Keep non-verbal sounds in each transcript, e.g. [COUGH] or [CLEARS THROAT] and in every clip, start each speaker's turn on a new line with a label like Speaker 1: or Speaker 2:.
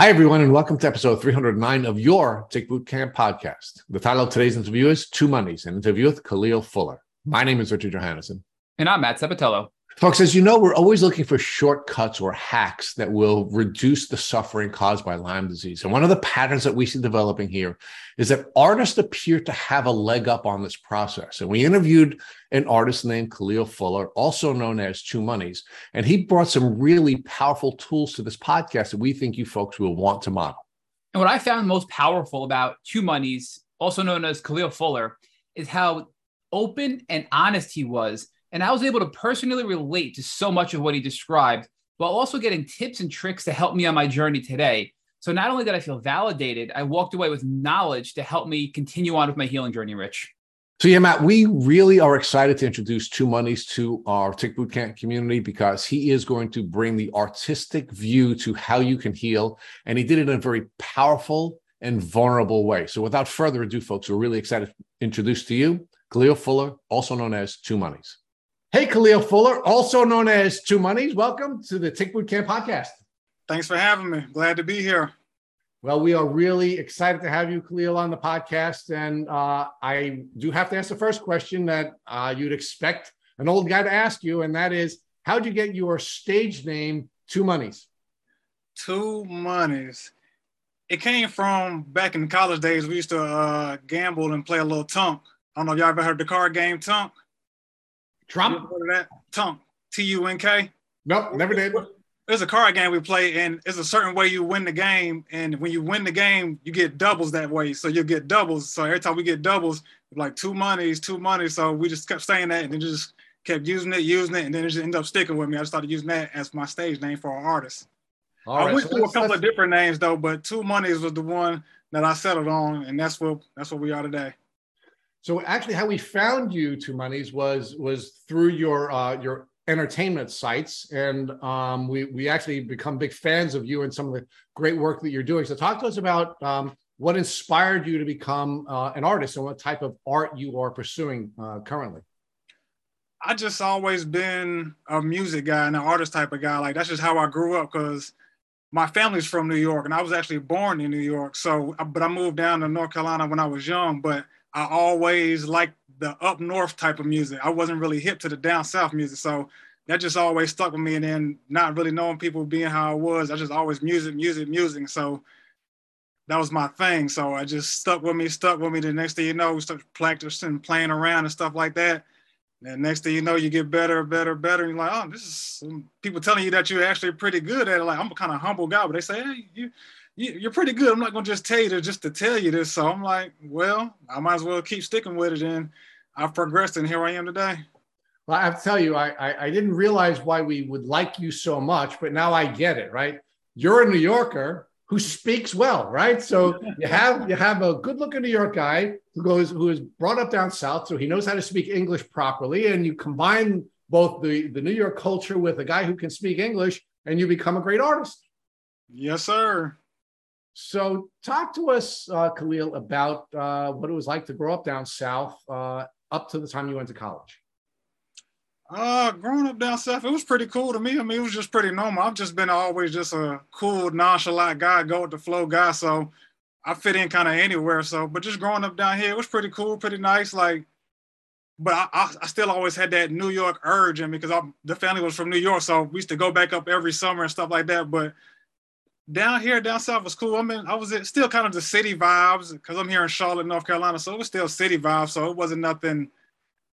Speaker 1: Hi, everyone, and welcome to episode 309 of your Tick Boot Camp podcast. The title of today's interview is Two Monies, an interview with Khalil Fuller. My name is Richard Johannesson.
Speaker 2: And I'm Matt Sabatello.
Speaker 1: Folks, as you know, we're always looking for shortcuts or hacks that will reduce the suffering caused by Lyme disease. And one of the patterns that we see developing here is that artists appear to have a leg up on this process. And we interviewed an artist named Khalil Fuller, also known as Two Monies, and he brought some really powerful tools to this podcast that we think you folks will want to model.
Speaker 2: And what I found most powerful about Two Monies, also known as Khalil Fuller, is how open and honest he was and I was able to personally relate to so much of what he described while also getting tips and tricks to help me on my journey today. So not only did I feel validated, I walked away with knowledge to help me continue on with my healing journey, Rich.
Speaker 1: So yeah, Matt, we really are excited to introduce Two Monies to our Tick Bootcamp community because he is going to bring the artistic view to how you can heal. And he did it in a very powerful and vulnerable way. So without further ado, folks, we're really excited to introduce to you Khalil Fuller, also known as Two Monies. Hey, Khalil Fuller, also known as Two Monies. Welcome to the Tick Boot Camp podcast.
Speaker 3: Thanks for having me. Glad to be here.
Speaker 1: Well, we are really excited to have you, Khalil, on the podcast. And uh, I do have to ask the first question that uh, you'd expect an old guy to ask you, and that is how'd you get your stage name, Two Monies?
Speaker 3: Two Monies. It came from back in college days. We used to uh, gamble and play a little tunk. I don't know if y'all ever heard the card game tunk.
Speaker 1: Trump?
Speaker 3: that? Tunk. T U N K.
Speaker 1: Nope, never did.
Speaker 3: There's a card game we play, and it's a certain way you win the game. And when you win the game, you get doubles that way. So you'll get doubles. So every time we get doubles, like two monies, two monies. So we just kept saying that and then just kept using it, using it, and then it just ended up sticking with me. I just started using that as my stage name for an artist. All I right, went so through a couple of different names though, but two monies was the one that I settled on, and that's what that's what we are today.
Speaker 1: So actually, how we found you Two Monies was was through your uh, your entertainment sites, and um, we we actually become big fans of you and some of the great work that you're doing. So talk to us about um, what inspired you to become uh, an artist and what type of art you are pursuing uh, currently.
Speaker 3: I just always been a music guy and an artist type of guy. Like that's just how I grew up because my family's from New York and I was actually born in New York. So, but I moved down to North Carolina when I was young. But I always liked the up north type of music. I wasn't really hip to the down south music. So that just always stuck with me. And then not really knowing people being how I was, I just always music, music, music. So that was my thing. So I just stuck with me, stuck with me. The next thing you know, we start practicing, playing around and stuff like that. And next thing you know, you get better, better, better. And you're like, oh, this is people telling you that you're actually pretty good at it. Like I'm a kind of humble guy, but they say, hey, you you're pretty good. I'm not gonna just tell you to just to tell you this. So I'm like, well, I might as well keep sticking with it. And I've progressed, and here I am today.
Speaker 1: Well, I have to tell you, I, I, I didn't realize why we would like you so much, but now I get it. Right? You're a New Yorker who speaks well, right? So you [LAUGHS] have you have a good-looking New York guy who goes who is brought up down south, so he knows how to speak English properly, and you combine both the the New York culture with a guy who can speak English, and you become a great artist.
Speaker 3: Yes, sir.
Speaker 1: So, talk to us, uh, Khalil, about uh, what it was like to grow up down south uh, up to the time you went to college.
Speaker 3: Uh, growing up down south, it was pretty cool to me. I mean, it was just pretty normal. I've just been always just a cool, nonchalant guy, go with the flow guy. So I fit in kind of anywhere. So, but just growing up down here, it was pretty cool, pretty nice. Like, but I, I, still always had that New York urge, and because I, the family was from New York, so we used to go back up every summer and stuff like that. But down here, down south was cool. I mean, I was still kind of the city vibes because I'm here in Charlotte, North Carolina, so it was still city vibes. So it wasn't nothing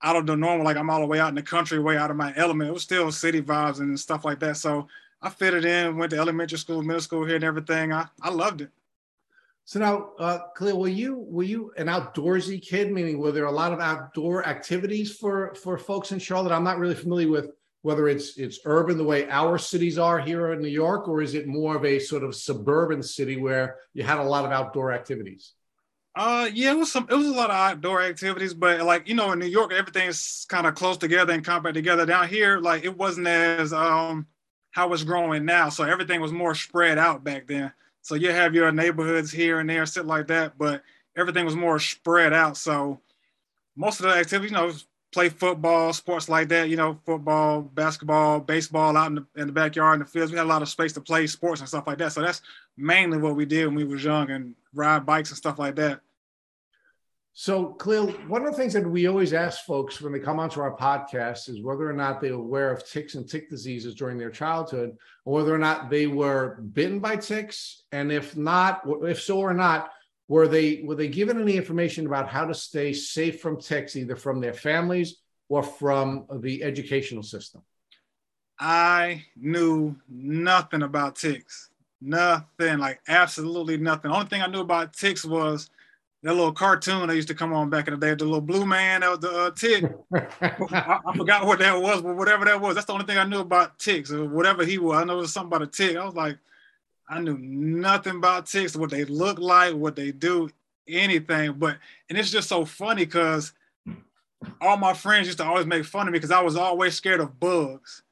Speaker 3: out of the normal. Like I'm all the way out in the country, way out of my element. It was still city vibes and stuff like that. So I fitted in, went to elementary school, middle school here, and everything. I I loved it.
Speaker 1: So now, uh, Khalil, were you were you an outdoorsy kid? Meaning, were there a lot of outdoor activities for for folks in Charlotte? I'm not really familiar with whether it's it's urban the way our cities are here in New York, or is it more of a sort of suburban city where you had a lot of outdoor activities?
Speaker 3: Uh, yeah, it was some. It was a lot of outdoor activities, but like you know, in New York, everything's kind of close together and compact together. Down here, like it wasn't as um how it's growing now, so everything was more spread out back then. So you have your neighborhoods here and there, sit like that, but everything was more spread out. So most of the activities, you know, play football, sports like that, you know, football, basketball, baseball out in the, in the backyard in the fields. We had a lot of space to play sports and stuff like that. So that's mainly what we did when we was young and ride bikes and stuff like that.
Speaker 1: So, Khalil, one of the things that we always ask folks when they come onto our podcast is whether or not they were aware of ticks and tick diseases during their childhood, or whether or not they were bitten by ticks, and if not, if so or not, were they were they given any information about how to stay safe from ticks, either from their families or from the educational system?
Speaker 3: I knew nothing about ticks. Nothing, like absolutely nothing. The only thing I knew about ticks was that little cartoon that used to come on back in the day, the little blue man, that was the uh, tick. [LAUGHS] I, I, forgot what that was, but whatever that was, that's the only thing I knew about ticks or whatever he was. I know it was something about a tick. I was like, I knew nothing about ticks, what they look like, what they do, anything. But and it's just so funny because all my friends used to always make fun of me because I was always scared of bugs.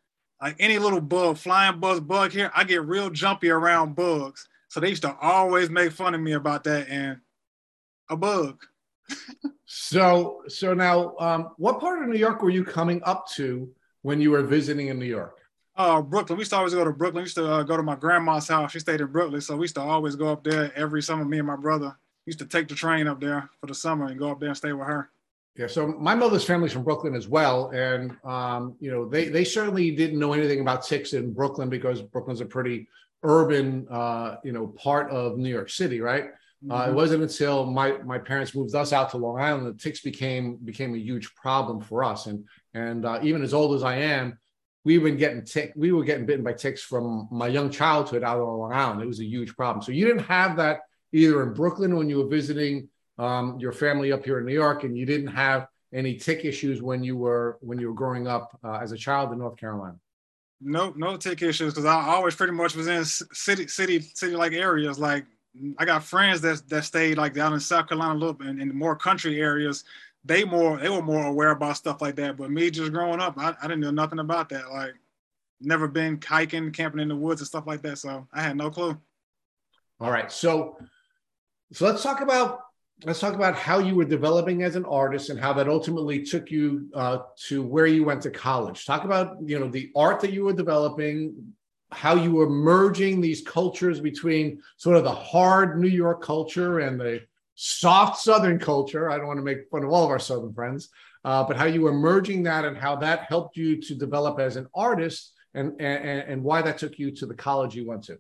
Speaker 3: Like any little bug, flying buzz, bug here, I get real jumpy around bugs. So they used to always make fun of me about that and a bug.
Speaker 1: so so now um, what part of New York were you coming up to when you were visiting in New York?
Speaker 3: Uh, Brooklyn. We used to always go to Brooklyn. We used to uh, go to my grandma's house. She stayed in Brooklyn, so we used to always go up there every summer. Me and my brother used to take the train up there for the summer and go up there and stay with her.
Speaker 1: Yeah, so my mother's family's from Brooklyn as well, and um, you know they they certainly didn't know anything about ticks in Brooklyn because Brooklyn's a pretty urban uh, you know part of New York City, right? Mm-hmm. Uh, it mm-hmm. wasn't until my my parents moved us out to Long Island that ticks became became a huge problem for us, and and uh, even as old as I am, we been getting tick, we were getting bitten by ticks from my young childhood out on Long Island. It was a huge problem. So you didn't have that either in Brooklyn when you were visiting um, your family up here in New York, and you didn't have any tick issues when you were when you were growing up uh, as a child in North Carolina.
Speaker 3: No, no tick issues because I always pretty much was in city, city, city like areas. Like I got friends that that stayed like down in South Carolina a little bit in, in more country areas they more they were more aware about stuff like that. But me just growing up, I, I didn't know nothing about that. Like never been hiking, camping in the woods and stuff like that. So I had no clue.
Speaker 1: All right. So so let's talk about let's talk about how you were developing as an artist and how that ultimately took you uh, to where you went to college. Talk about you know the art that you were developing, how you were merging these cultures between sort of the hard New York culture and the soft Southern culture. I don't want to make fun of all of our Southern friends, uh, but how you were merging that and how that helped you to develop as an artist and, and, and why that took you to the college you went to.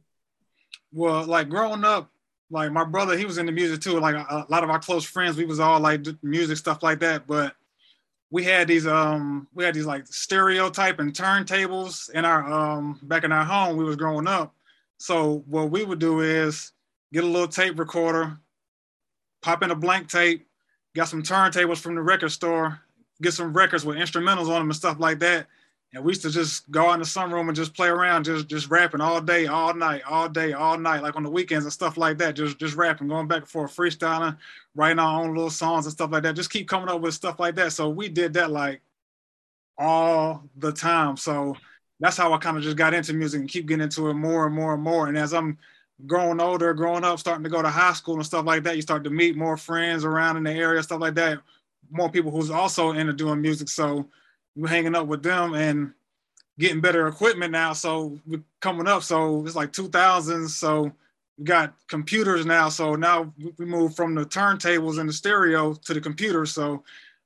Speaker 3: Well, like growing up, like my brother, he was into music too. Like a, lot of our close friends, we was all like music stuff like that. But we had these um we had these like stereotype and turntables in our um back in our home we was growing up. So what we would do is get a little tape recorder, pop in a blank tape, got some turntables from the record store, get some records with instrumentals on them and stuff like that. And we used to just go out in the sunroom and just play around, just just rapping all day, all night, all day, all night, like on the weekends and stuff like that. Just just rapping, going back and forth, freestyling, writing our own little songs and stuff like that. Just keep coming up with stuff like that. So we did that like all the time. So that's how I kind of just got into music and keep getting into it more and more and more. And as I'm growing older, growing up, starting to go to high school and stuff like that, you start to meet more friends around in the area, stuff like that. More people who's also into doing music. So we're hanging up with them and getting better equipment now. So we're coming up. So it's like 2000s. So we got computers now. So now we move from the turntables and the stereo to the computer. So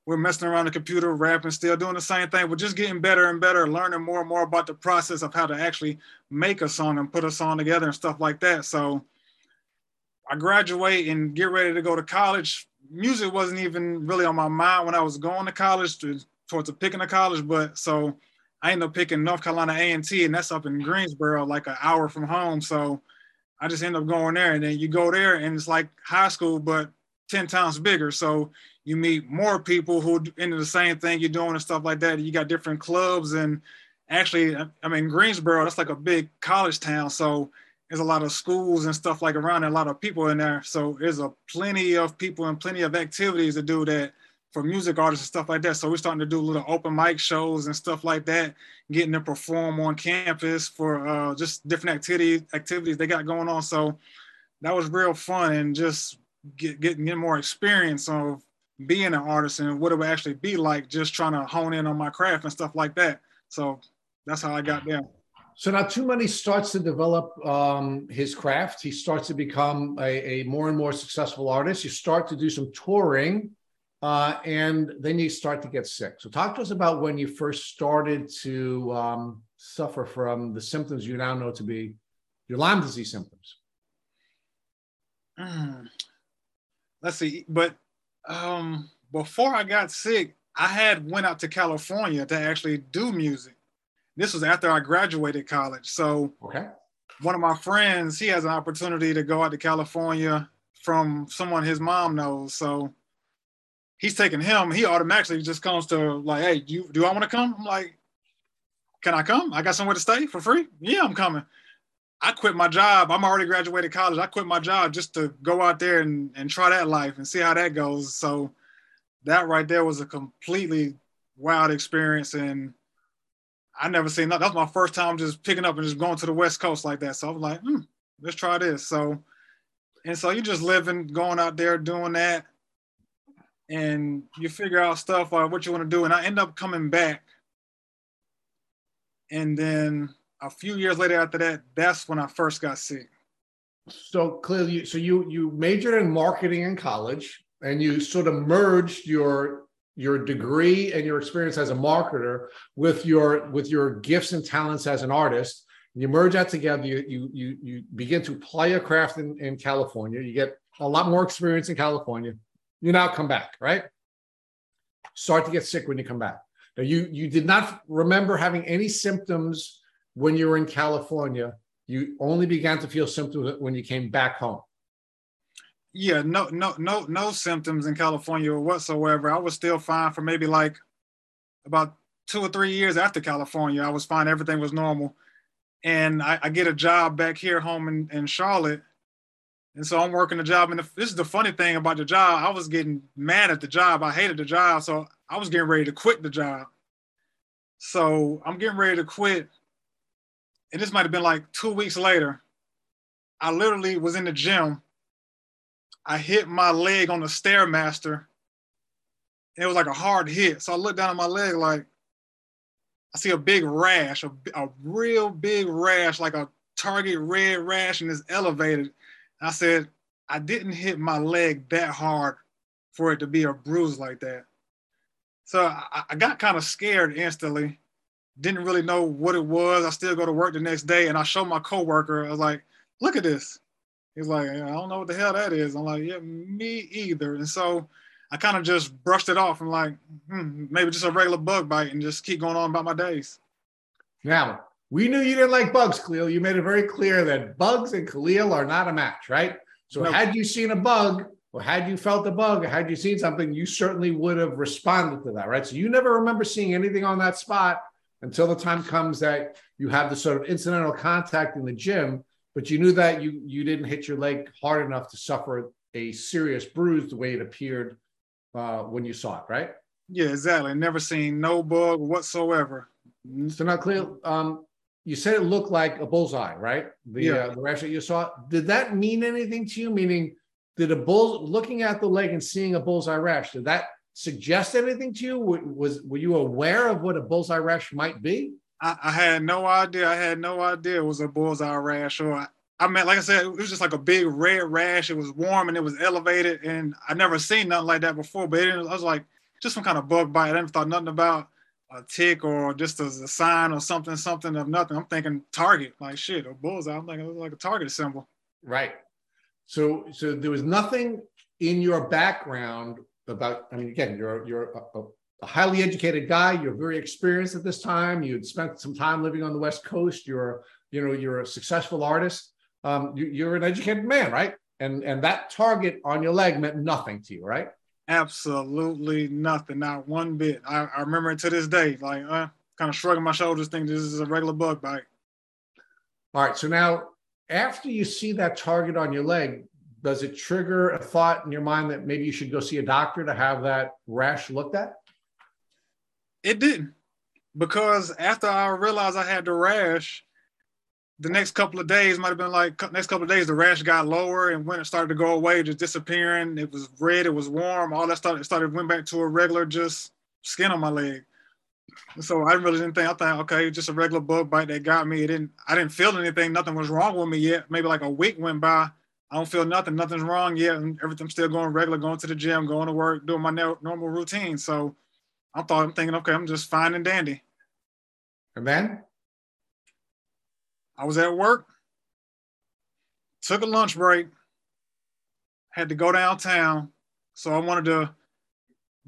Speaker 3: we're messing around the computer, rapping, still doing the same thing. We're just getting better and better, learning more and more about the process of how to actually make a song and put a song together and stuff like that. So I graduate and get ready to go to college. Music wasn't even really on my mind when I was going to college to, towards the picking of college, but so I ended up picking North Carolina A&T, and that's up in Greensboro, like an hour from home. So I just end up going there, and then you go there, and it's like high school, but 10 times bigger. So you meet more people who into the same thing you're doing and stuff like that. You got different clubs and actually, I mean, Greensboro, that's like a big college town. So there's a lot of schools and stuff like around and a lot of people in there. So there's a plenty of people and plenty of activities to do that for music artists and stuff like that. So we're starting to do little open mic shows and stuff like that, getting to perform on campus for uh, just different activities activities they got going on. So that was real fun and just get, getting more experience of being an artist and what it would actually be like just trying to hone in on my craft and stuff like that. So that's how I got there.
Speaker 1: So now Too Money starts to develop um, his craft. He starts to become a, a, more and more successful artist. You start to do some touring, uh, and then you start to get sick. So talk to us about when you first started to um, suffer from the symptoms you now know to be your Lyme disease symptoms.
Speaker 3: Mm. Let's see, but um, before I got sick, I had went out to California to actually do music. This was after I graduated college. So
Speaker 1: okay.
Speaker 3: one of my friends, he has an opportunity to go out to California from someone his mom knows. So he's taking him. He automatically just comes to like, hey, you do I want to come? I'm like, can I come? I got somewhere to stay for free. Yeah, I'm coming. I quit my job. I'm already graduated college. I quit my job just to go out there and, and try that life and see how that goes. So that right there was a completely wild experience. And I never seen that. That was my first time just picking up and just going to the West Coast like that. So I was like, hmm, let's try this. So, and so you just living, going out there doing that, and you figure out stuff like what you want to do. And I end up coming back. And then a few years later after that, that's when I first got sick.
Speaker 1: So Khalil, so you you majored in marketing in college, and you sort of merged your your degree and your experience as a marketer with your with your gifts and talents as an artist. You merge that together. You you you, you begin to play a craft in, in California. You get a lot more experience in California. You now come back, right? Start to get sick when you come back. Now you you did not remember having any symptoms when you were in California. You only began to feel symptoms when you came back home
Speaker 3: yeah, no, no, no, no symptoms in California whatsoever. I was still fine for maybe like about two or three years after California. I was fine. Everything was normal. And I, I get a job back here home in, in Charlotte. And so I'm working the job. And the, this is the funny thing about the job. I was getting mad at the job. I hated the job. So I was getting ready to quit the job. So I'm getting ready to quit. And this might have been like two weeks later. I literally was in the gym I hit my leg on the stairmaster. It was like a hard hit. So I looked down at my leg, like I see a big rash, a, a real big rash, like a target red rash, and it's elevated. I said, I didn't hit my leg that hard for it to be a bruise like that. So I, I got kind of scared instantly. Didn't really know what it was. I still go to work the next day, and I show my coworker. I was like, "Look at this." He's like, I don't know what the hell that is. I'm like, yeah, me either. And so I kind of just brushed it off and like, hmm, maybe just a regular bug bite and just keep going on about my days.
Speaker 1: Now, we knew you didn't like bugs, Khalil. You made it very clear that bugs and Khalil are not a match, right? So nope. had you seen a bug, or had you felt a bug, or had you seen something, you certainly would have responded to that, right? So you never remember seeing anything on that spot until the time comes that you have the sort of incidental contact in the gym but you knew that you you didn't hit your leg hard enough to suffer a serious bruise the way it appeared uh, when you saw it, right?
Speaker 3: Yeah, exactly. Never seen no bug whatsoever.
Speaker 1: So now, Khalil. Um, you said it looked like a bullseye, right? The yeah. uh, the rash that you saw. Did that mean anything to you? Meaning, did a bull looking at the leg and seeing a bullseye rash? Did that suggest anything to you? Was were you aware of what a bullseye rash might be?
Speaker 3: I, I, had no idea. I had no idea it was a bullseye rash. Or I, I mean, like I said, it was just like a big red rash. It was warm and it was elevated, and I never seen nothing like that before. But it, I was like, just some kind of bug bite. I never thought nothing about a tick or just as a sign or something, something of nothing. I'm thinking target, like shit, or bullseye. I'm thinking it was like a target symbol.
Speaker 1: Right. So, so there was nothing in your background about. I mean, again, you're you're a, a highly educated guy. You're very experienced at this time. You'd spent some time living on the West Coast. You're, you know, you're a successful artist. Um, you, are an educated man, right? And and that target on your leg meant nothing to you, right?
Speaker 3: Absolutely nothing, not one bit. I, I remember it to this day, like uh, kind of shrugging my shoulders, thinking this is a regular bug bite.
Speaker 1: All right. So now, after you see that target on your leg, does it trigger a thought in your mind that maybe you should go see a doctor to have that rash looked at?
Speaker 3: It didn't, because after I realized I had the rash, the next couple of days might have been like next couple of days the rash got lower and when it started to go away just disappearing. It was red it was warm all that started It started went back to a regular just skin on my leg. So i really didn't think i thought okay just a regular bug bite that got me. It didn't i didn't feel anything nothing was wrong with me yet. Maybe like a week went by i don't feel nothing nothing's wrong yet and everything's still going regular going to the gym going to work doing my normal routine so i thought i'm thinking okay i'm just fine and dandy
Speaker 1: and then
Speaker 3: I was at work, took a lunch break, had to go downtown. So I wanted to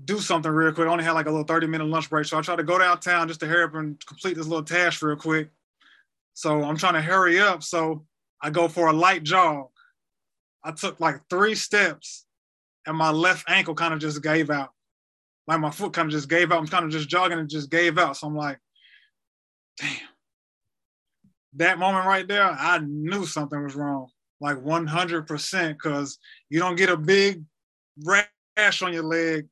Speaker 3: do something real quick. I only had like a little 30 minute lunch break. So I tried to go downtown just to hurry up and complete this little task real quick. So I'm trying to hurry up. So I go for a light jog. I took like three steps and my left ankle kind of just gave out. Like my foot kind of just gave out. I'm kind of just jogging and just gave out. So I'm like, damn that moment right there, I knew something was wrong, like 100%, because you don't get a big rash on your leg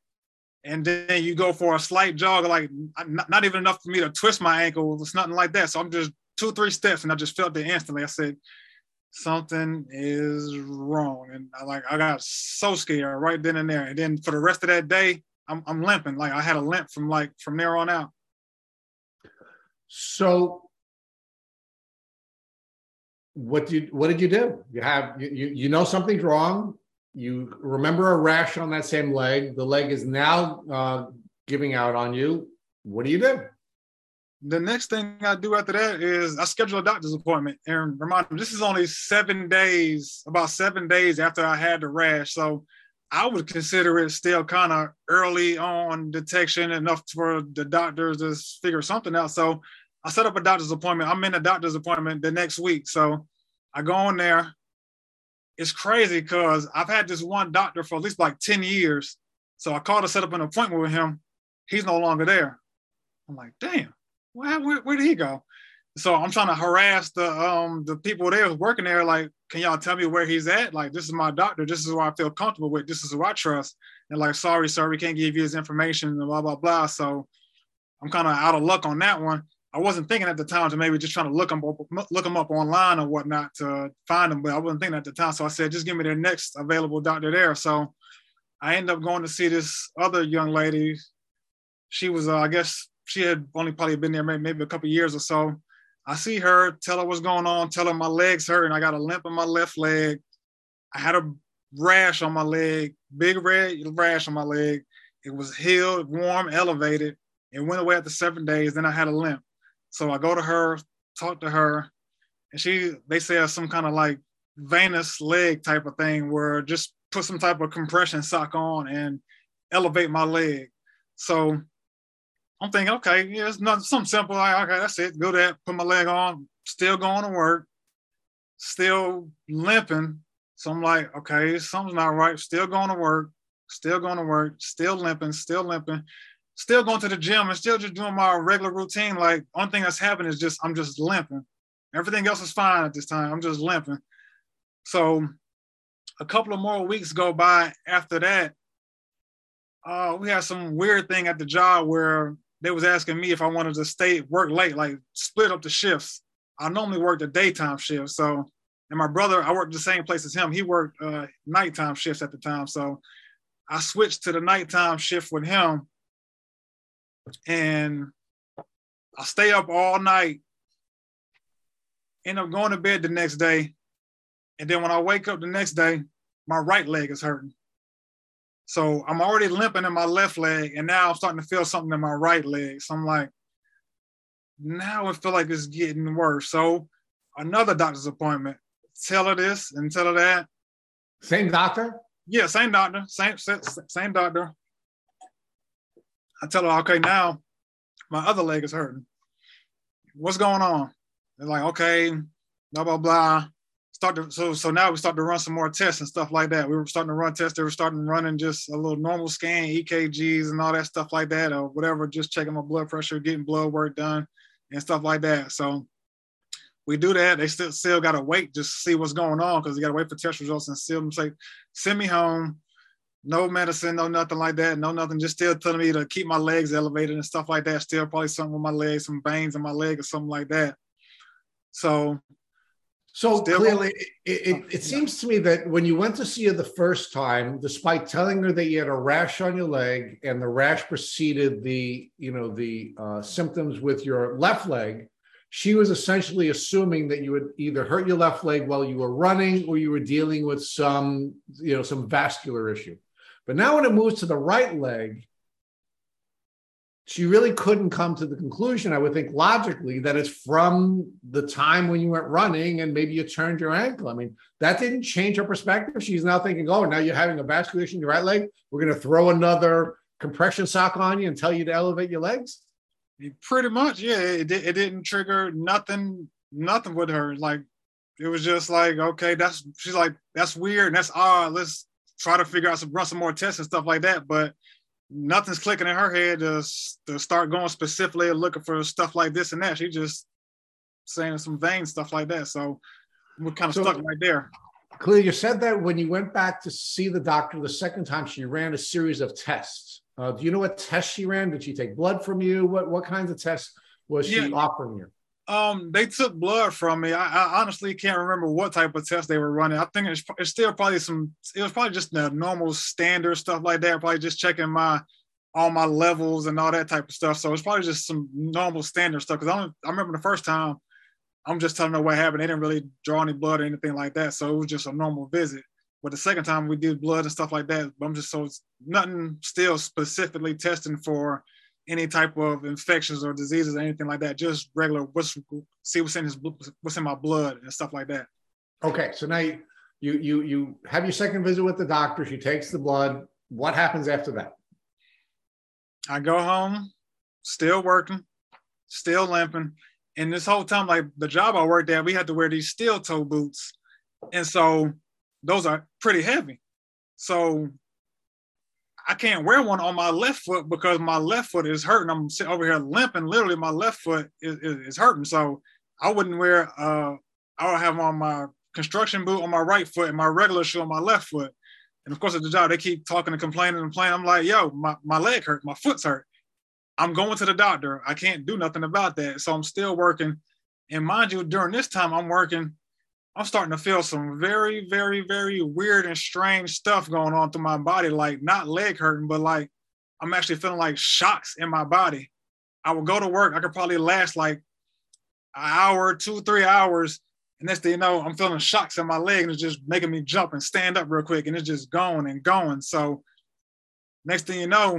Speaker 3: and then you go for a slight jog, like not, not even enough for me to twist my ankle. It's nothing like that. So I'm just two, three steps, and I just felt it instantly. I said, something is wrong. And I like I got so scared right then and there. And then for the rest of that day, I'm, I'm limping. Like I had a limp from like from there on out.
Speaker 1: So what did you what did you do? You have you you know something's wrong. You remember a rash on that same leg. The leg is now uh, giving out on you. What do you do?
Speaker 3: The next thing I do after that is I schedule a doctor's appointment. And remind them this is only seven days, about seven days after I had the rash. So I would consider it still kind of early on detection, enough for the doctors to figure something out. So I set up a doctor's appointment. I'm in a doctor's appointment the next week. So I go in there. It's crazy because I've had this one doctor for at least like 10 years. So I called to set up an appointment with him. He's no longer there. I'm like, damn, where, where, did he go? So I'm trying to harass the um the people there working there. Like, can y'all tell me where he's at? Like, this is my doctor. This is who I feel comfortable with. This is who I trust. And like, sorry, sir, we can't give you his information and blah blah blah. So I'm kind of out of luck on that one. I wasn't thinking at the time to maybe just trying to look them up, look them up online or whatnot to find them, but I wasn't thinking at the time. So I said, just give me the next available doctor there. So I ended up going to see this other young lady. She was, uh, I guess, she had only probably been there maybe, a couple years or so. I see her, tell her what's going on, tell her my legs hurt, and I got a limp in my left leg. I had a rash on my leg, big red rash on my leg. It was healed, warm, elevated. It went away after seven days. Then I had a limp. So I go to her, talk to her, and she they say some kind of like venous leg type of thing where just put some type of compression sock on and elevate my leg. So I'm thinking, okay, yeah, it's not something simple. Like, okay, that's it. Go there, put my leg on, still going to work, still limping. So I'm like, okay, something's not right. Still going to work, still going to work, still limping, still limping still going to the gym and still just doing my regular routine. Like one thing that's happened is just I'm just limping. Everything else is fine at this time. I'm just limping. So a couple of more weeks go by after that. Uh, we had some weird thing at the job where they was asking me if I wanted to stay work late, like split up the shifts. I normally work the daytime shift. So, and my brother, I worked the same place as him. He worked uh, nighttime shifts at the time. So I switched to the nighttime shift with him and I stay up all night, end up going to bed the next day. And then when I wake up the next day, my right leg is hurting. So I'm already limping in my left leg, and now I'm starting to feel something in my right leg. So I'm like, now I feel like it's getting worse. So another doctor's appointment. Tell her this and tell her that.
Speaker 1: Same doctor?
Speaker 3: Yeah, same doctor, same same, same doctor. I tell her, okay, now my other leg is hurting. What's going on? They're like, okay, blah blah blah. Start to so so now we start to run some more tests and stuff like that. We were starting to run tests. They were starting running just a little normal scan, EKGs and all that stuff like that, or whatever, just checking my blood pressure, getting blood work done, and stuff like that. So we do that. They still still gotta wait just to see what's going on because you gotta wait for test results and still say, send me home no medicine, no nothing like that, no nothing. Just still telling me to keep my legs elevated and stuff like that. Still probably something with my legs, some veins in my leg or something like that. So
Speaker 1: So Still clearly, it, it, it, seems to me that when you went to see her the first time, despite telling her that you had a rash on your leg and the rash preceded the, you know, the uh, symptoms with your left leg, she was essentially assuming that you would either hurt your left leg while you were running or you were dealing with some, you know, some vascular issue. But now when it moves to the right leg, she really couldn't come to the conclusion, I would think logically, that it's from the time when you went running and maybe you turned your ankle. I mean, that didn't change her perspective. She's now thinking, oh, now you're having a vascular issue in your right leg. We're going to throw another compression sock on you and tell you to elevate your legs.
Speaker 3: Pretty much, yeah. It, it didn't trigger nothing, nothing with her. Like, it was just like, okay, that's, she's like, that's weird and that's odd. Let's try to figure out some, run some more tests and stuff like that. But nothing's clicking in her head to, to start going specifically looking for stuff like this and that. She just saying some vein stuff like that. So we're kind of so, stuck right there.
Speaker 1: Khalil, you said that when you went back to see the doctor the second time, she ran a series of tests. Uh, do you know what tests she ran? Did she take blood from you? What what kinds of tests was she yeah. offering you?
Speaker 3: Um, they took blood from me. I, I, honestly can't remember what type of test they were running. I think it's, it's still probably some. It was probably just the normal standard stuff like that. Probably just checking my all my levels and all that type of stuff. So it's probably just some normal standard stuff. Because I, I remember the first time, I'm just telling them what happened. They didn't really draw any blood or anything like that. So it was just a normal visit. But the second time we did blood and stuff like that. But I'm just so nothing still specifically testing for any type of infections or diseases or anything like that. Just regular what's see what's in his what's in my blood and stuff like that.
Speaker 1: Okay, so now you you you you have your second visit with the doctor. She takes the blood. What happens after that?
Speaker 3: I go home, still working, still limping, and this whole time, like the job I worked at, we had to wear these steel toe boots, and so those are pretty heavy. So I can't wear one on my left foot because my left foot is hurting. I'm sitting over here limping. Literally, my left foot is, is, hurting. So I wouldn't wear. Uh, I would have on my construction boot on my right foot and my regular shoe on my left foot. And of course, at the job, they keep talking and complaining and complaining. I'm like, yo, my, my leg hurt, my foot's hurt. I'm going to the doctor. I can't do nothing about that. So I'm still working. And mind you, during this time, I'm working I'm starting to feel some very, very, very weird and strange stuff going on through my body. Like not leg hurting, but like I'm actually feeling like shocks in my body. I would go to work. I could probably last like an hour, two, three hours. And next thing you know, I'm feeling shocks in my leg and it's just making me jump and stand up real quick. And it's just going and going. So next thing you know,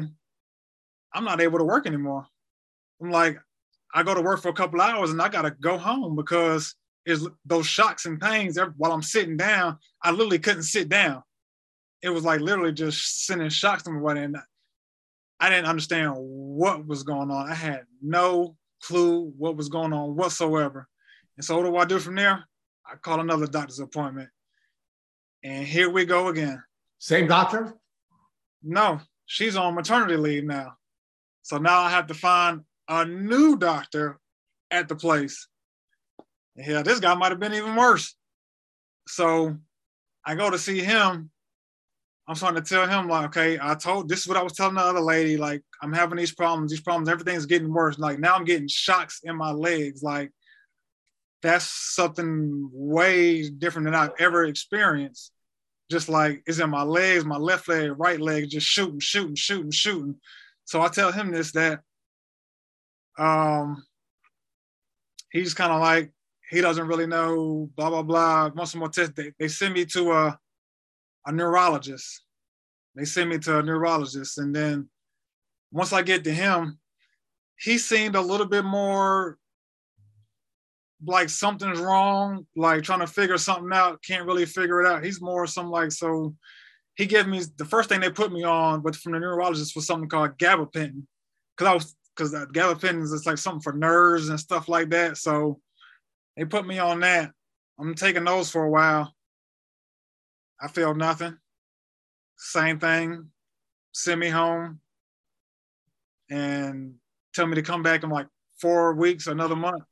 Speaker 3: I'm not able to work anymore. I'm like, I go to work for a couple hours and I gotta go home because is those shocks and pains while I'm sitting down. I literally couldn't sit down. It was like literally just sending shocks to my body. And I didn't understand what was going on. I had no clue what was going on whatsoever. And so what do I do from there? I call another doctor's appointment. And here we go again.
Speaker 1: Same doctor?
Speaker 3: No, she's on maternity leave now. So now I have to find a new doctor at the place. Yeah, this guy might have been even worse. So I go to see him. I'm starting to tell him, like, okay, I told this is what I was telling the other lady. Like, I'm having these problems, these problems, everything's getting worse. Like, now I'm getting shocks in my legs. Like, that's something way different than I've ever experienced. Just like it's in my legs, my left leg, right leg, just shooting, shooting, shooting, shooting. So I tell him this that um he's kind of like, he doesn't really know, blah, blah, blah. Some more tests. They, they send me to a, a neurologist. They send me to a neurologist. And then once I get to him, he seemed a little bit more like something's wrong, like trying to figure something out, can't really figure it out. He's more some like, so he gave me the first thing they put me on, but from the neurologist was something called gabapentin. Cause I was, cause gabapentin is like something for nerves and stuff like that. So they put me on that. I'm taking those for a while. I feel nothing. Same thing. Send me home and tell me to come back in like four weeks, another month.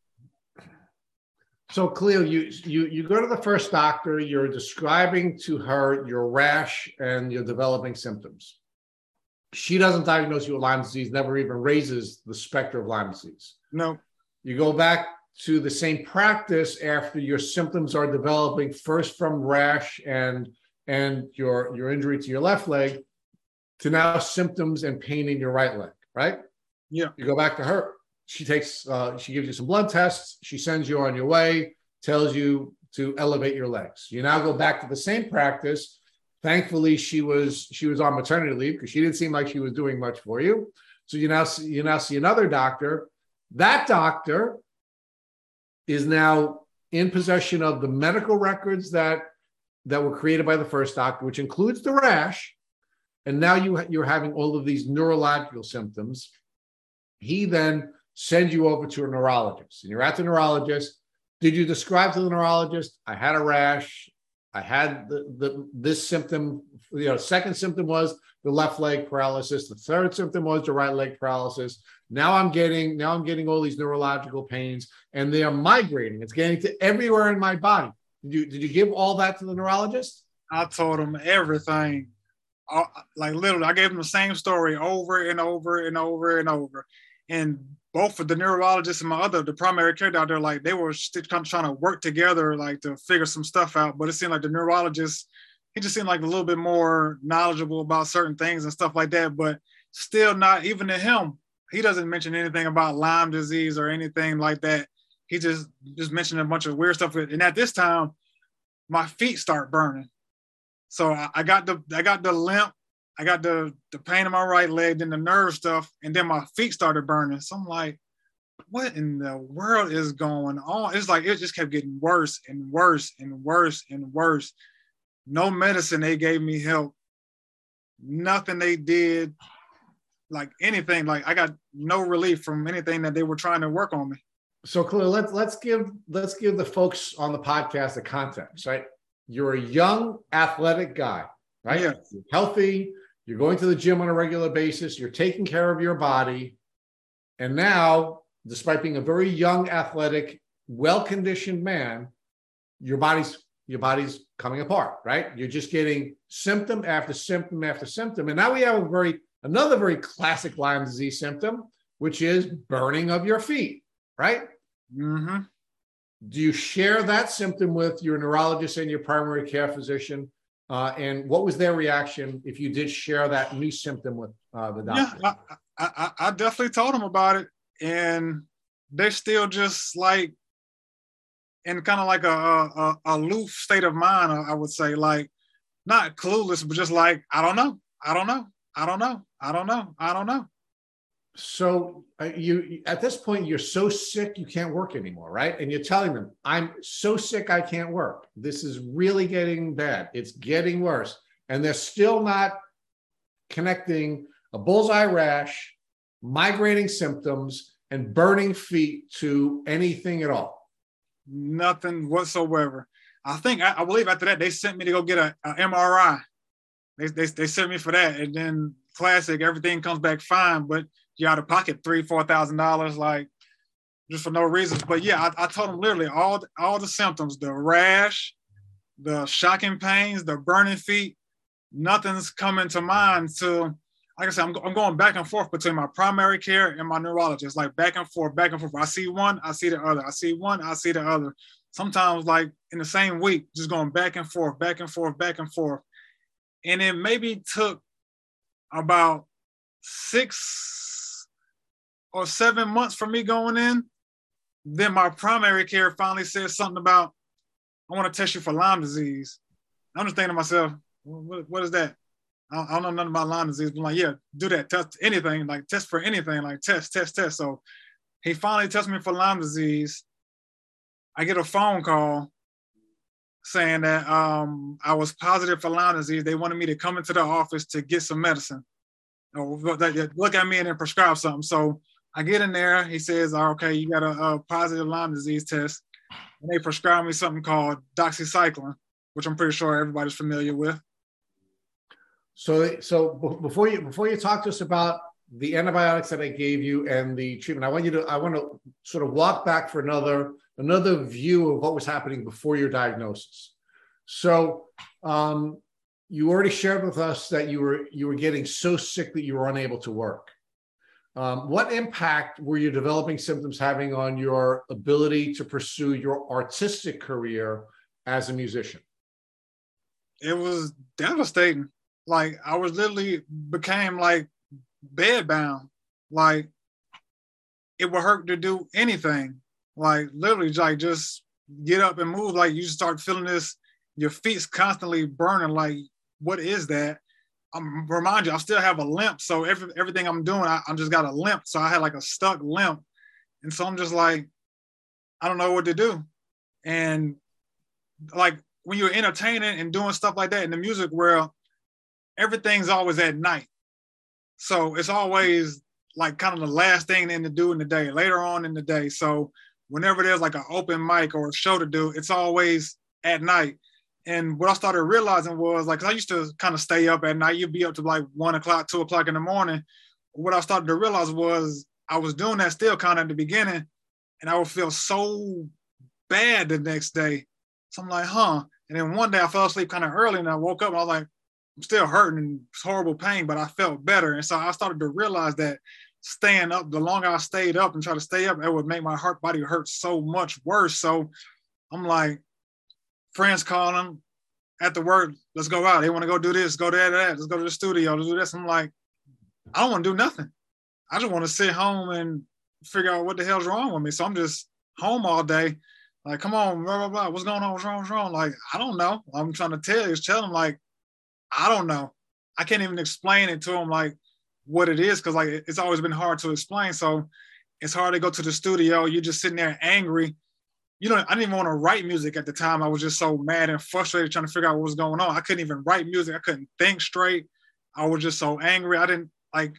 Speaker 1: So Khalil, you you you go to the first doctor. You're describing to her your rash and your developing symptoms. She doesn't diagnose you with Lyme disease. Never even raises the specter of Lyme disease.
Speaker 3: No.
Speaker 1: You go back to the same practice after your symptoms are developing first from rash and and your your injury to your left leg to now symptoms and pain in your right leg right?
Speaker 3: Yeah.
Speaker 1: You go back to her. She takes uh, she gives you some blood tests. She sends you on your way tells you to elevate your legs. You now go back to the same practice. Thankfully she was she was on maternity leave because she didn't seem like she was doing much for you. So you now see, you now see another doctor. That doctor is now in possession of the medical records that that were created by the first doctor, which includes the rash, and now you you're having all of these neurological symptoms. He then sends you over to a neurologist, and you're at the neurologist. Did you describe to the neurologist? I had a rash. I had the, the this symptom. You know, second symptom was the left leg paralysis. The third symptom was the right leg paralysis. Now I'm getting now I'm getting all these neurological pains, and they are migrating. It's getting to everywhere in my body. Did you did you give all that to the neurologist?
Speaker 3: I told him everything. Uh, like literally, I gave him the same story over and over and over and over. And both of the neurologist and my other, the primary care doctor, like they were trying to work together, like to figure some stuff out. But it seemed like the neurologist, he just seemed like a little bit more knowledgeable about certain things and stuff like that. But still, not even to him, he doesn't mention anything about Lyme disease or anything like that. He just just mentioned a bunch of weird stuff. And at this time, my feet start burning. So I, I got the I got the limp, I got the the pain in my right leg, then the nerve stuff, and then my feet started burning. So I'm like, what in the world is going on? It's like it just kept getting worse and worse and worse and worse. No medicine they gave me help. Nothing they did like anything. Like I got no relief from anything that they were trying to work on me.
Speaker 1: So Khalil, let's let's give let's give the folks on the podcast the context, right? You're a young athletic guy, right?
Speaker 3: Yeah.
Speaker 1: You're healthy, you're going to the gym on a regular basis, you're taking care of your body. And now, despite being a very young, athletic, well-conditioned man, your body's your body's coming apart, right? You're just getting symptom after symptom after symptom. And now we have a very Another very classic Lyme disease symptom, which is burning of your feet, right?
Speaker 3: Mm-hmm.
Speaker 1: Do you share that symptom with your neurologist and your primary care physician? Uh, and what was their reaction if you did share that new symptom with uh, the doctor?
Speaker 3: Yeah, I, I, I definitely told them about it, and they're still just like in kind of like a, a, a aloof state of mind. I would say, like not clueless, but just like I don't know, I don't know, I don't know. I don't know. I don't know.
Speaker 1: So uh, you at this point you're so sick you can't work anymore, right? And you're telling them, "I'm so sick I can't work. This is really getting bad. It's getting worse." And they're still not connecting a bullseye rash, migrating symptoms, and burning feet to anything at all.
Speaker 3: Nothing whatsoever. I think I, I believe after that they sent me to go get a, a MRI. They, they, they sent me for that, and then classic, everything comes back fine, but you out of pocket three, four thousand dollars, like just for no reasons. But yeah, I, I told them literally all all the symptoms: the rash, the shocking pains, the burning feet. Nothing's coming to mind. So, like I said, I'm, I'm going back and forth between my primary care and my neurologist, like back and forth, back and forth. I see one, I see the other. I see one, I see the other. Sometimes, like in the same week, just going back and forth, back and forth, back and forth. And it maybe took about six or seven months for me going in. Then my primary care finally said something about, I want to test you for Lyme disease. I'm just thinking to myself, what, what is that? I don't, know nothing about Lyme disease. But I'm like, yeah, do that. Test anything, like test for anything, like test, test, test. So he finally tests me for Lyme disease. I get a phone call saying that um, I was positive for Lyme disease. They wanted me to come into the office to get some medicine. Or look at me and then prescribe something. So I get in there. He says, oh, "Okay, you got a, a positive Lyme disease test," and they prescribe me something called doxycycline, which I'm pretty sure everybody's familiar with.
Speaker 1: So, so before you before you talk to us about the antibiotics that I gave you and the treatment, I want you to I want to sort of walk back for another another view of what was happening before your diagnosis. So um, you already shared with us that you were you were getting so sick that you were unable to work. Um, what impact were your developing symptoms having on your ability to pursue your artistic career as a musician?
Speaker 3: It was devastating. Like I was literally became like bedbound. Like it would hurt to do anything. Like literally, like just get up and move. Like you start feeling this, your feet's constantly burning. Like what is that? I'm remind you, I still have a limp. So every, everything I'm doing, I, I just got a limp. So I had like a stuck limp. And so I'm just like, I don't know what to do. And like when you're entertaining and doing stuff like that in the music world, everything's always at night. So it's always like kind of the last thing in to do in the day, later on in the day. So whenever there's like an open mic or a show to do, it's always at night. And what I started realizing was like, I used to kind of stay up at night. You'd be up to like one o'clock, two o'clock in the morning. What I started to realize was I was doing that still kind of at the beginning, and I would feel so bad the next day. So I'm like, huh. And then one day I fell asleep kind of early, and I woke up and I was like, I'm still hurting horrible pain, but I felt better. And so I started to realize that staying up, the longer I stayed up and try to stay up, it would make my heart body hurt so much worse. So I'm like, friends calling at the work, let's go out. They want to go do this, go there, that. Let's go to the studio, let's do this. I'm like, I don't want to do nothing. I just want to sit home and figure out what the hell's wrong with me. So I'm just home all day. Like, come on, blah, blah, blah. What's going on? What's wrong? What's wrong? Like, I don't know. I'm trying to tell you, tell them like, I don't know. I can't even explain it to them like what it is because like it's always been hard to explain. So it's hard to go to the studio. You're just sitting there angry you know, I didn't even want to write music at the time. I was just so mad and frustrated trying to figure out what was going on. I couldn't even write music. I couldn't think straight. I was just so angry. I didn't like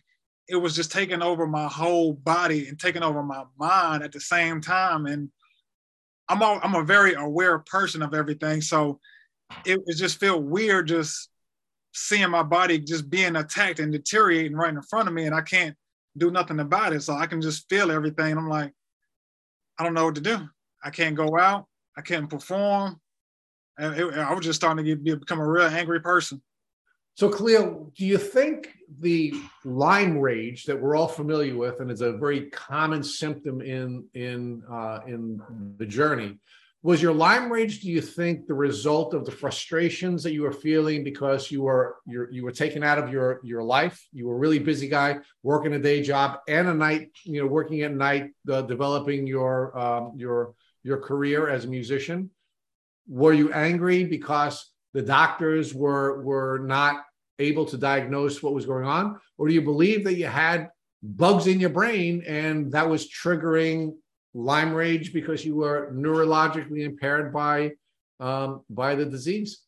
Speaker 3: it was just taking over my whole body and taking over my mind at the same time. And I'm a, I'm a very aware person of everything. So it, it just felt weird just seeing my body just being attacked and deteriorating right in front of me. And I can't do nothing about it. So I can just feel everything. I'm like, I don't know what to do. I can't go out. I can't perform. And it, I was just starting to get, become a real angry person.
Speaker 1: So, Khalil, do you think the Lyme rage that we're all familiar with, and is a very common symptom in in uh, in the journey, was your Lyme rage? Do you think the result of the frustrations that you were feeling because you were you were taken out of your your life? You were a really busy guy, working a day job and a night, you know, working at night, uh, developing your um, your your career as a musician? Were you angry because the doctors were were not able to diagnose what was going on, or do you believe that you had bugs in your brain and that was triggering Lyme rage because you were neurologically impaired by um, by the disease?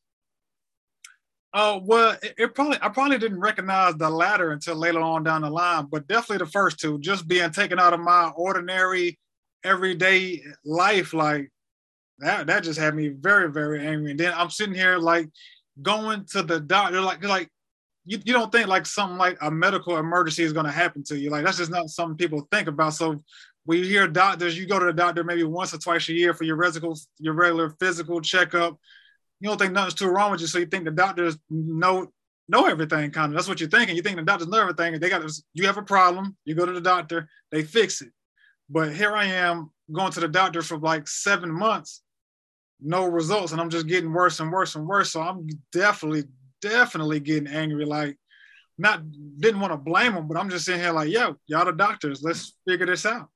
Speaker 3: Oh well, it, it, probably I probably didn't recognize the latter until later on down the line, but definitely the first two, just being taken out of my ordinary everyday life, like that, that just had me very, very angry. And then I'm sitting here like going to the doctor, like, like you, you don't think like something like a medical emergency is going to happen to you. Like that's just not something people think about. So when you hear doctors, you go to the doctor maybe once or twice a year for your regular, your regular physical checkup. You don't think nothing's too wrong with you, so you think the doctors know know everything. Kind of that's what you're thinking. You think the doctors know everything, they got you have a problem. You go to the doctor, they fix it. But here I am going to the doctor for like seven months, no results, and I'm just getting worse and worse and worse. So I'm definitely, definitely getting angry. Like, not didn't want to blame them, but I'm just sitting here like, yo, y'all the doctors, let's figure this out.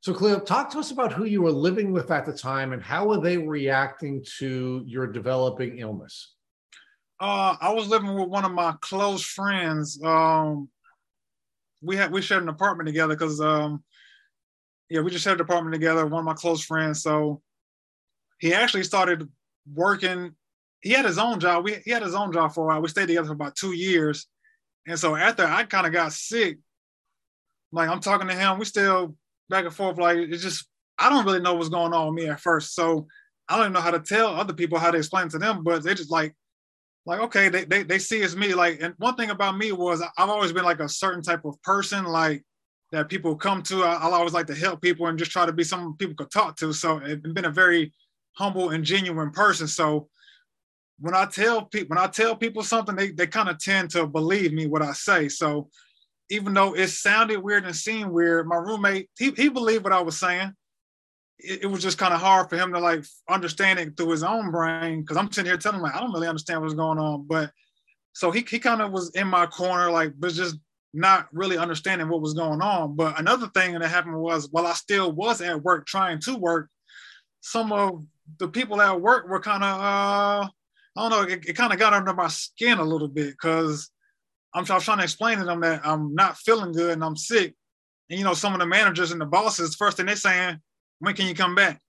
Speaker 1: So, Khalil, talk to us about who you were living with at the time and how were they reacting to your developing illness?
Speaker 3: Uh, I was living with one of my close friends. Um, we had we shared an apartment together because um, yeah, we just shared an apartment together, one of my close friends. So he actually started working. He had his own job. We, he had his own job for a while. We stayed together for about two years. And so after I kind of got sick, like I'm talking to him, we still back and forth. Like it's just, I don't really know what's going on with me at first. So I don't even know how to tell other people how to explain to them, but they just like, like, okay, they, they, they see it's me. Like, and one thing about me was I've always been like a certain type of person. Like that people come to. I, I always like to help people and just try to be someone people could talk to. So it's been a very humble and genuine person. So when I tell people when I tell people something, they, they kind of tend to believe me what I say. So even though it sounded weird and seemed weird, my roommate, he, he believed what I was saying. It, it was just kind of hard for him to like understand it through his own brain. Cause I'm sitting here telling him like, I don't really understand what's going on. But so he, he kind of was in my corner, like, but just not really understanding what was going on. But another thing that happened was while I still was at work trying to work, some of the people at work were kind of uh I don't know, it, it kind of got under my skin a little bit because I'm, I'm trying to explain to them that I'm not feeling good and I'm sick. And you know, some of the managers and the bosses, first thing they're saying, when can you come back?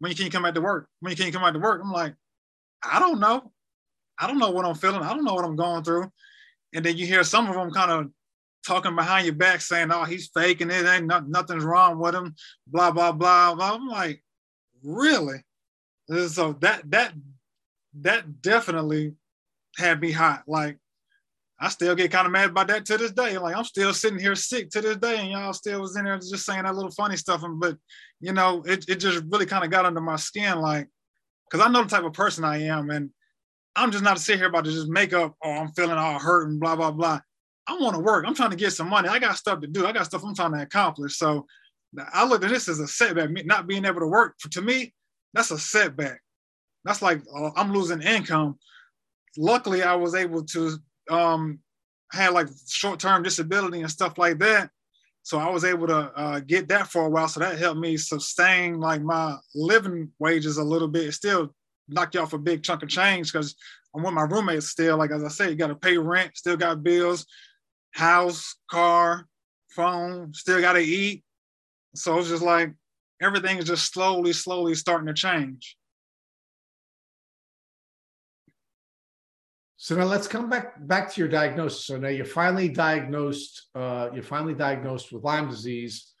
Speaker 3: When can you come back to work? When can you come back to work? I'm like, I don't know. I don't know what I'm feeling. I don't know what I'm going through. And then you hear some of them kind of talking behind your back saying, oh, he's faking it. Ain't not, nothing's wrong with him. Blah, blah, blah, blah. I'm like, really? So that, that, that definitely had me hot. Like, I still get kind of mad about that to this day. Like I'm still sitting here sick to this day, and y'all still was in there just saying that little funny stuff. And but you know, it, it just really kind of got under my skin, like, because I know the type of person I am, and I'm just not to sit here about to just make up, oh, I'm feeling all hurt and blah blah blah. I want to work. I'm trying to get some money. I got stuff to do. I got stuff I'm trying to accomplish. So I look at this as a setback. Not being able to work for to me, that's a setback. That's like uh, I'm losing income. Luckily, I was able to um, had like short term disability and stuff like that. So I was able to uh, get that for a while. So that helped me sustain like my living wages a little bit. It still knocked you off a big chunk of change because I'm with my roommates still. Like as I said, you got to pay rent, still got bills, house, car, phone, still got to eat. So it's just like everything is just slowly, slowly starting to change.
Speaker 1: So now let's come back back to your diagnosis. So now you're finally diagnosed. Uh, you're finally diagnosed with Lyme disease.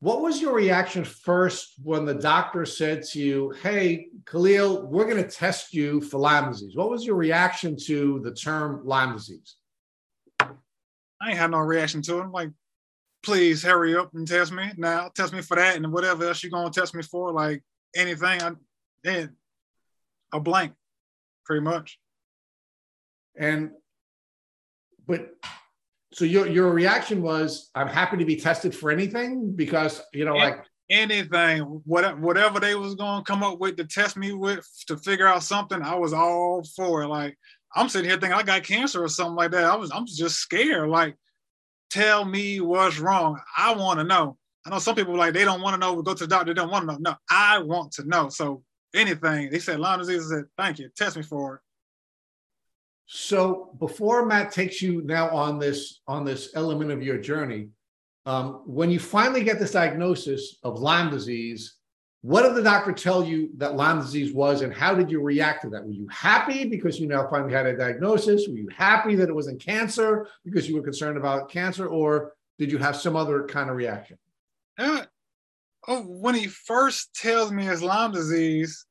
Speaker 1: What was your reaction first when the doctor said to you, "Hey, Khalil, we're going to test you for Lyme disease"? What was your reaction to the term Lyme disease?
Speaker 3: I ain't had no reaction to it. I'm like, please hurry up and test me now. Test me for that and whatever else you're gonna test me for, like anything. I, and a blank, pretty much.
Speaker 1: And but so your your reaction was, I'm happy to be tested for anything because you know, like
Speaker 3: anything, whatever they was gonna come up with to test me with to figure out something, I was all for it. Like I'm sitting here thinking I got cancer or something like that. I was I'm just scared. Like, tell me what's wrong. I want to know. I know some people like they don't want to know. Go to the doctor. They don't want to know. No, I want to know. So anything they said Lyme disease. I said thank you. Test me for it.
Speaker 1: So before Matt takes you now on this on this element of your journey, um, when you finally get this diagnosis of Lyme disease, what did the doctor tell you that Lyme disease was, and how did you react to that? Were you happy because you now finally had a diagnosis? Were you happy that it wasn't cancer because you were concerned about cancer, or did you have some other kind of reaction?
Speaker 3: Uh, oh, when he first tells me it's Lyme disease,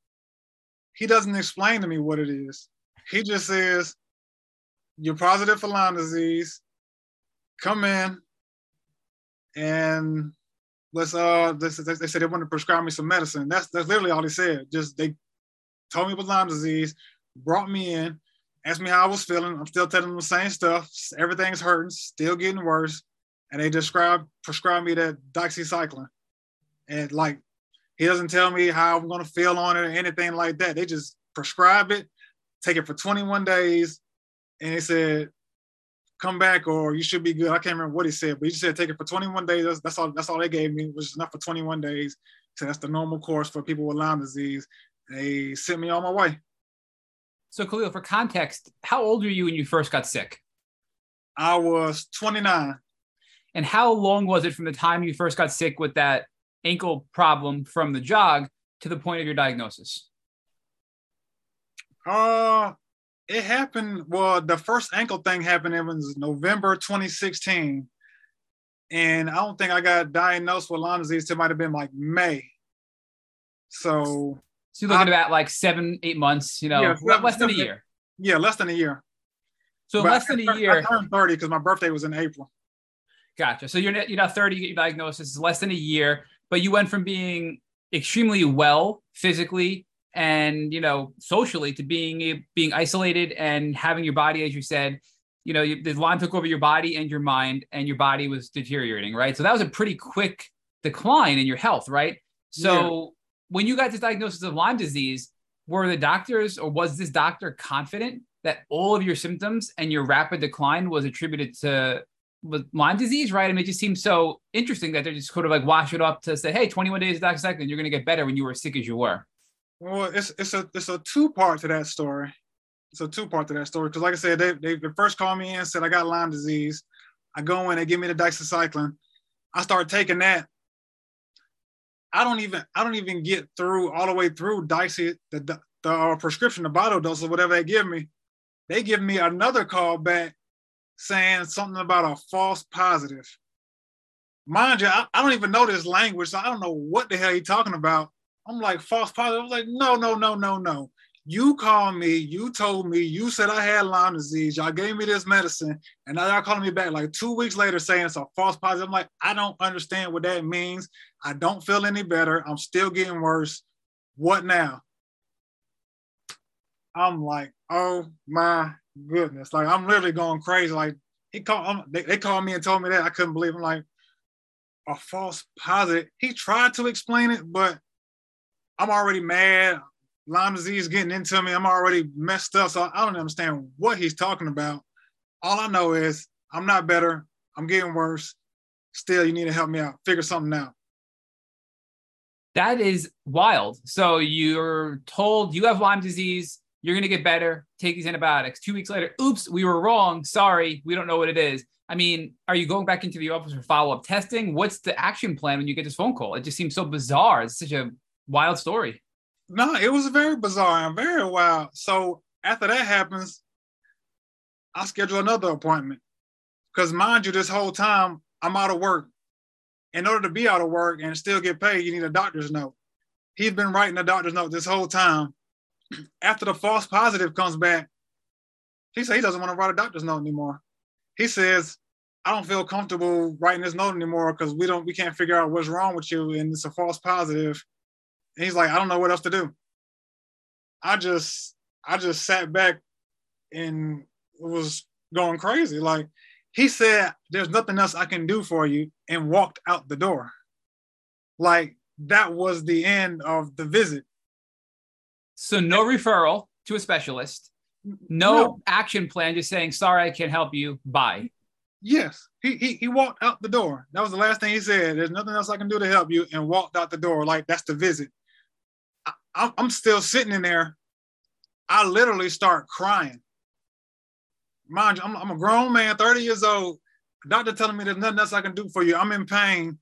Speaker 3: he doesn't explain to me what it is. He just says, "You're positive for Lyme disease. Come in, and let's uh they, said they want to prescribe me some medicine. That's that's literally all they said. Just they told me was Lyme disease, brought me in, asked me how I was feeling. I'm still telling them the same stuff. Everything's hurting, still getting worse. And they described prescribed me that doxycycline. And like he doesn't tell me how I'm gonna feel on it or anything like that. They just prescribe it, take it for 21 days, and they said come back or you should be good. I can't remember what he said, but he just said take it for 21 days. That's, that's all. That's all they gave me, which is enough for 21 days. So that's the normal course for people with Lyme disease. They sent me on my way.
Speaker 2: So Khalil, for context, how old were you when you first got sick?
Speaker 3: I was 29.
Speaker 2: And how long was it from the time you first got sick with that ankle problem from the jog to the point of your diagnosis?
Speaker 3: Uh, it happened. Well, the first ankle thing happened. It was November 2016, and I don't think I got diagnosed with Lyme disease It might have been like May. So,
Speaker 2: so you're looking I, about like seven, eight months. You know, yeah, less than a year.
Speaker 3: Yeah, less than a year.
Speaker 2: So but less than a year.
Speaker 3: I turned 30 because my birthday was in April.
Speaker 2: Gotcha. So you're you're not 30. You get your diagnosis. It's less than a year, but you went from being extremely well physically and you know socially to being being isolated and having your body as you said you know, the Lyme took over your body and your mind, and your body was deteriorating, right? So that was a pretty quick decline in your health, right? So yeah. when you got this diagnosis of Lyme disease, were the doctors or was this doctor confident that all of your symptoms and your rapid decline was attributed to with Lyme disease, right? I mean, it just seems so interesting that they're just sort of like wash it up to say, hey, 21 days of doxycycline, you're going to get better when you were as sick as you were.
Speaker 3: Well, it's it's a it's a two part to that story. It's a two part to that story because, like I said, they they first called me in and said I got Lyme disease. I go in, they give me the doxycycline. I start taking that. I don't even I don't even get through all the way through dicey the the, the uh, prescription, the bottle dose or whatever they give me. They give me another call back saying something about a false positive. Mind you, I, I don't even know this language, so I don't know what the hell he's talking about. I'm like, false positive. I'm like, no, no, no, no, no. You called me, you told me, you said I had Lyme disease, y'all gave me this medicine, and now y'all calling me back like two weeks later saying it's a false positive. I'm like, I don't understand what that means. I don't feel any better. I'm still getting worse. What now? I'm like, oh my goodness. Like I'm literally going crazy. Like he called, um, they, they called me and told me that I couldn't believe. I'm like a false positive. He tried to explain it, but I'm already mad. Lyme disease getting into me. I'm already messed up. So I don't understand what he's talking about. All I know is I'm not better. I'm getting worse. Still, you need to help me out. Figure something out.
Speaker 2: That is wild. So you're told you have Lyme disease you're going to get better. Take these antibiotics. Two weeks later, oops, we were wrong. Sorry, we don't know what it is. I mean, are you going back into the office for follow up testing? What's the action plan when you get this phone call? It just seems so bizarre. It's such a wild story.
Speaker 3: No, it was very bizarre and very wild. So after that happens, I schedule another appointment. Because mind you, this whole time I'm out of work. In order to be out of work and still get paid, you need a doctor's note. He's been writing a doctor's note this whole time [CLEARS THROAT] after the false positive comes back, he said he doesn't want to write a doctor's note anymore. He says, I don't feel comfortable writing this note anymore because we don't we can't figure out what's wrong with you and it's a false positive. And he's like, I don't know what else to do. I just I just sat back and was going crazy. Like he said, there's nothing else I can do for you and walked out the door. Like that was the end of the visit.
Speaker 2: So no referral to a specialist, no, no, action plan, just saying, sorry, I can't help you. Bye.
Speaker 3: Yes. He, he he walked out the door. That was the last thing he said. There's nothing else I can do to help you, and walked out the door. Like that's the visit. I'm still sitting in there. I literally start crying. Mind you, I'm, I'm a grown man, 30 years old. Doctor telling me there's nothing else I can do for you. I'm in pain.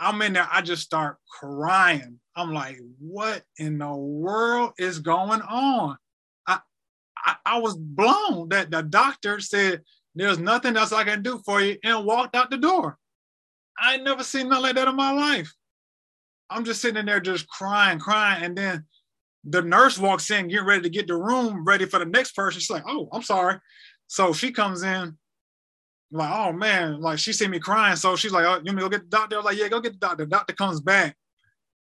Speaker 3: I'm in there. I just start crying. I'm like, what in the world is going on? I, I, I was blown that the doctor said, there's nothing else I can do for you and walked out the door. I never seen nothing like that in my life. I'm just sitting there just crying, crying. And then the nurse walks in, getting ready to get the room ready for the next person. She's like, oh, I'm sorry. So she comes in, like, oh man, like she see me crying. So she's like, oh, you want me to go get the doctor? I was like, yeah, go get the doctor. The doctor comes back.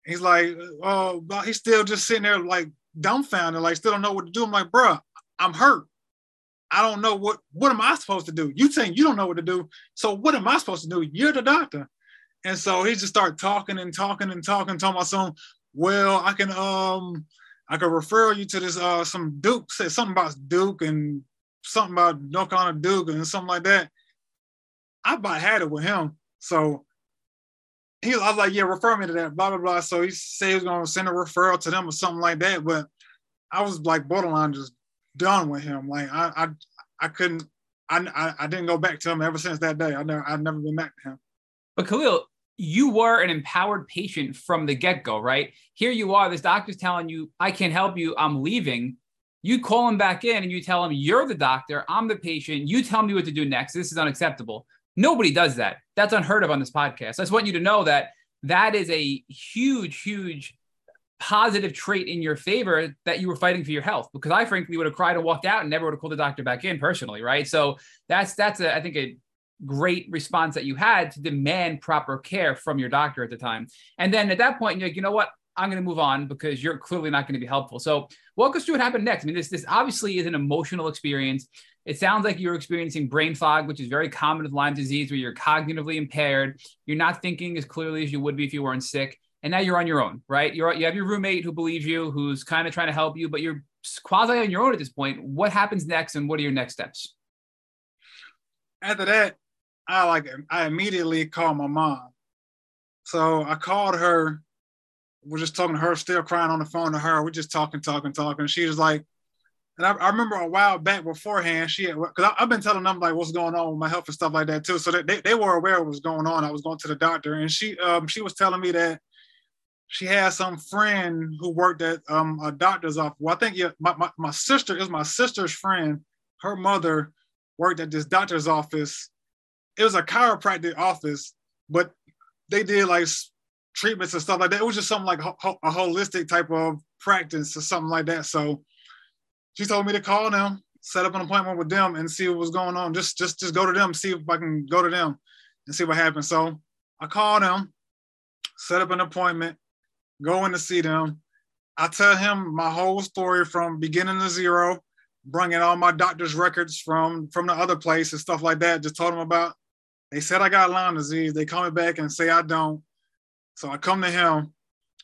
Speaker 3: He's like, oh, but he's still just sitting there like dumbfounded, like still don't know what to do. I'm like, bro, I'm hurt. I don't know what what am I supposed to do? You think you don't know what to do. So what am I supposed to do? You're the doctor. And so he just started talking and talking and talking, talking about some, well, I can um I can refer you to this uh some Duke said something about Duke and something about North Carolina Duke and something like that. I about had it with him. So he, I was like, yeah, refer me to that, blah, blah, blah. So he said he was to send a referral to them or something like that. But I was like borderline just done with him. Like I, I, I couldn't, I, I, I didn't go back to him ever since that day. I never, I've never been back to him.
Speaker 2: But Khalil, you were an empowered patient from the get go, right? Here you are, this doctor's telling you, I can't help you, I'm leaving. You call him back in and you tell him, You're the doctor, I'm the patient, you tell me what to do next. This is unacceptable. Nobody does that. That's unheard of on this podcast. I just want you to know that that is a huge, huge positive trait in your favor that you were fighting for your health because I frankly would have cried and walked out and never would have called the doctor back in personally, right? So that's that's a, I think a great response that you had to demand proper care from your doctor at the time. And then at that point, you're like, you know what? I'm going to move on because you're clearly not going to be helpful. So, walk us through what happened next. I mean, this this obviously is an emotional experience. It sounds like you're experiencing brain fog, which is very common with Lyme disease, where you're cognitively impaired. You're not thinking as clearly as you would be if you weren't sick, and now you're on your own, right? You're you have your roommate who believes you, who's kind of trying to help you, but you're quasi on your own at this point. What happens next, and what are your next steps?
Speaker 3: After that, I like I immediately called my mom. So I called her we're just talking to her, still crying on the phone to her. We're just talking, talking, talking. She was like, and I, I remember a while back beforehand, she had, because I've been telling them like what's going on with my health and stuff like that too. So they, they were aware of what was going on. I was going to the doctor, and she um she was telling me that she had some friend who worked at um a doctor's office. Well, I think yeah, my, my, my sister is my sister's friend. Her mother worked at this doctor's office. It was a chiropractic office, but they did like treatments and stuff like that. It was just something like a, a holistic type of practice or something like that. So she told me to call them, set up an appointment with them, and see what was going on. Just just just go to them, see if I can go to them and see what happens. So I called them, set up an appointment, go in to see them. I tell him my whole story from beginning to zero, bringing all my doctor's records from from the other place and stuff like that. Just told him about. They said I got Lyme disease. They call me back and say I don't. So I come to him,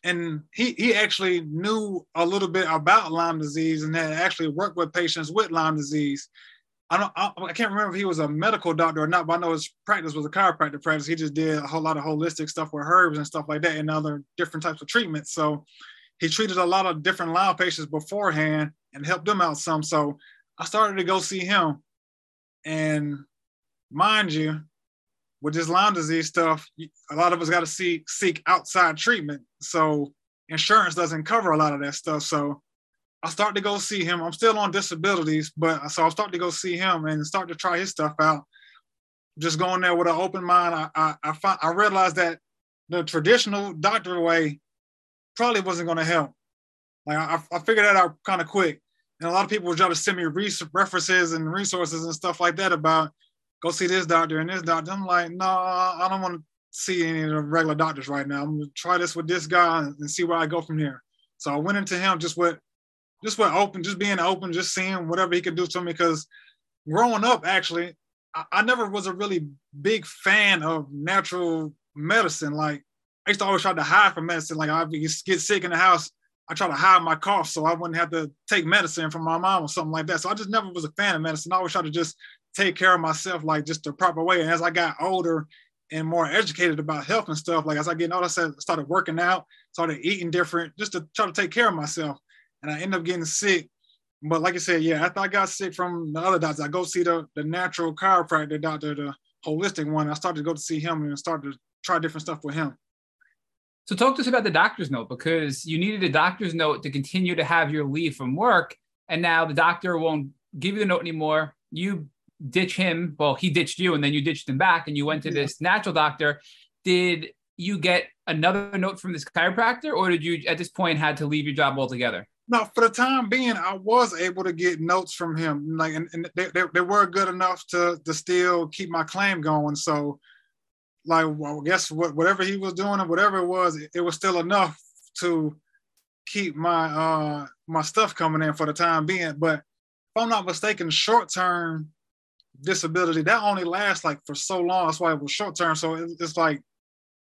Speaker 3: and he he actually knew a little bit about Lyme disease and had actually worked with patients with Lyme disease. I don't I, I, can't remember if he was a medical doctor or not, but I know his practice was a chiropractic practice. He just did a whole lot of holistic stuff with herbs and stuff like that and other different types of treatments. So he treated a lot of different Lyme patients beforehand and helped them out some. So I started to go see him. And mind you, with this Lyme disease stuff, a lot of us got to seek seek outside treatment. So insurance doesn't cover a lot of that stuff. So I start to go see him. I'm still on disabilities, but uh, so I start to go see him and start to try his stuff out. Just going there with an open mind. I I I, find, I realized that the traditional doctor way probably wasn't going to help. Like I, I figured that out kind of quick. And a lot of people would try to send me references and resources and stuff like that about go see this doctor and this doctor. I'm like, no, I don't want to see any of the regular doctors right now. I'm gonna try this with this guy and see where I go from here. So I went into him just with just with open, just being open, just seeing whatever he could do to me. Because growing up, actually, I, I, never was a really big fan of natural medicine. Like I used to always try to hide from medicine. Like I get sick in the house, I try to hide my cough so I wouldn't have to take medicine from my mom or something like that. So I just never was a fan of medicine. I always try to just take care of myself like just the proper way. And as I got older and more educated about health and stuff, like as I get older, I started working out, started eating different, just to try to take care of myself. And I ended up getting sick. But like I said, yeah, after I got sick from the other doctors, I go see the the natural chiropractor doctor, the holistic one. I started to go to see him and started to try different stuff with him.
Speaker 2: So talk to us about the doctor's note because you needed a doctor's note to continue to have your leave from work. And now the doctor won't give you the note anymore. You ditch him. Well, he ditched you and then you ditched him back and you went to yeah. this natural doctor. Did you get another note from this chiropractor or did you at this point had to leave your job altogether?
Speaker 3: No, for the time being, I was able to get notes from him. Like, and, and they, they, they, were good enough to, to still keep my claim going. So, like, well, I guess what, whatever he was doing or whatever it was, it, it was still enough to keep my uh my stuff coming in for the time being. But if I'm not mistaken, short term, disability that only lasts like for so long. That's why it was short term. So it's like I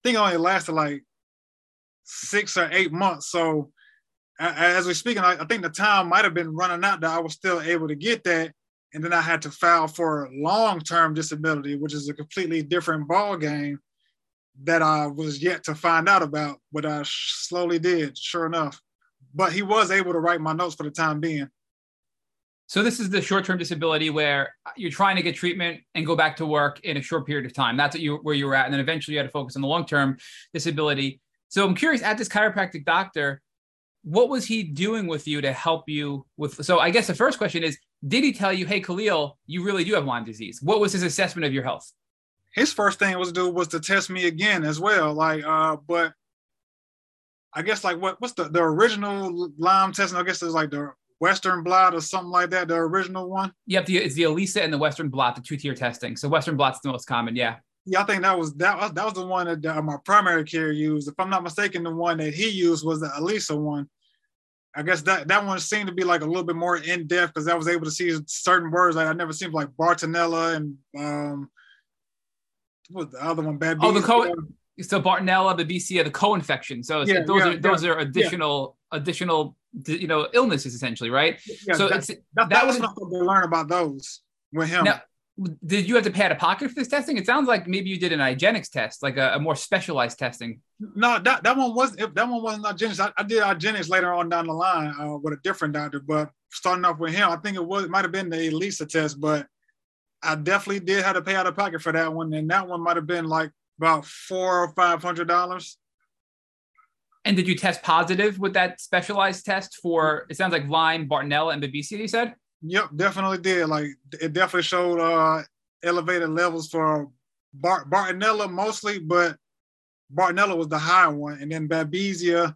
Speaker 3: think it only lasted like six or eight months. So as we're speaking, I, think the time might have been running out that I was still able to get that. And then I had to file for long-term disability, which is a completely different ball game that I was yet to find out about, but I slowly did, sure enough. But he was able to write my notes for the time being.
Speaker 2: So this is the short-term disability where you're trying to get treatment and go back to work in a short period of time. That's you where you were at, and then eventually you had to focus on the long-term disability. So I'm curious, at this chiropractic doctor, what was he doing with you to help you with? So I guess the first question is, did he tell you, "Hey, Khalil, you really do have Lyme disease"? What was his assessment of your health?
Speaker 3: His first thing was to do was to test me again as well. Like, uh, but I guess like what what's the the original Lyme testing? I guess it's like the Western blot or something like that, the original one?
Speaker 2: Yep, the, it's the ELISA and the Western blot, the two tier testing. So Western blot's the most common, yeah.
Speaker 3: Yeah, I think that was that was that was the one that uh, my primary care used. If I'm not mistaken, the one that he used was the ELISA one. I guess that that one seemed to be like a little bit more in depth because I was able to see certain words like I never seen like Bartonella and um what was the other one? Bad.
Speaker 2: Oh, the co so Bartonella, the BCA, the co-infection. So yeah, those yeah, are those yeah, are additional additional you know illnesses essentially, right?
Speaker 3: so that, it's, that, that, was something to learn about those with him.
Speaker 2: Now, did you have to pay out of pocket for this testing? It sounds like maybe you did an IGeneX test, like a, a more specialized testing.
Speaker 3: No, that, that one wasn't. That one wasn't IGeneX. I, I did IGeneX later on down the line uh, with a different doctor, but starting off with him, I think it was it might have been the ELISA test, but I definitely did have to pay out of pocket for that one, and that one might have been like about four or five hundred dollars.
Speaker 2: And did you test positive with that specialized test for? It sounds like Lyme, Bartonella, and Babesia. You said.
Speaker 3: Yep, definitely did. Like it definitely showed uh elevated levels for Bart- Bartonella mostly, but Bartonella was the high one, and then Babesia,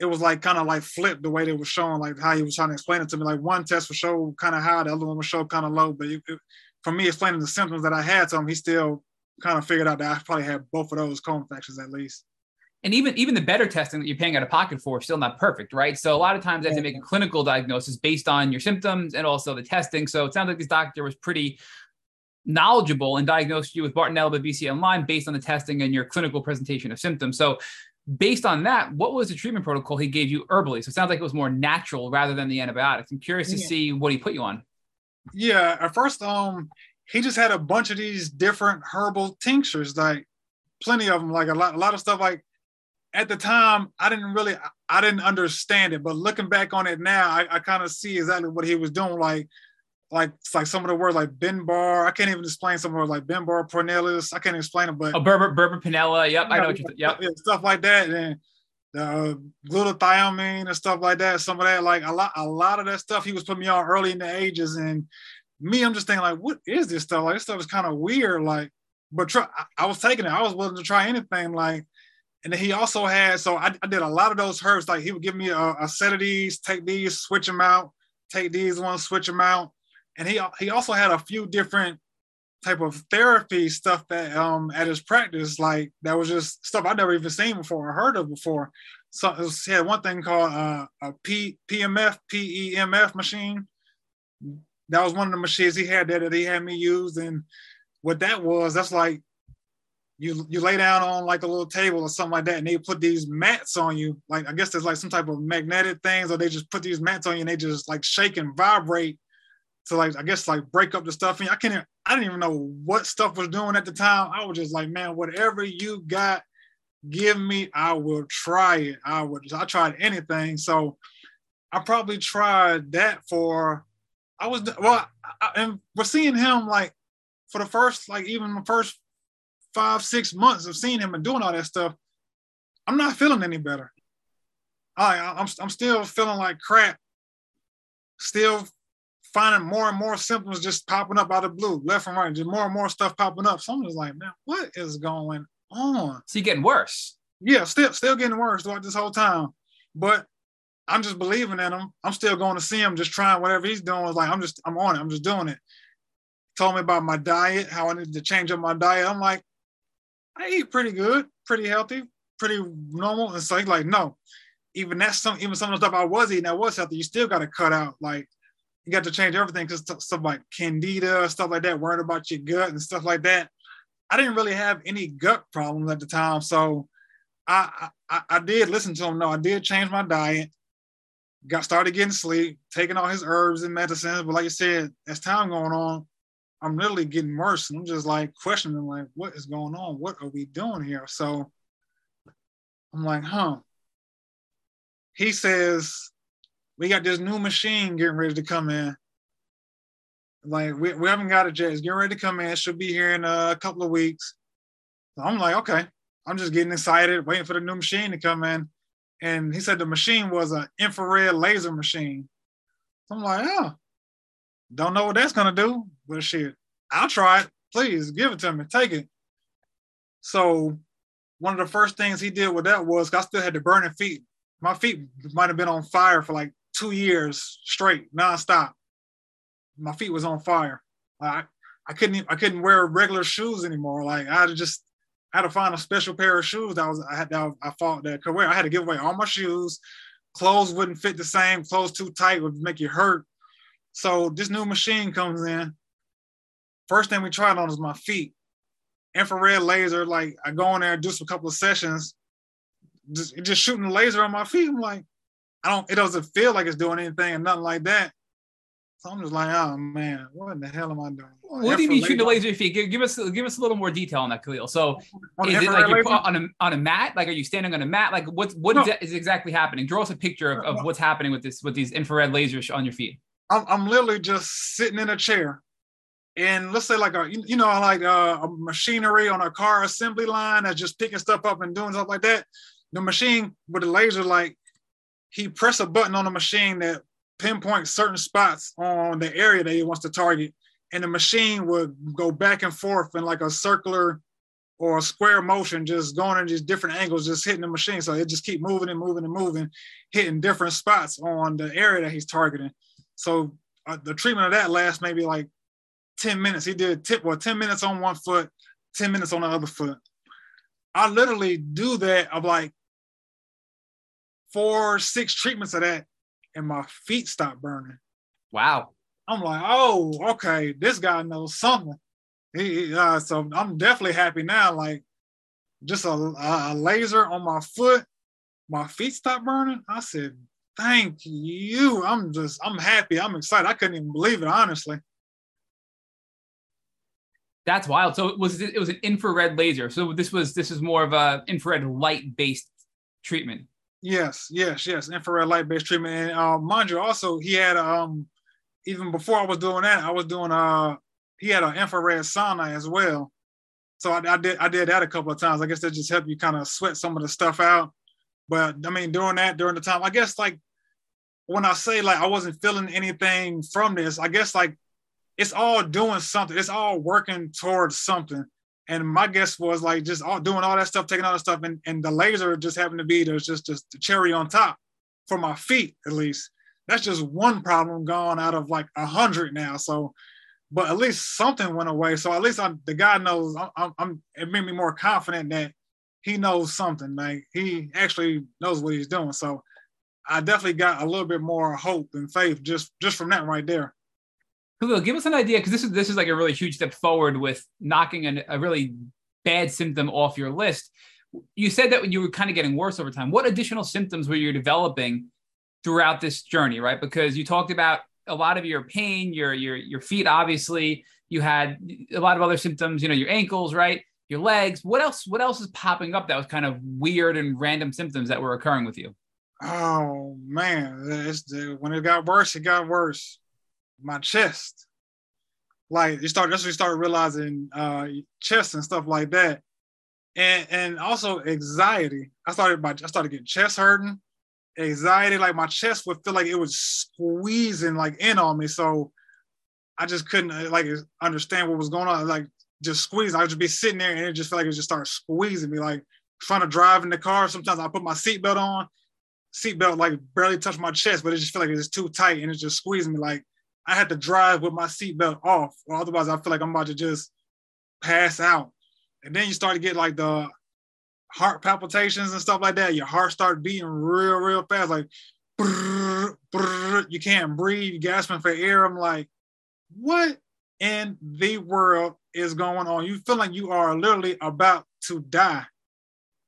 Speaker 3: it was like kind of like flipped the way they were showing, like how he was trying to explain it to me. Like one test was show kind of high, the other one was show kind of low. But it, it, for me, explaining the symptoms that I had to him, he still kind of figured out that I probably had both of those co-infections at least.
Speaker 2: And even even the better testing that you're paying out of pocket for is still not perfect, right? So a lot of times they have to make a clinical diagnosis based on your symptoms and also the testing. So it sounds like this doctor was pretty knowledgeable and diagnosed you with Bartonella, Babesia, and Lyme based on the testing and your clinical presentation of symptoms. So based on that, what was the treatment protocol he gave you herbally? So it sounds like it was more natural rather than the antibiotics. I'm curious to see what he put you on.
Speaker 3: Yeah, at first, um, he just had a bunch of these different herbal tinctures, like plenty of them, like a lot, a lot of stuff. Like at the time, I didn't really, I didn't understand it, but looking back on it now, I, I kind of see exactly what he was doing. Like, like like some of the words like Benbar. I can't even explain some words like Benbar, Cornelius. I can't explain them, but
Speaker 2: oh, Berber, Burbur Pinella. Yep, I know what you're. Yep,
Speaker 3: stuff like that, and uh, glutathione and stuff like that. Some of that, like a lot, a lot of that stuff, he was putting me on early in the ages, and me, I'm just thinking like, what is this stuff? Like this stuff is kind of weird. Like, but try, I, I, was taking it. I was willing to try anything. Like, and then he also had. So I, I did a lot of those herbs. Like he would give me a, a, set of these, take these, switch them out, take these ones, switch them out. And he he also had a few different type of therapy stuff that um at his practice, like that was just stuff I'd never even seen before or heard of before. So he had one thing called uh, a P, PMF, PEMF machine that was one of the machines he had there that he had me use. And what that was, that's like you you lay down on like a little table or something like that, and they put these mats on you. Like I guess there's like some type of magnetic things, or they just put these mats on you and they just like shake and vibrate to like I guess like break up the stuff. And I can't I didn't even know what stuff was doing at the time. I was just like, man, whatever you got, give me, I will try it. I would I tried anything. So I probably tried that for I was well, I, and we're seeing him like for the first like even the first five six months of seeing him and doing all that stuff. I'm not feeling any better. I I'm I'm still feeling like crap. Still finding more and more symptoms just popping up out of blue, left and right, just more and more stuff popping up. So I'm just like, man, what is going on?
Speaker 2: So you getting worse?
Speaker 3: Yeah, still still getting worse throughout this whole time. But I'm just believing in him. I'm still going to see him, just trying whatever he's doing. Like I'm just, I'm on it. I'm just doing it. Told me about my diet, how I needed to change up my diet. I'm like, I eat pretty good, pretty healthy, pretty normal. And so he's like, no, even that's some, even some of the stuff I was eating that was healthy, you still got to cut out. Like you got to change everything because stuff like candida, stuff like that, worrying about your gut and stuff like that. I didn't really have any gut problems at the time, so I, I I did listen to him. No, I did change my diet got started getting sleep, taking all his herbs and medicines. But like I said, as time going on, I'm literally getting worse. And I'm just like questioning, like, what is going on? What are we doing here? So I'm like, huh. He says, we got this new machine getting ready to come in. Like, we, we haven't got it yet. It's getting ready to come in. It should be here in a couple of weeks. So I'm like, okay. I'm just getting excited, waiting for the new machine to come in and he said the machine was an infrared laser machine. So I'm like, oh, don't know what that's gonna do, but shit, I'll try it. Please give it to me, take it. So one of the first things he did with that was I still had the burning feet. My feet might have been on fire for like two years straight, nonstop. My feet was on fire. I, I couldn't I couldn't wear regular shoes anymore. Like I just I had to find a special pair of shoes that was I had that I thought that could wear. I had to give away all my shoes. Clothes wouldn't fit the same. Clothes too tight would make you hurt. So this new machine comes in. First thing we tried on is my feet. Infrared laser, like I go in there and do some couple of sessions, just, just shooting the laser on my feet. I'm like, I don't, it doesn't feel like it's doing anything and nothing like that. So I'm just like, oh man, what in the hell am I doing?
Speaker 2: What do you mean shooting the laser feet? Give, give, us give us a little more detail on that, Khalil. So on is it like you're on a on a mat? Like are you standing on a mat? Like what's what no. is, exactly happening? Draw us a picture of, of what's happening with this with these infrared lasers on your feet.
Speaker 3: I'm, I'm literally just sitting in a chair. And let's say like a you know like a, uh, a machinery on a car assembly line that's just picking stuff up and doing stuff like that. The machine with the laser, like he press a button on the machine that pinpoint certain spots on the area that he wants to target, and the machine would go back and forth in like a circular or a square motion, just going in these different angles, just hitting the machine. So it just keep moving and moving and moving, hitting different spots on the area that he's targeting. So uh, the treatment of that lasts maybe like 10 minutes. He did tip well, 10 minutes on one foot, 10 minutes on the other foot. I literally do that of like four, six treatments of that and my feet stop burning.
Speaker 2: Wow.
Speaker 3: I'm like, oh, okay, this guy knows something. He, uh, so I'm definitely happy now. Like, just a, a laser on my foot, my feet stop burning. I said, thank you. I'm just, I'm happy. I'm excited. I couldn't even believe it, honestly.
Speaker 2: That's wild. So it was it was an infrared laser. So this was this is more of a infrared light based treatment.
Speaker 3: Yes, yes, yes. Infrared light based treatment, and uh, mind you, also he had um even before I was doing that, I was doing uh he had an infrared sauna as well. So I, I, did I did that a couple of times. I guess that just helped you kind of sweat some of the stuff out. But I mean, during that during the time, I guess like when I say like I wasn't feeling anything from this, I guess like it's all doing something. It's all working towards something. And my guess was like just all, doing all that stuff, taking all that stuff, and, and the laser just happened to be there's just just the cherry on top for my feet at least. That's just one problem gone out of like a hundred now. So, but at least something went away. So at least I, the guy knows. I'm, I'm. It made me more confident that he knows something. Like he actually knows what he's doing. So I definitely got a little bit more hope and faith just just from that right there.
Speaker 2: Khalil, give us an idea because this is this is like a really huge step forward with knocking an, a really bad symptom off your list. You said that when you were kind of getting worse over time. What additional symptoms were you developing throughout this journey, right? Because you talked about a lot of your pain, your your your feet, obviously. You had a lot of other symptoms, you know, your ankles, right? Your legs. What else? What else is popping up that was kind of weird and random symptoms that were occurring with you?
Speaker 3: Oh man, when it got worse, it got worse my chest. Like you start, that's when you start realizing uh, chest and stuff like that, and and also anxiety. I started by I started getting chest hurting, anxiety. Like my chest would feel like it was squeezing like in on me. So I just couldn't uh, like understand what was going on. Like just squeeze. I would just be sitting there and it just felt like it just started squeezing me. Like trying to drive in the car. Sometimes I put my seatbelt on, seatbelt like barely touch my chest, but it just felt like it's too tight and it just squeezing me. Like I had to drive with my seatbelt off, or otherwise I feel like I'm about to just pass out. And then you start to get like the heart palpitations and stuff like that. Your heart started beating real, real fast, like brrr, brrr, you can't breathe, gasping for air. I'm like, what in the world is going on? You feel like you are literally about to die.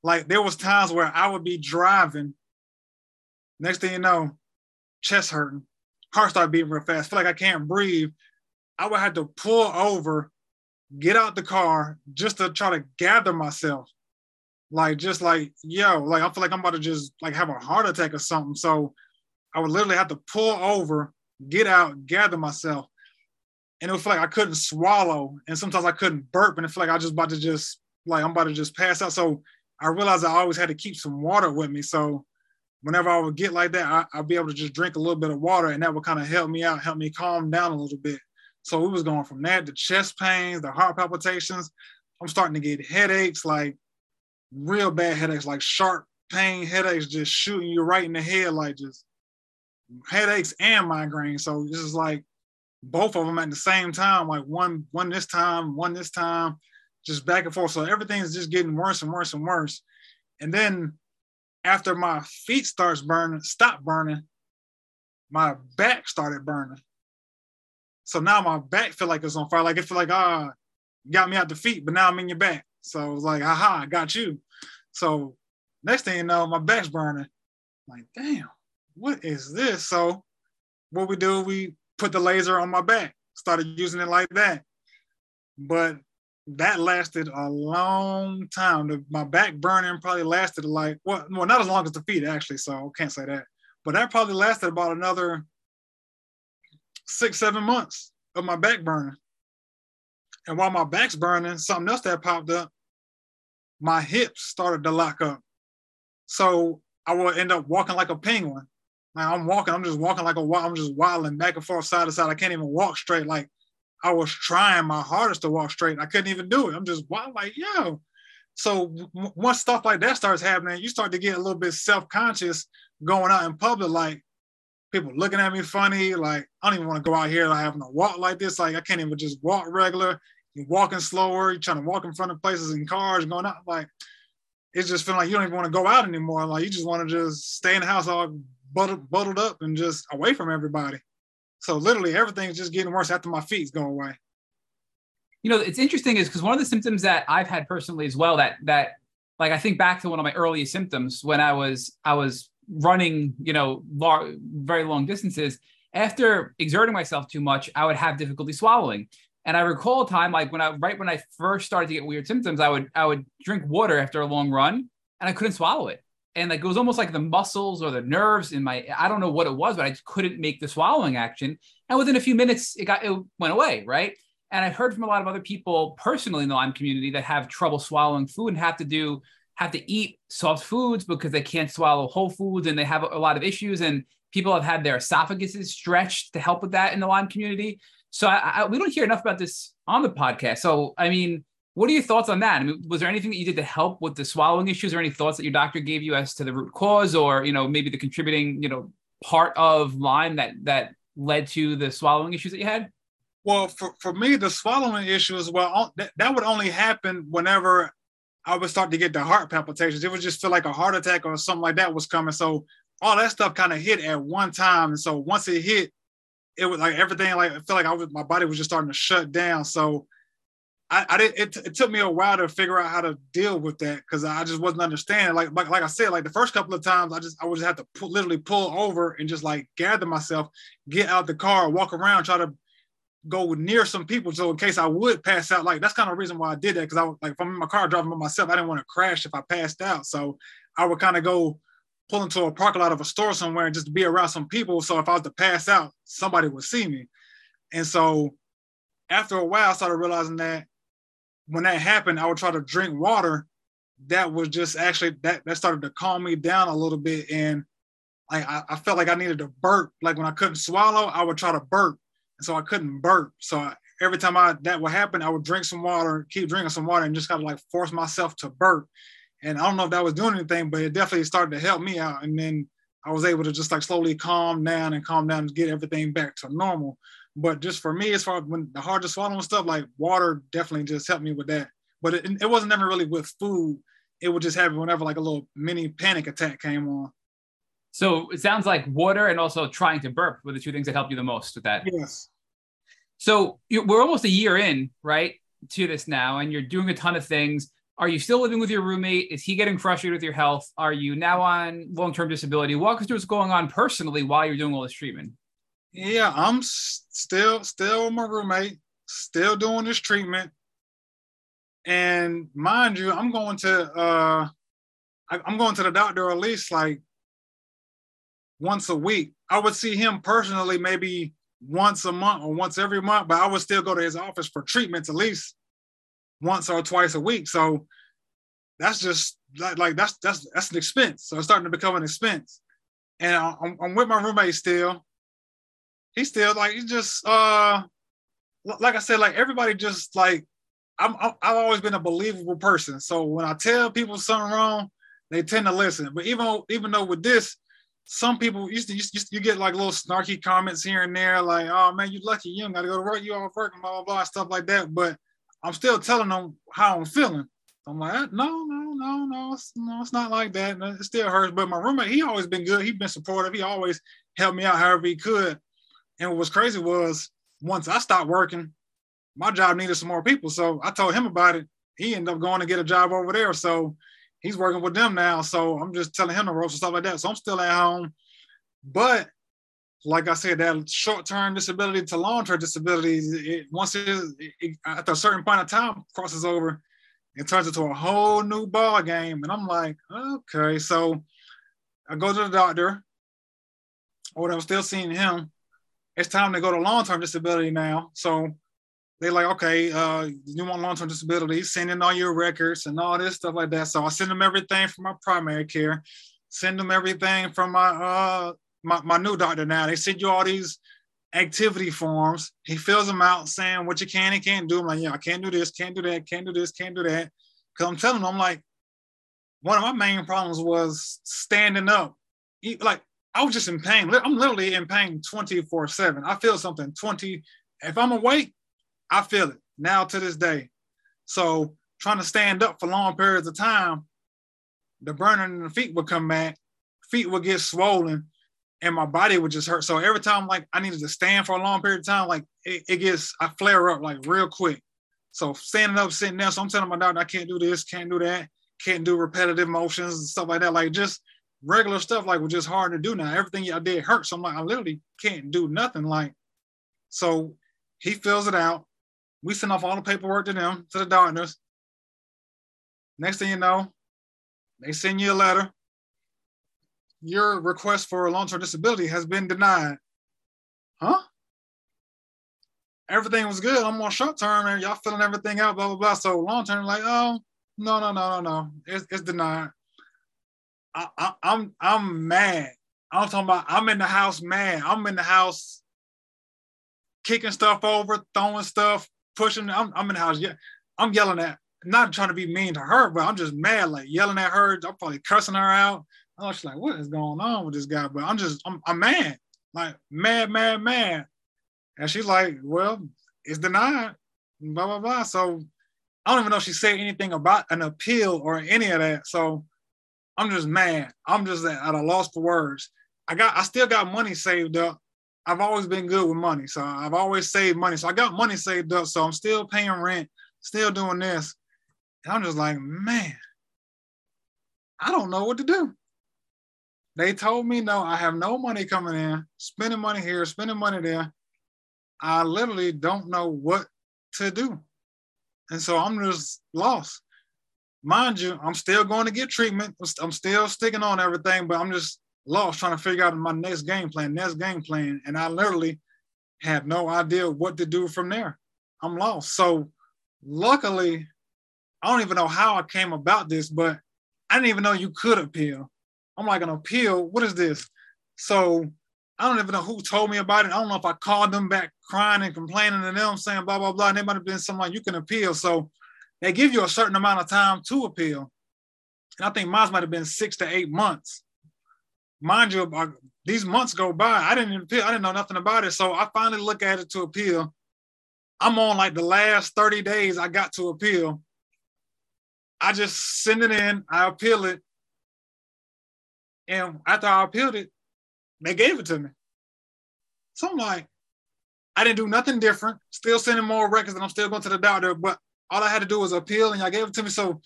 Speaker 3: Like there was times where I would be driving. Next thing you know, chest hurting, heart started beating real fast. Feel like I can't breathe. I would have to pull over, get out the car just to try to gather myself. Like just like, yo, like I feel like I'm about to just like have a heart attack or something. So I would literally have to pull over, get out, gather myself. And it feel like I couldn't swallow. And sometimes I couldn't burp. And it felt like I was just about to just like I'm about to just pass out. So I realized I always had to keep some water with me. So whenever I would get like that, I, would be able to just drink a little bit of water and that would kind of help me out, help me calm down a little bit. So it was going from that to chest pains, the heart palpitations. I'm starting to get headaches, like real bad headaches, like sharp pain headaches, just shooting you right in the head, like just headaches and migraine. So this is like both of them at the same time, like one one this time, one this time, just back and forth. So everything's just getting worse and worse and worse. And then after my feet starts burning, stop burning, my back started burning. So now my back feel like it's on fire. Like it feel like ah, uh, got me out the feet, but now I'm in your back. So I was like, aha, I got you. So next thing you know, my back's burning. I'm like, damn, what is this? So what we do, we put the laser on my back, started using it like that. But that lasted a long time. My back burning probably lasted like well, well, not as long as the feet actually, so can't say that. But that probably lasted about another six, seven months of my back burning. And while my back's burning, something else that popped up, my hips started to lock up. So I would end up walking like a penguin. Like I'm walking, I'm just walking like a I'm just wilding back and forth, side to side. I can't even walk straight. Like I was trying my hardest to walk straight. I couldn't even do it. I'm just wild, like, yo. So once stuff like that starts happening, you start to get a little bit self-conscious going out in public, like people looking at me funny. Like I don't even want to go out here like having to walk like this. Like I can't even just walk regular. You're walking slower. You're trying to walk in front of places and cars going out. Like it's just feeling like you don't even want to go out anymore. Like you just want to just stay in the house all bundled, bundled up and just away from everybody. So literally everything's just getting worse after my feet's go away.
Speaker 2: You know, it's interesting is because one of the symptoms that I've had personally as well that that like I think back to one of my earliest symptoms when I was I was running, you know, lar- very long distances. After exerting myself too much, I would have difficulty swallowing. And I recall a time like when I right when I first started to get weird symptoms, I would I would drink water after a long run and I couldn't swallow it and like it was almost like the muscles or the nerves in my I don't know what it was, but I just couldn't make the swallowing action. And within a few minutes, it got it went away, right? And I've heard from a lot of other people personally in the Lyme community that have trouble swallowing food and have to do have to eat soft foods because they can't swallow whole foods and they have a lot of issues. And people have had their esophaguses stretched to help with that in the Lyme community. So I, I, we don't hear enough about this on the podcast. So I mean, what are your thoughts on that? I mean, was there anything that you did to help with the swallowing issues, or any thoughts that your doctor gave you as to the root cause, or you know, maybe the contributing, you know, part of Lyme that that led to the swallowing issues that you had?
Speaker 3: Well, for, for me, the swallowing issues, well, that, that would only happen whenever I would start to get the heart palpitations. It would just feel like a heart attack or something like that was coming. So all that stuff kind of hit at one time. And so once it hit, it was like everything, like I feel like I was, my body was just starting to shut down. So I, I did. It, it, took me a while to figure out how to deal with that because I just wasn't understanding. Like, like, like I said, like the first couple of times, I just I would just have to pull, literally pull over and just like gather myself, get out the car, walk around, try to go near some people, so in case I would pass out. Like that's kind of the reason why I did that because I was like if I'm in my car driving by myself, I didn't want to crash if I passed out. So I would kind of go pull into a parking lot of a store somewhere and just be around some people. So if I was to pass out, somebody would see me. And so after a while, I started realizing that when that happened, I would try to drink water. That was just actually that that started to calm me down a little bit, and I, I felt like I needed to burp. Like when I couldn't swallow, I would try to burp, and so I couldn't burp. So I, every time I that would happen, I would drink some water, keep drinking some water, and just kind of like force myself to burp. And I don't know if that was doing anything, but it definitely started to help me out. And then I was able to just like slowly calm down and calm down and get everything back to normal. But just for me, as far as when the hard to swallow and stuff, like water definitely just helped me with that. But it, it wasn't never really with food. It would just happen whenever like a little mini panic attack came on.
Speaker 2: So it sounds like water and also trying to burp were the two things that helped you the most with that.
Speaker 3: Yes.
Speaker 2: So we're almost a year in, right, to this now, and you're doing a ton of things. Are you still living with your roommate? Is he getting frustrated with your health? Are you now on long term disability? Walk us through what's going on personally while you're doing all this treatment.
Speaker 3: Yeah, I'm still still with my roommate, still doing this treatment. And mind you, I'm going to uh I'm going to the doctor at least like once a week. I would see him personally maybe once a month or once every month, but I would still go to his office for treatments at least once or twice a week. So that's just like, like that's that's that's an expense. So it's starting to become an expense. And I'm, I'm with my roommate still he's still like he just uh like I said, like everybody just like I'm, i have always been a believable person. So when I tell people something wrong, they tend to listen. But even even though with this, some people used to, you, you get like little snarky comments here and there, like, "Oh man, you lucky, you don't got to go to work, you off work, and blah blah blah, stuff like that." But I'm still telling them how I'm feeling. I'm like, no, no, no, no, it's, no, it's not like that. It still hurts. But my roommate, he always been good. he's been supportive. He always helped me out however he could. And what was crazy was once I stopped working, my job needed some more people. So I told him about it. He ended up going to get a job over there. So he's working with them now. So I'm just telling him the ropes and stuff like that. So I'm still at home. But like I said, that short-term disability to long-term disability, it, once it, it, at a certain point of time crosses over, it turns into a whole new ball game. And I'm like, okay. So I go to the doctor, or I'm still seeing him. It's time to go to long-term disability now. So they're like, okay, uh, you want long-term disability, send in all your records and all this stuff like that. So I send them everything from my primary care, send them everything from my uh my, my new doctor now. They send you all these activity forms. He fills them out saying what you can and can't do. I'm like, yeah, I can't do this, can't do that, can't do this, can't do that. Cause I'm telling them, I'm like, one of my main problems was standing up. Like I was just in pain. I'm literally in pain 24 seven. I feel something 20. If I'm awake, I feel it now to this day. So trying to stand up for long periods of time, the burning in the feet would come back, feet would get swollen, and my body would just hurt. So every time like I needed to stand for a long period of time, like it, it gets I flare up like real quick. So standing up, sitting down. So I'm telling my doctor I can't do this, can't do that, can't do repetitive motions and stuff like that. Like just regular stuff like was just hard to do now. Everything I did hurt. So I'm like, I literally can't do nothing. Like, so he fills it out. We send off all the paperwork to them, to the doctors. Next thing you know, they send you a letter your request for a long-term disability has been denied. Huh? Everything was good. I'm on short term and y'all filling everything out, blah, blah, blah. So long term, like, oh, no, no, no, no, no. It's, it's denied. I, I, I'm I'm mad. I'm talking about I'm in the house mad. I'm in the house kicking stuff over, throwing stuff, pushing. I'm, I'm in the house. Yeah, I'm yelling at, not trying to be mean to her, but I'm just mad, like yelling at her. I'm probably cussing her out. I was like, what is going on with this guy? But I'm just, I'm, I'm mad, like mad, mad, mad. And she's like, well, it's denied, blah, blah, blah. So I don't even know if she said anything about an appeal or any of that. So I'm just mad. I'm just at a loss for words. I got, I still got money saved up. I've always been good with money. So I've always saved money. So I got money saved up. So I'm still paying rent, still doing this. And I'm just like, man, I don't know what to do. They told me no, I have no money coming in, spending money here, spending money there. I literally don't know what to do. And so I'm just lost. Mind you, I'm still going to get treatment. I'm still sticking on everything, but I'm just lost trying to figure out my next game plan, next game plan. And I literally have no idea what to do from there. I'm lost. So luckily, I don't even know how I came about this, but I didn't even know you could appeal. I'm like, an appeal? What is this? So I don't even know who told me about it. I don't know if I called them back crying and complaining to them saying blah, blah, blah. And they might have been like, you can appeal. So they give you a certain amount of time to appeal. And I think mine might have been six to eight months. Mind you, uh, these months go by. I didn't appeal. I didn't know nothing about it. So I finally look at it to appeal. I'm on like the last 30 days I got to appeal. I just send it in, I appeal it, and after I appealed it, they gave it to me. So I'm like, I didn't do nothing different. Still sending more records, and I'm still going to the doctor. But all I had to do was appeal, and y'all gave it to me. So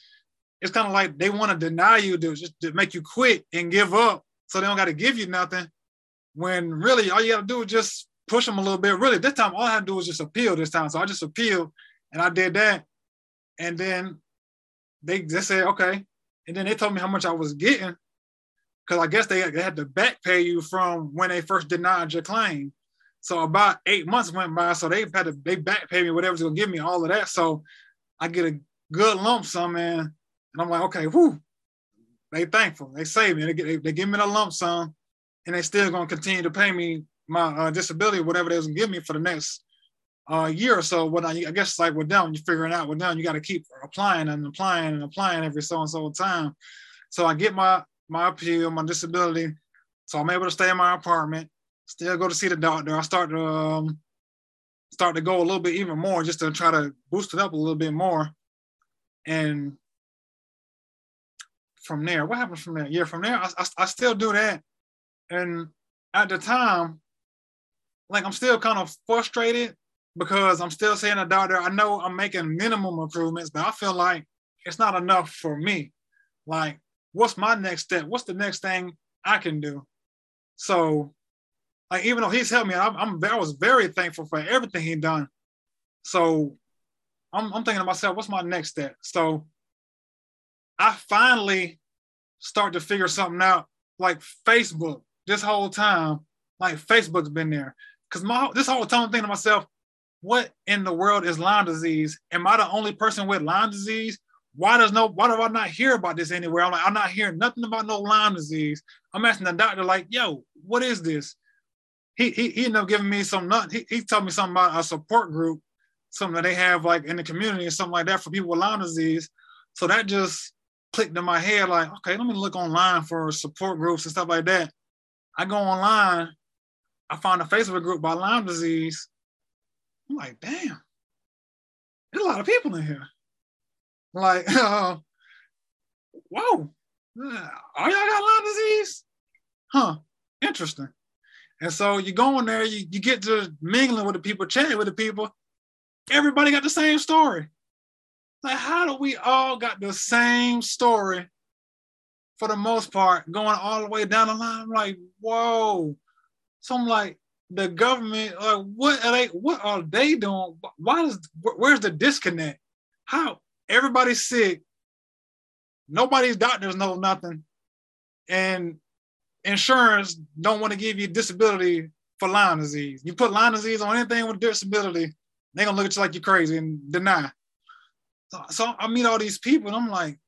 Speaker 3: it's kind of like they want to deny you, to just to make you quit and give up, so they don't got to give you nothing. When really all you got to do is just push them a little bit. Really, this time all I had to do was just appeal. This time, so I just appealed, and I did that, and then they just said okay, and then they told me how much I was getting, because I guess they, they had to back pay you from when they first denied your claim. So about eight months went by, so they had to they back pay me whatever's gonna give me all of that. So I get a good lump sum, man, and I'm like, okay, whoo, they thankful, they save me, they, they, they give me a lump sum, and they still gonna continue to pay me my uh, disability, whatever they was gonna give me for the next uh, year or so. What I, I guess it's like we're done. You're figuring out we're done. You got to keep applying and applying and applying every so and so time. So I get my my appeal, my disability. So I'm able to stay in my apartment, still go to see the doctor. I start to um, start to go a little bit even more just to try to boost it up a little bit more. And from there, what happened from there? Yeah, from there, I, I, I still do that. And at the time, like I'm still kind of frustrated because I'm still saying to doctor, I know I'm making minimum improvements, but I feel like it's not enough for me. Like, what's my next step? What's the next thing I can do? So, like, even though he's helped me, I'm, I'm I was very thankful for everything he done. So, I'm, I'm thinking to myself, what's my next step? So, I finally start to figure something out, like Facebook. This whole time, like Facebook's been there, because my this whole time I'm thinking to myself, what in the world is Lyme disease? Am I the only person with Lyme disease? Why does no why do I not hear about this anywhere? I'm like, I'm not hearing nothing about no Lyme disease. I'm asking the doctor, like, yo, what is this? He he, he ended up giving me some nut. He, he told me something about a support group, something that they have like in the community or something like that for people with Lyme disease. So that just clicked in my head, like, okay, let me look online for support groups and stuff like that. I go online, I found a Facebook group about Lyme disease. I'm like, damn, there's a lot of people in here. Like, [LAUGHS] uh, whoa, are y'all got Lyme disease? Huh, interesting. And so you go in there, you, you get to mingling with the people, chatting with the people. Everybody got the same story. Like, how do we all got the same story for the most part, going all the way down the line? I'm like, whoa. So I'm like, the government, like, what are they? What are they doing? Why does? Where's the disconnect? How everybody's sick, nobody's doctors know nothing, and insurance don't want to give you disability for Lyme disease. You put Lyme disease on anything with disability, they're gonna look at you like you're crazy and deny. So, so I meet all these people, and I'm like,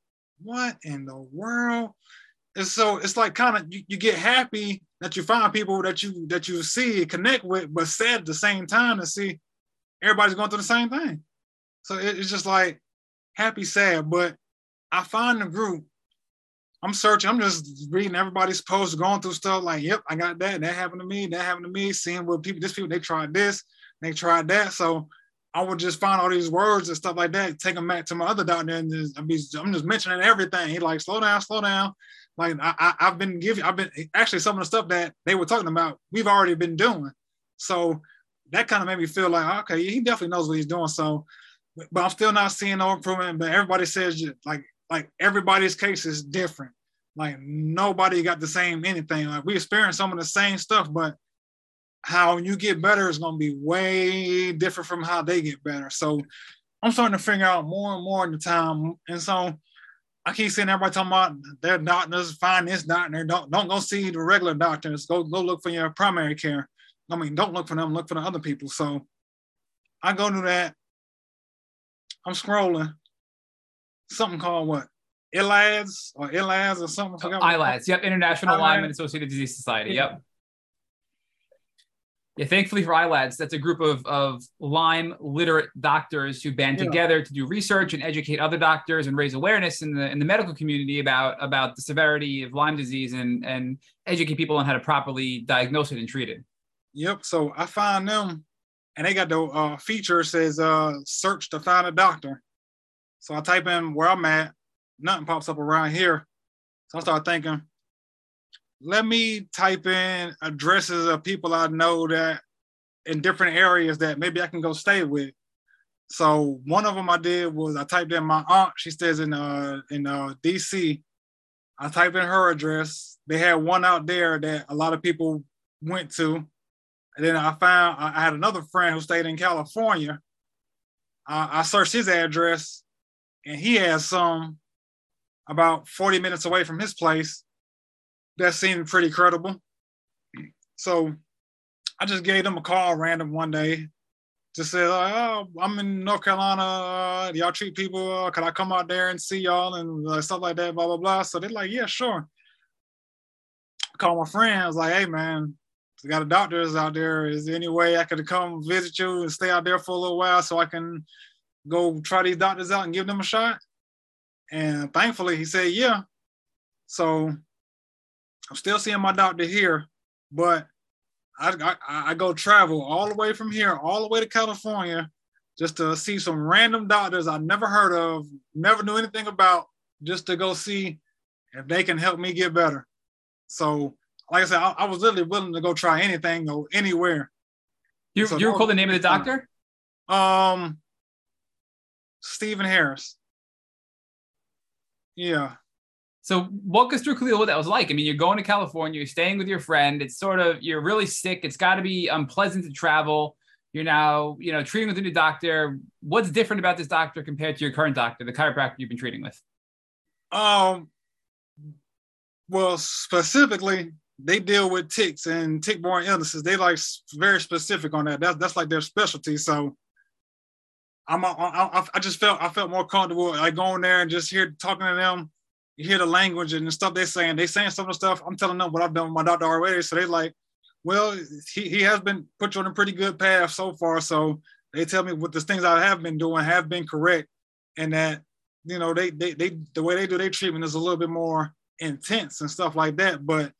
Speaker 3: what in the world? And so it's like kind of you, you get happy that you find people that you that you see connect with, but sad at the same time to see everybody's going through the same thing. So it, it's just like happy, sad. But I find the group. I'm searching. I'm just reading everybody's posts, going through stuff like, "Yep, I got that. That happened to me. That happened to me." Seeing what people, this people, they tried this, they tried that. So I would just find all these words and stuff like that, take them back to my other doctor, and just, I mean, I'm just mentioning everything. He like, slow down, slow down. Like I, I, have been giving, I've been actually some of the stuff that they were talking about, we've already been doing. So that kind of made me feel like, okay, he definitely knows what he's doing. So, but I'm still not seeing no improvement. But everybody says like, like everybody's case is different. Like nobody got the same anything. Like we experience some of the same stuff, but how you get better is to be way different from how they get better. So I'm starting to figure out more and more in the time. And so I keep seeing everybody talking about their doctors, find this doctor. Don't don't go see the regular doctors. Go go look for your primary care. I mean, don't look for them, look for the other people. So I go to that. I'm scrolling. Something called what? ILADS or ILADS or something.
Speaker 2: Oh, ILADS. Yep. International Lyme and Associated Disease Society. Yep. Yeah, thankfully for ILADS, that's a group of, of Lyme literate doctors who band yeah. together to do research and educate other doctors and raise awareness in the in the medical community about about the severity of Lyme disease and and educate people on how to properly diagnose it and treat it.
Speaker 3: Yep. So I find them, and they got the uh, feature says uh, search to find a doctor. So I type in where I'm at, nothing pops up around here. So I start thinking, let me type in addresses of people I know that in different areas that maybe I can go stay with. So one of them I did was I typed in my aunt. She stays in uh in uh DC. I typed in her address. They had one out there that a lot of people went to. And then I found I had another friend who stayed in California. I I searched his address, and he has some about 40 minutes away from his place that seemed pretty credible. So I just gave them a call random one day. Just said, oh, I'm in North Carolina. Uh, y'all treat people. Uh, can I come out there and see y'all and uh, stuff like that? Blah blah blah. So they're like, yeah, sure. I call my friends like, hey man, we got a doctors out there. Is there any way I could come visit you and stay out there for a little while so I can go try these doctors out and give them a shot? And thankfully, he said, yeah. So I'm still seeing my doctor here, but I, I, I go travel all the way from here, all the way to California, just to see some random doctors I never heard of, never knew anything about, just to go see if they can help me get better. So, like I said, I, I was literally willing to go try anything or anywhere.
Speaker 2: You, so you recall the name of the doctor?
Speaker 3: Um, Stephen Harris. Yeah.
Speaker 2: So walk us through Khalil what that was like. I mean, you're going to California, you're staying with your friend. It's sort of you're really sick. It's got to be unpleasant to travel. You're now, you know, treating with a new doctor. What's different about this doctor compared to your current doctor, the chiropractor you've been treating with?
Speaker 3: Um, well, specifically, they deal with ticks and tick-borne illnesses. They like very specific on that. That's that's like their specialty. So I'm I, I just felt I felt more comfortable like going there and just here talking to them. You hear the language and the stuff they're saying. They saying some of the stuff. I'm telling them what I've done with my doctor already. So they like, well, he, he has been put you on a pretty good path so far. So they tell me what the things I have been doing have been correct, and that you know they they they the way they do their treatment is a little bit more intense and stuff like that. But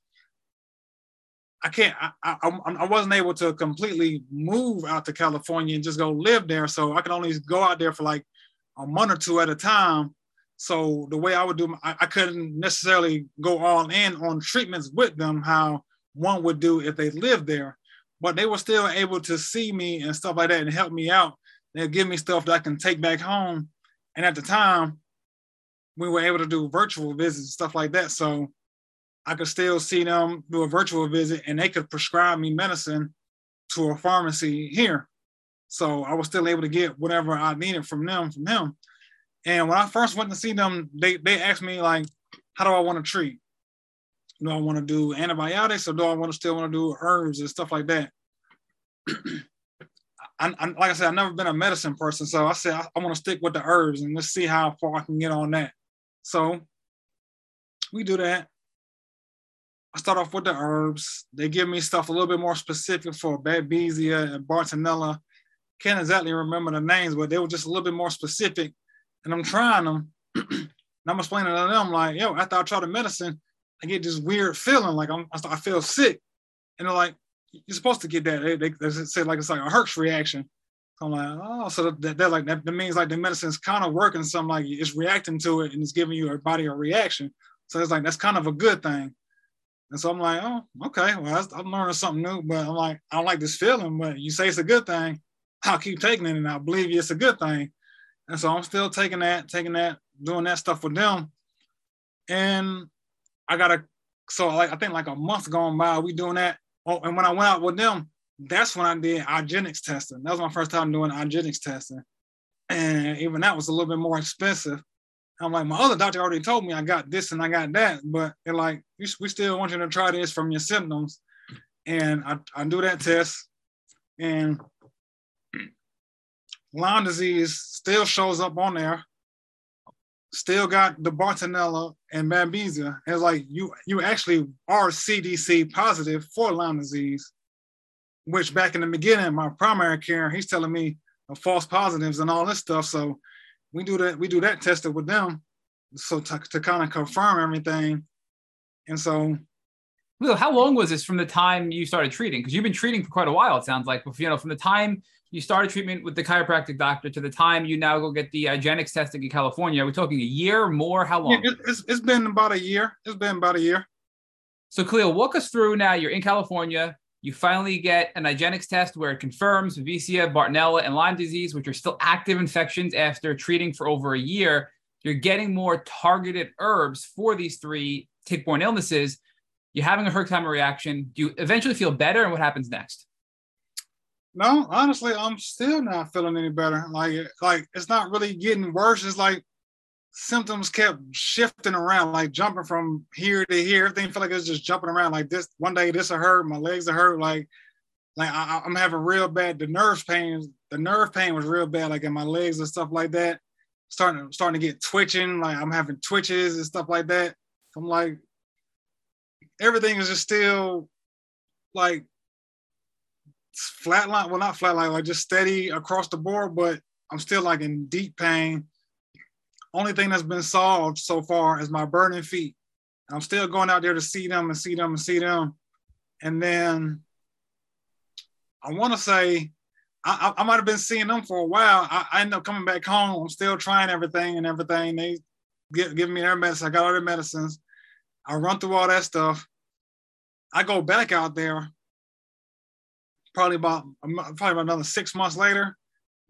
Speaker 3: I can't. I, I, I wasn't able to completely move out to California and just go live there. So I could only go out there for like a month or two at a time. So the way I would do, I, I couldn't necessarily go all in on treatments with them how one would do if they lived there. But they were still able to see me and stuff like that and help me out. They'll give me stuff that I can take back home. And at the time, we were able to do virtual visits and stuff like that. So I could still see them do a virtual visit and they could prescribe me medicine to a pharmacy here. So I was still able to get whatever I needed from them from them. And when I first went to see them, they, they asked me like, how do I want to treat? Do I want to do antibiotics or do I want to still want to do herbs and stuff like that? [CLEARS THROAT] I, I, like I said, I've never been a medicine person, so I said I, I want to stick with the herbs and let's see how far I can get on that. So we do that. I start off with the herbs. They give me stuff a little bit more specific for Babesia and Bartonella. Can't exactly remember the names, but they were just a little bit more specific. And I'm trying them. [CLEARS THROAT] and I'm explaining to them like, yo, after I try the medicine, I get this weird feeling like I'm, I feel sick. And they're like, you're supposed to get that. They, they, they say like it's like a Herx reaction. So I'm like, oh, so that, that like that, that means like the medicine's kind of working. Something like it's reacting to it and it's giving your body a reaction. So it's like that's kind of a good thing. And so I'm like, oh, okay, well, I'm learning something new, but I'm like, I don't like this feeling, but you say it's a good thing. I'll keep taking it and I believe you it's a good thing. And so I'm still taking that, taking that, doing that stuff with them. And I got a, so like, I think like a month going by, we doing that. Oh, and when I went out with them, that's when I did IGeneX testing. That was my first time doing IGeneX testing. And even that was a little bit more expensive. I'm like, my other doctor already told me I got this and I got that, but they're like, we still want you to try this from your symptoms. And I, I do that test, and Lyme disease still shows up on there. Still got the Bartonella and Babesia. It's like you you actually are CDC positive for Lyme disease, which back in the beginning, my primary care, he's telling me false positives and all this stuff. So we do that we do that tested with them so to, to kind of confirm everything and so
Speaker 2: well, how long was this from the time you started treating? Because you've been treating for quite a while, it sounds like. But you know, from the time you started treatment with the chiropractic doctor to the time you now go get the IGeneX testing in California, are we talking a year more? How long?
Speaker 3: Yeah, it's, it's been about a year. It's been about a year.
Speaker 2: So, Khalil, walk us through now. You're in California. You finally get an IGeneX test where it confirms Babesia, Bartonella, and Lyme disease, which are still active infections after treating for over a year. You're getting more targeted herbs for these three tick-borne illnesses. You're having a Herxheimer reaction. Do you eventually feel better, and what happens next?
Speaker 3: No, honestly, I'm still not feeling any better. Like, like it's not really getting worse. It's like symptoms kept shifting around, like jumping from here to here. Everything felt like it was just jumping around. Like this one day, this will hurt, my legs are hurt. Like, like I, am having real bad. The nerve pain, the nerve pain was real bad, like in my legs and stuff like that. Starting, starting to get twitching. Like I'm having twitches and stuff like that. I'm like, everything is just still like flatline. Well, not flatline, like just steady across the board. But I'm still like in deep pain only thing that's been solved so far is my burning feet. I'm still going out there to see them and see them and see them. And then I want to say I, I, I might have been seeing them for a while. I, I end up coming back home. I'm still trying everything and everything. They give, give me their medicine. I got all their medicines. I run through all that stuff. I go back out there probably about probably about another six months later.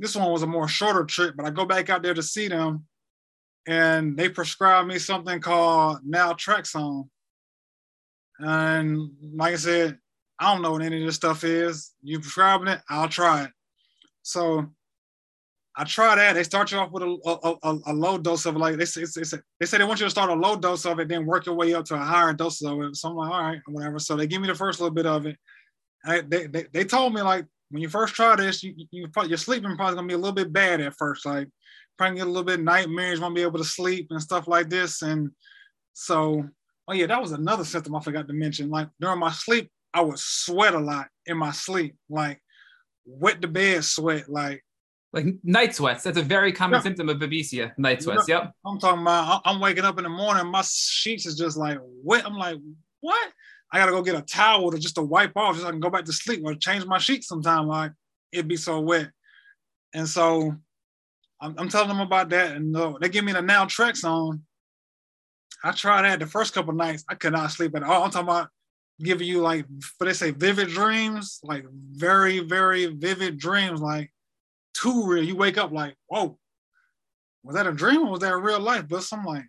Speaker 3: This one was a more shorter trip, but I go back out there to see them, and they prescribed me something called naltrexone. And like I said, I don't know what any of this stuff is. You prescribing it, I'll try it. So I try that. They start you off with a, a, a, a low dose of it. Like they say, they say, they say they want you to start a low dose of it, then work your way up to a higher dose of it. So I'm like, all right, whatever. So they give me the first little bit of it. I, they, they, they told me like when you first try this, you, you your sleeping probably gonna be a little bit bad at first. Like probably get a little bit nightmares, won't be able to sleep and stuff like this. And so, oh yeah, that was another symptom I forgot to mention. Like during my sleep, I would sweat a lot in my sleep, like wet the bed sweat, like
Speaker 2: like night sweats. That's a very common yeah. symptom of babesia. Night sweats. Yep.
Speaker 3: I'm talking about. I'm waking up in the morning, my sheets is just like wet. I'm like, what? I gotta go get a towel to just to wipe off, just so I can go back to sleep or change my sheets sometime. Like it'd be so wet. And so I'm, I'm telling them about that, and uh, they give me the naltrexone. I tried that the first couple nights. I could not sleep at all. I'm talking about giving you like, but they say vivid dreams, like very, very vivid dreams, like too real. You wake up like, whoa, was that a dream or was that real life? But I'm like,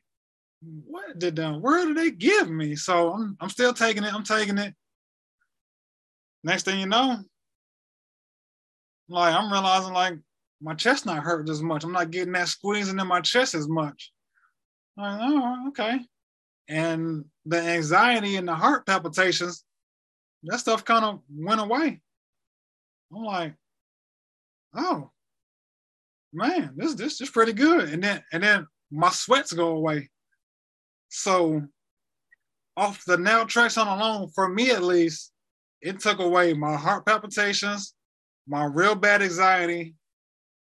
Speaker 3: what did the where did they give me? So I'm I'm still taking it. I'm taking it. Next thing you know, like I'm realizing like my chest not hurting as much. I'm not getting that squeezing in my chest as much. I'm like, oh, okay. And the anxiety and the heart palpitations, that stuff kind of went away. I'm like, oh man, this this is pretty good. And then and then my sweats go away. So off the nail tracks naltrexone alone, for me at least, it took away my heart palpitations, my real bad anxiety,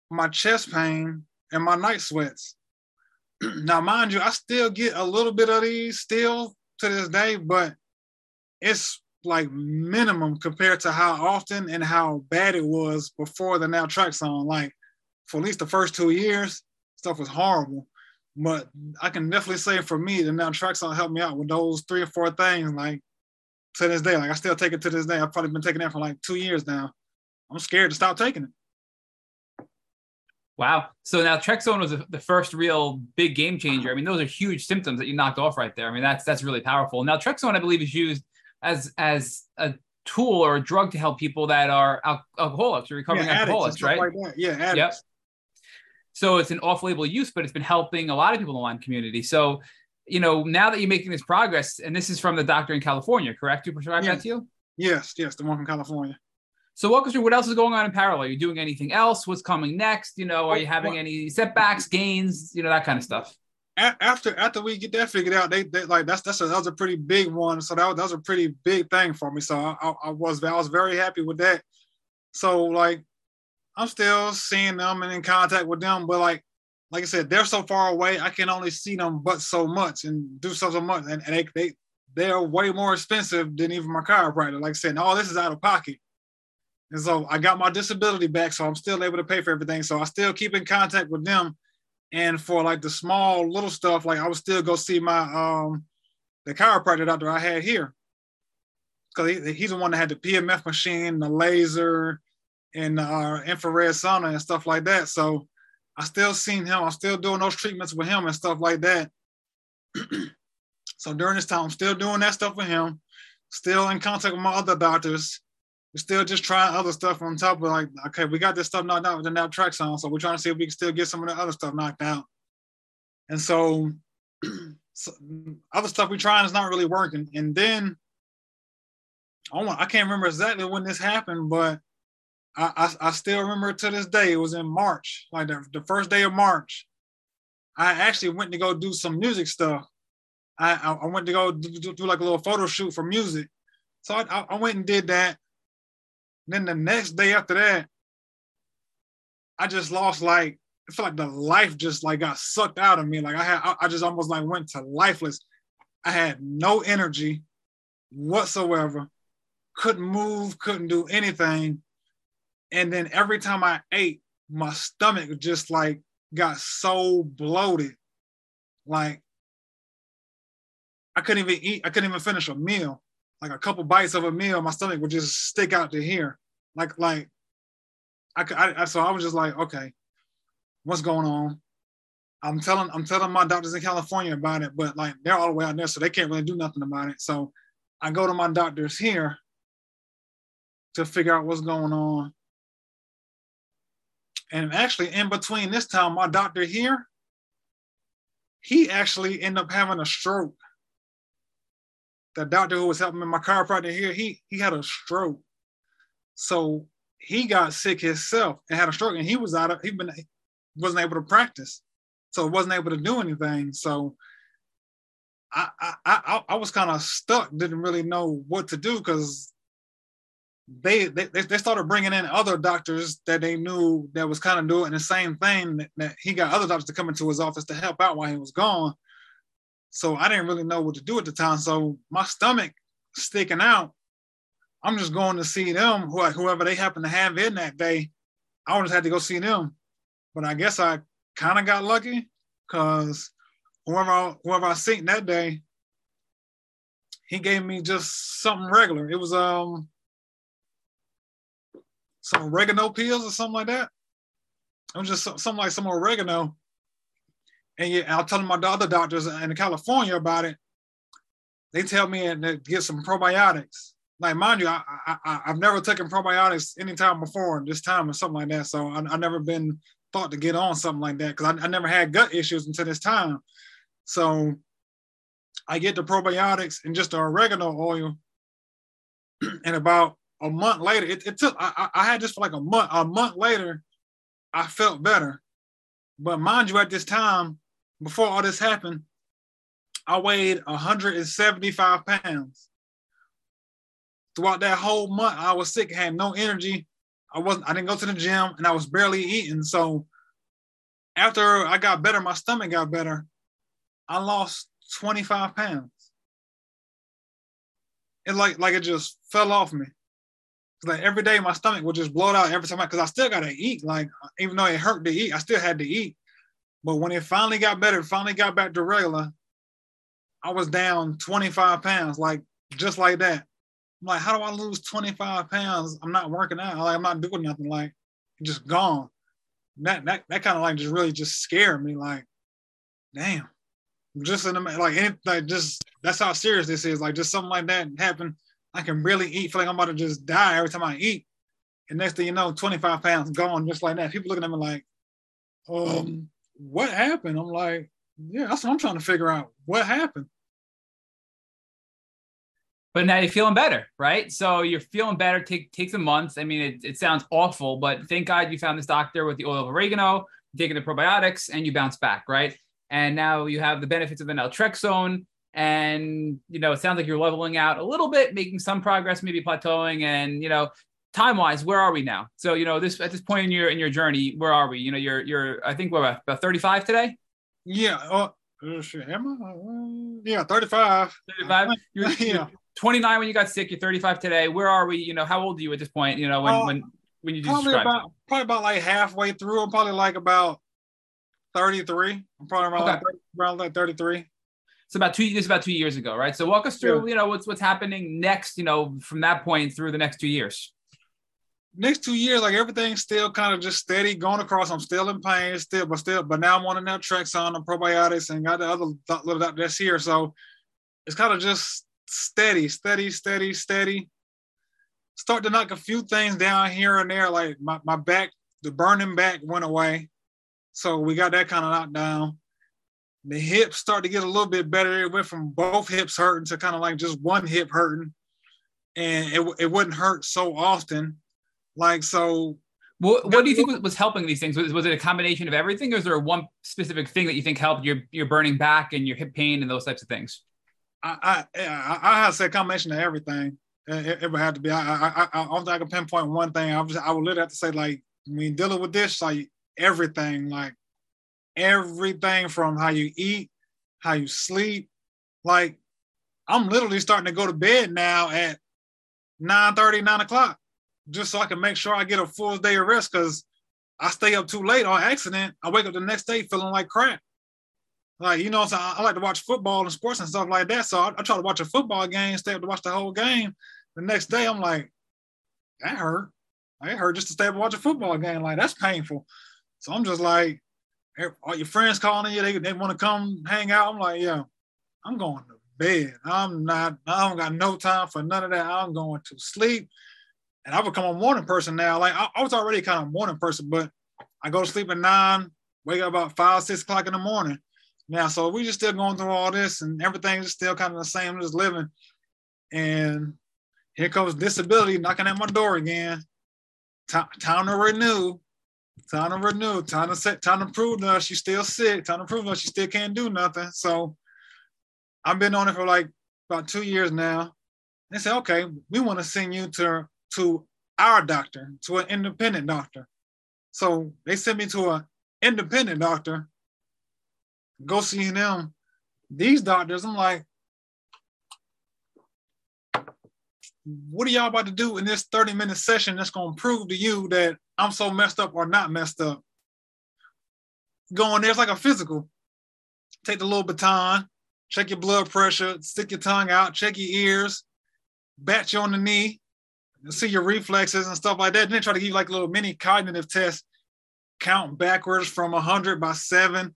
Speaker 3: my chest pain, and my night sweats. [CLEARS THROAT] now, mind you, I still get a little bit of these still to this day, but it's like minimum compared to how often and how bad it was before the naltrexone. Like for at least the first two years, stuff was horrible. But I can definitely say for me, the naltrexone helped me out with those three or four things. Like to this day, like I still take it to this day. I've probably been taking that for like two years now. I'm scared to stop taking it.
Speaker 2: Wow. So naltrexone was the first real big game changer. I mean, those are huge symptoms that you knocked off right there. I mean, that's that's really powerful. Naltrexone, I believe, is used as as a tool or a drug to help people that are alcoholics or recovering yeah, alcoholics, right?
Speaker 3: Like yeah, addicts. Yep.
Speaker 2: So it's an off-label use, but it's been helping a lot of people in the Lyme community. So, you know, now that you're making this progress, and this is from the doctor in California, correct? You prescribed that to you?
Speaker 3: Yes, yes, the one from California.
Speaker 2: So walk us through what else is going on in parallel. Are you doing anything else? What's coming next? You know, are you having any setbacks, gains, you know, that kind of stuff?
Speaker 3: After after we get that figured out, they, they like that's that's a, that was a pretty big one. So that was, that was a pretty big thing for me. So I, I, was I was very happy with that. So like I'm still seeing them and in contact with them, but like like I said, they're so far away. I can only see them but so much and do so so much, and, and they they they're way more expensive than even my chiropractor. Like I said, all this is out of pocket. And so I got my disability back, so I'm still able to pay for everything. So I still keep in contact with them. And for like the small little stuff, like I would still go see my um the chiropractor doctor I had here. Cause he, he's the one that had the PMF machine, the laser, and uh, infrared sauna and stuff like that. So I still seen him. I'm still doing those treatments with him and stuff like that. [CLEARS THROAT] so during this time, I'm still doing that stuff with him. Still in contact with my other doctors. We're still just trying other stuff on top of like, okay, we got this stuff knocked out with the naltrexone, so we're trying to see if we can still get some of the other stuff knocked out. And so, [CLEARS THROAT] so other stuff we're trying is not really working. And then I, I can't remember exactly when this happened, but I, I, I still remember to this day. It was in March, like the, the first day of March. I actually went to go do some music stuff. I I, I went to go do, do, do, like a little photo shoot for music. So I, I went and did that. Then the next day after that, I just lost like I feel like the life just like got sucked out of me. Like I had I just almost like went to lifeless. I had no energy whatsoever, couldn't move, couldn't do anything. And then every time I ate, my stomach just like got so bloated. Like I couldn't even eat, I couldn't even finish a meal. Like a couple bites of a meal, my stomach would just stick out to here. Like, like I, I, I so I was just like, okay, what's going on? I'm telling I'm telling my doctors in California about it, but like they're all the way out there, so they can't really do nothing about it. So I go to my doctors here to figure out what's going on. And actually, in between this time, my doctor here, he actually ended up having a stroke. The doctor who was helping me, my chiropractor here, he he had a stroke. So he got sick himself and had a stroke, and he was out of he been wasn't able to practice so wasn't able to do anything. So I I I, I was kind of stuck, didn't really know what to do because they, they they started bringing in other doctors that they knew that was kind of doing the same thing. That, that he got other doctors to come into his office to help out while he was gone. So I didn't really know what to do at the time. So my stomach sticking out. I'm just going to see them, whoever they happen to have in that day. I just had to go see them. But I guess I kind of got lucky because whoever whoever I seen that day, he gave me just something regular. It was um some oregano pills or something like that. It was just something like some oregano. And yeah, I'll tell my other doctors in California about it. They tell me to get some probiotics. Like mind you, I, I I've never taken probiotics anytime before this time or something like that. So I, I've never been thought to get on something like that because I, I never had gut issues until this time. So I get the probiotics and just the oregano oil. [CLEARS THROAT] and about a month later, it, it took, I, I had this for like a month. A month later, I felt better. But mind you, at this time, before all this happened, I weighed 175 pounds. Throughout that whole month, I was sick, had no energy, I wasn't, I didn't go to the gym and I was barely eating. So after I got better, my stomach got better. I lost 25 pounds. It like like it just fell off me. Like every day my stomach would just blow out every time because I still gotta eat. Like even though it hurt to eat, I still had to eat. But when it finally got better, finally got back to regular, I was down 25 pounds, like just like that. I'm like, how do I lose 25 pounds? I'm not working out. Like, I'm not doing nothing. Like, just gone. That that that kind of like just really just scared me. Like, damn. Just in the like, any, like just that's how serious this is. Like, just something like that happened. I can really eat. Feel like I'm about to just die every time I eat. And next thing you know, 25 pounds gone just like that. People looking at me like, um, what happened? I'm like, yeah, that's what I'm trying to figure out. What happened?
Speaker 2: but now you're feeling better, right? So you're feeling better. Take takes a month. I mean, it, it sounds awful, but thank God you found this doctor with the oil of oregano, taking the probiotics, and you bounce back, right? And now you have the benefits of an naltrexone, and you know it sounds like you're leveling out a little bit, making some progress, maybe plateauing, and you know time wise, where are we now? So you know this at this point in your in your journey, where are we? You know, you're you're I think we're about 35 today.
Speaker 3: Yeah. Uh, am I? Uh, yeah, 35.
Speaker 2: 35. [LAUGHS] You're, yeah. 29 when you got sick. You're 35 today. Where are we? You know, how old are you at this point? You know, when uh, when when you
Speaker 3: probably about probably about like halfway through. I'm probably like about 33. I'm probably around, okay. like, 30, around like 33.
Speaker 2: It's about two. This about two years ago, right? So walk us through. Yeah. You know, what's what's happening next. You know, from that point through the next two years.
Speaker 3: Next two years, like everything's still kind of just steady going across. I'm still in pain, still, but still, but now I'm on the naltrexone, the probiotics, and got the other little that's here. So it's kind of just steady, steady, steady, steady. Start to knock a few things down here and there. Like my, my back, the burning back went away. So we got that kind of knocked down. The hips start to get a little bit better. It went from both hips hurting to kind of like just one hip hurting. And it, it wouldn't hurt so often. Like, so
Speaker 2: what, what do you think was helping these things? Was, was, it a combination of everything, or is there one specific thing that you think helped your your burning back and your hip pain and those types of things?
Speaker 3: I I I, have to say a combination of everything. It, it, would have to be. I I I, I don't think I can pinpoint one thing. I was I would literally have to say like when dealing with this, like everything, like everything from how you eat, how you sleep, like I'm literally starting to go to bed now at 9 30, 9 o'clock, just so I can make sure I get a full day of rest because I stay up too late on accident. I wake up the next day feeling like crap. Like, you know, so I, I like to watch football and sports and stuff like that. So I, I, try to watch a football game, stay up to watch the whole game. The next day, I'm like, that hurt. It hurt just to stay up and watch a football game. Like, that's painful. So I'm just like, all your friends calling you, they, they want to come hang out. I'm like, yeah, I'm going to bed. I'm not, I don't got no time for none of that. I'm going to sleep. And I've become a morning person now. Like I, I was already kind of a morning person, but I go to sleep at nine, wake up about five, six o'clock in the morning. Now, so we just still going through all this and everything is still kind of the same, just living. And here comes disability knocking at my door again. T- time to renew. Time to renew. Time to set. Time to prove to us she's still sick. Time to prove to us she still can't do nothing. So I've been on it for like about two years now. They said, okay, we want to send you to to our doctor, to an independent doctor. So they sent me to an independent doctor. Go see them. These doctors, I'm like, what are y'all about to do in this 30 minute session that's going to prove to you that I'm so messed up or not messed up? Going there, it's like a physical. Take the little baton, check your blood pressure, stick your tongue out, check your ears, bat you on the knee, see your reflexes and stuff like that. Then they try to give you like a little mini cognitive test, count backwards from 100 by seven.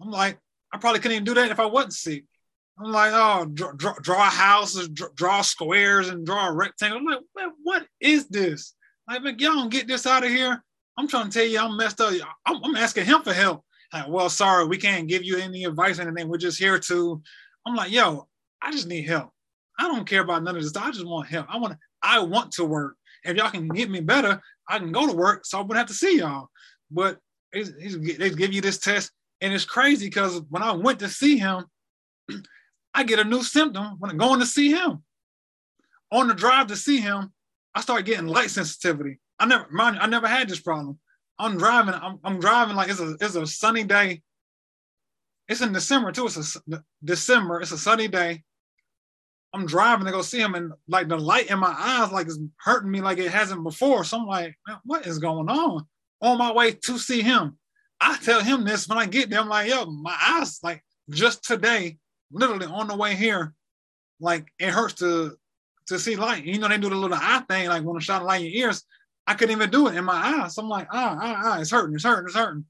Speaker 3: I'm like, I probably couldn't even do that if I wasn't sick. I'm like, oh, draw, draw, draw houses, draw, draw, squares, and draw a rectangle. I'm like, man, what is this? Like, man, y'all don't get this out of here. I'm trying to tell you, I'm messed up. I'm, I'm asking him for help. Like, well, sorry, we can't give you any advice or anything. We're just here to. I'm like, yo, I just need help. I don't care about none of this. I just want help. I want. I want to work. If y'all can get me better, I can go to work. So I wouldn't have to see y'all. But they give you this test, and it's crazy because when I went to see him, [CLEARS THROAT] I get a new symptom when I'm going to see him. On the drive to see him, I start getting light sensitivity. I never mind. I never had this problem. I'm driving. I'm, I'm driving like it's a it's a sunny day. It's in December too. It's a December. It's a sunny day. I'm driving to go see him, and like the light in my eyes like is hurting me like it hasn't before. So I'm like, what is going on? On my way to see him, I tell him this when I get there. I'm like, yo, my eyes like just today literally on the way here, like it hurts to to see light. You know, they do the little eye thing, like when a shot of light in your ears. I couldn't even do it in my eyes. So I'm like, ah, ah, ah, it's hurting, it's hurting, it's hurting.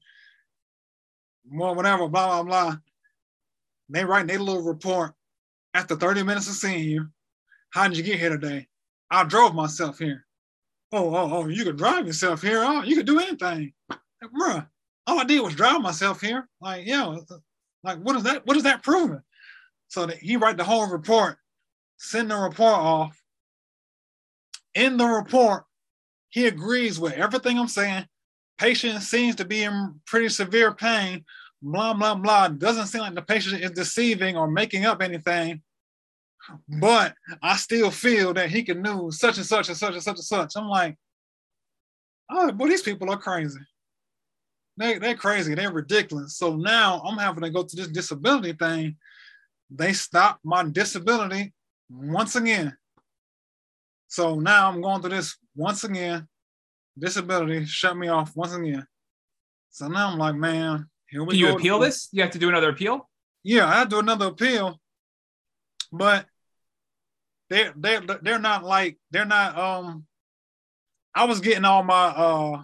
Speaker 3: Well, whatever, blah, blah, blah. They write their little report after 30 minutes of seeing you. How did you get here today? I drove myself here. Oh, oh, oh, you could drive yourself here. Oh, you could do anything. Like, bruh, all I did was drive myself here. Like, yeah, like what is that? What is that proving? So that he write the whole report, send the report off. In the report, he agrees with everything I'm saying. Patient seems to be in pretty severe pain. Blah blah blah. Doesn't seem like the patient is deceiving or making up anything. But I still feel that he can do such and such and such and such and such. I'm like, oh, boy, these people are crazy. They, they're crazy. They're ridiculous. So now I'm having to go to this disability thing they stopped my disability once again. So now I'm going through this once again. Disability shut me off once again. So now I'm like, man,
Speaker 2: here we Can go. you appeal this? You have to do another appeal?
Speaker 3: Yeah, I do another appeal. But they're they're they're not like they're not um I was getting all my uh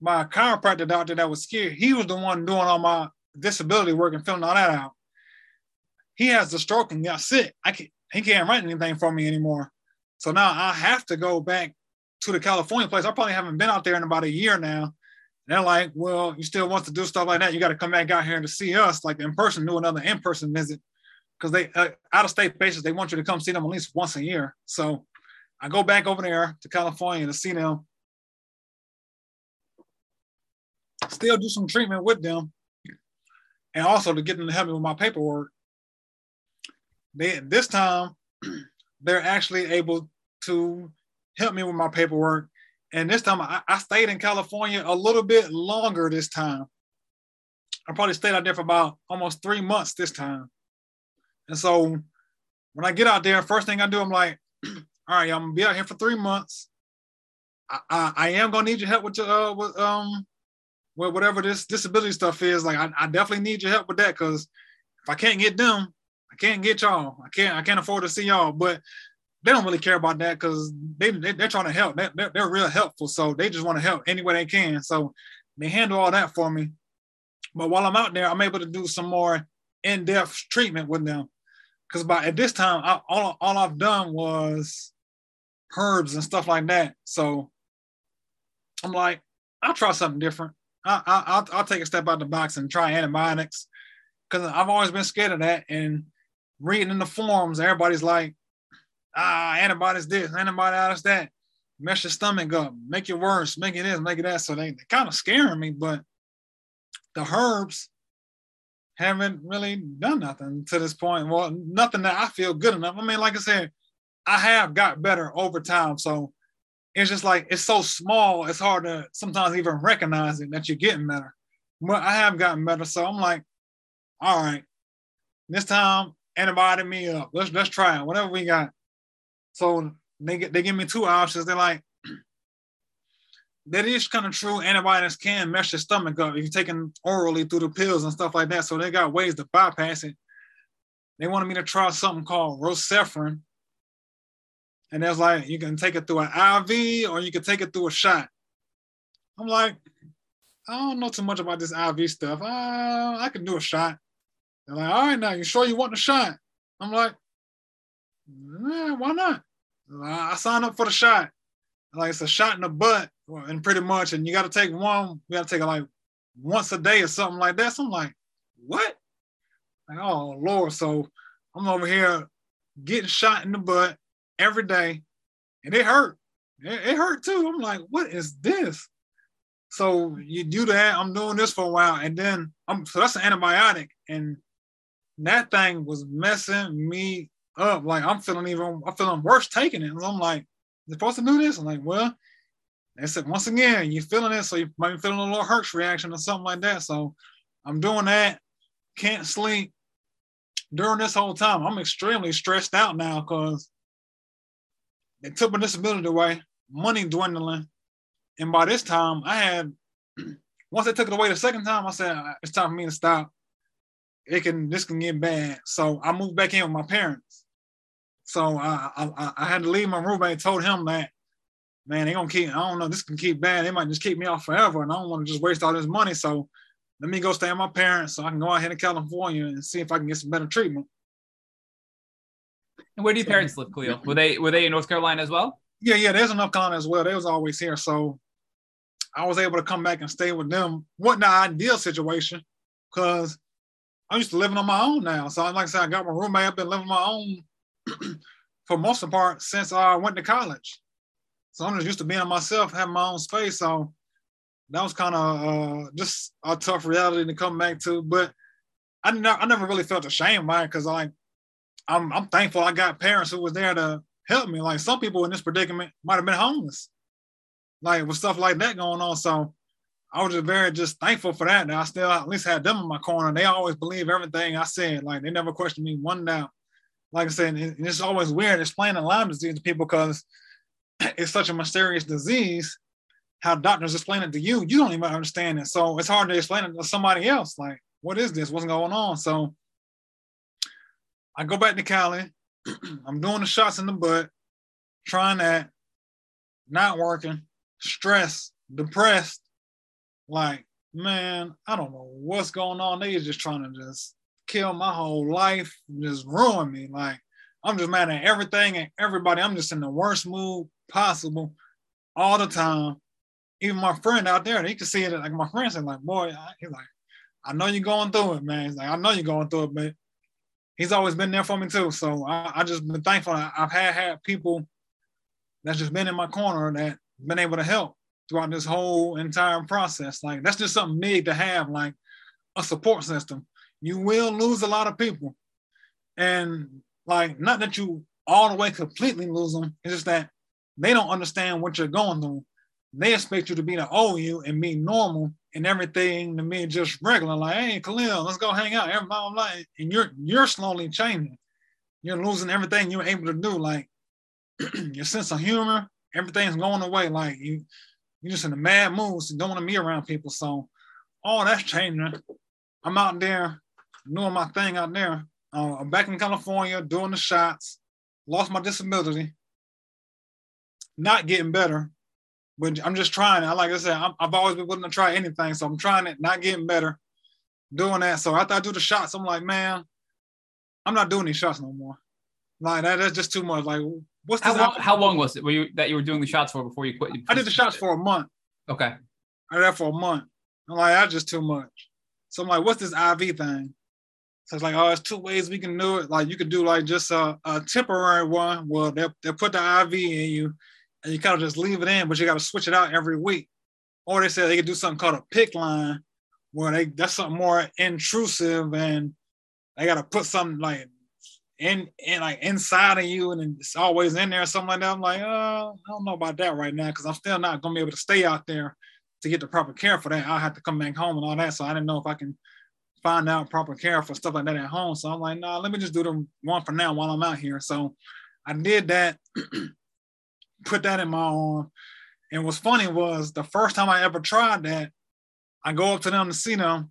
Speaker 3: my chiropractor doctor that was scared. He was the one doing all my disability work and filling all that out he has the stroke and got sick. I can't—he can't write anything for me anymore. So now I have to go back to the California place. I probably haven't been out there in about a year now. They're like, well, you still want to do stuff like that. You got to come back out here to see us, like in person, do another in person visit. Because they, uh, out of state patients, they want you to come see them at least once a year. So I go back over there to California to see them, still do some treatment with them, and also to get them to help me with my paperwork they this time [CLEARS THROAT] they're actually able to help me with my paperwork. And this time I, I stayed in California a little bit longer this time. I probably stayed out there for about almost three months this time. And so when I get out there, first thing I do, I'm like, [CLEARS THROAT] all right, I'm gonna be out here for three months. I, I, I am gonna need your help with your uh with um with whatever this disability stuff is. Like I, I definitely need your help with that because if I can't get them, I can't get y'all. I can't I can't afford to see y'all. But they don't really care about that because they, they are trying to help. They're, they're real helpful, so they just want to help any way they can. So they handle all that for me. But while I'm out there, I'm able to do some more in-depth treatment with them. Because by at this time, I, all all I've done was herbs and stuff like that. So I'm like, I'll try something different. I, I I'll, I'll take a step out the box and try antibiotics because I've always been scared of that. And reading in the forums, everybody's like, ah, antibiotics this, antibiotics that, mess your stomach up, make it worse, make it this, make it that. So they, they kind of scaring me, but the herbs haven't really done nothing to this point. Well, nothing that I feel good enough. I mean, like I said, I have got better over time. So it's just like it's so small, it's hard to sometimes even recognize it that you're getting better. But I have gotten better. So I'm like, all right, this time antibiotic me up. Let's let's try it. Whatever we got. So they they give me two options. They're like, that is kind of true. Antibiotics can mess your stomach up if you're taking orally through the pills and stuff like that. So they got ways to bypass it. They wanted me to try something called Rocephin. And that's like you can take it through an IV or you can take it through a shot. I'm like, I don't know too much about this IV stuff. Uh, I can do a shot. They're like, all right, now you sure you want the shot? I'm like, yeah, why not? Uh, I signed up for the shot. Like it's a shot in the butt, and pretty much, and you got to take one. You got to take it like once a day or something like that. So I'm like, what? Like, oh Lord. So I'm over here getting shot in the butt every day, and it hurt. It, it hurt too. I'm like, what is this? So you do that. I'm doing this for a while, and then I'm so that's an antibiotic, and that thing was messing me up. Like I'm feeling even, I'm feeling worse taking it. And I'm like, you're supposed to do this? I'm like, well, I said once again, you're feeling it, so you might be feeling a little Herx reaction or something like that. So I'm doing that. Can't sleep during this whole time. I'm extremely stressed out now because they took my disability away, money dwindling, and by this time I had. [CLEARS THROAT] Once they took it away the second time, I said it's time for me to stop it can this can get bad. So I moved back in with my parents. So I I, I had to leave my roommate. Told him that, man, they gonna keep. I don't know. This can keep bad. They might just keep me off forever, and I don't want to just waste all this money. So let me go stay with my parents, so I can go out here to California and see if I can get some better treatment.
Speaker 2: And where do your parents live, Khalil? Were they were they in North Carolina as well?
Speaker 3: Yeah, yeah. There's in North Carolina as well. They was always here, so I was able to come back and stay with them. Wasn't ideal situation because I'm used to living on my own now. So like I said, I got my roommate. I've been living my own [CLEARS THROAT] for most of the part since I went to college. So I'm just used to being myself, having my own space. So that was kind of uh, just a tough reality to come back to. But I never, I never really felt ashamed by it because like I'm, I'm thankful I got parents who was there to help me. Like some people in this predicament might have been homeless, like with stuff like that going on. So I was just very just thankful for that. And I still at least had them in my corner. They always believe everything I said. Like they never questioned me one doubt. Like I said, it's always weird explaining Lyme disease to people because [CLEARS THROAT] it's such a mysterious disease. How doctors explain it to you, you don't even understand it. So it's hard to explain it to somebody else. Like, what is this? What's going on? So I go back to Cali. [CLEARS THROAT] I'm doing the shots in the butt, trying that, not working, stressed, depressed like, man, I don't know what's going on. They just trying to just kill my whole life, just ruin me. Like, I'm just mad at everything and everybody. I'm just in the worst mood possible all the time. Even my friend out there, he can see it. Like my friend said, like, boy, he's like, I know you're going through it, man. He's like, I know you're going through it, but he's always been there for me too. So I, I just been thankful. I've had had people that's just been in my corner that been able to help throughout this whole entire process. Like that's just something big to have, like a support system. You will lose a lot of people. And like not that you all the way completely lose them, it's just that they don't understand what you're going through. They expect you to be the old you and be normal and everything to me just regular, like, hey, Khalil, let's go hang out. Everybody like, and you're you're slowly changing. you're losing everything you're able to do. Like [CLEARS THROAT] your sense of humor, everything's going away. Like you, you're just in a mad mood. So you don't want to be around people. So all that's changing. I'm out there doing my thing out there. Uh, I'm back in California doing the shots. Lost my disability. Not getting better, but I'm just trying it. Like I said, i have always been willing to try anything, so I'm trying it. Not getting better, doing that. So after I do the shots, I'm like, man, I'm not doing these shots no more. Like that, that's just too much. Like, what's
Speaker 2: how long, how long was it? Were you that you were doing the shots for before you quit?
Speaker 3: I did the shots for a month.
Speaker 2: Okay.
Speaker 3: I did that for a month. I'm like, that's just too much. So I'm like, what's this IV thing? So it's like, oh, it's two ways we can do it. Like you could do like just a, a temporary one. Well, they they put the IV in you, and you kind of just leave it in, but you got to switch it out every week. Or they said they could do something called a PICC line, where they that's something more intrusive, and they got to put something like in, in like inside of you, and it's always in there, or something like that. I'm like, oh, I don't know about that right now, because I'm still not gonna be able to stay out there to get the proper care for that. I'll have to come back home and all that. So I didn't know if I can find out proper care for stuff like that at home. So I'm like, nah, let me just do the one for now while I'm out here. So I did that, [CLEARS THROAT] put that in my arm. And what's funny was the first time I ever tried that, I go up to them to see them.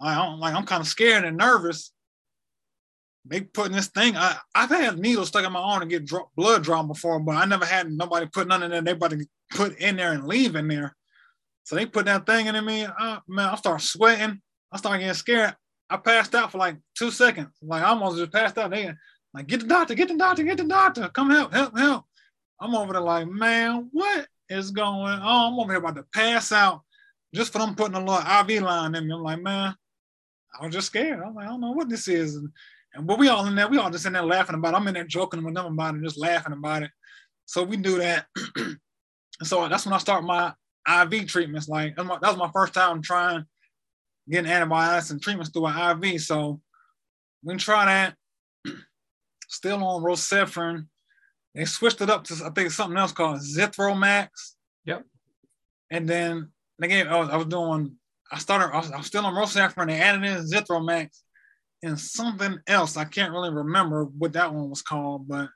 Speaker 3: I don't like I'm kind of scared and nervous. They putting this thing. I I've had needles stuck in my arm to get dro- blood drawn before, but I never had nobody put none in there. Nobody put in there and leave in there. So they put that thing in me. Man, I start sweating. I start getting scared. I passed out for like two seconds. Like I almost just passed out. They like, get the doctor, get the doctor, get the doctor. Come help, help, help. I'm over there like, man, what is going on? I'm over here about to pass out just for them putting a little IV line in me. I'm like, man, I was just scared. I'm like, I don't know what this is. And, and but we all in there, we all just in there laughing about it. I'm in there joking with them about it, just laughing about it. So we do that. [CLEARS THROAT] so that's when I start my IV treatments. Like that was my first time trying getting antibiotics and treatments through an IV. So we try that. [CLEARS THROAT] Still on Rocephin. They switched it up to I think something else called Zithromax.
Speaker 2: Yep.
Speaker 3: And then again, I was, I was doing. I started. I was, I was still on Rocephin. They added in Zithromax and something else. I can't really remember what that one was called, but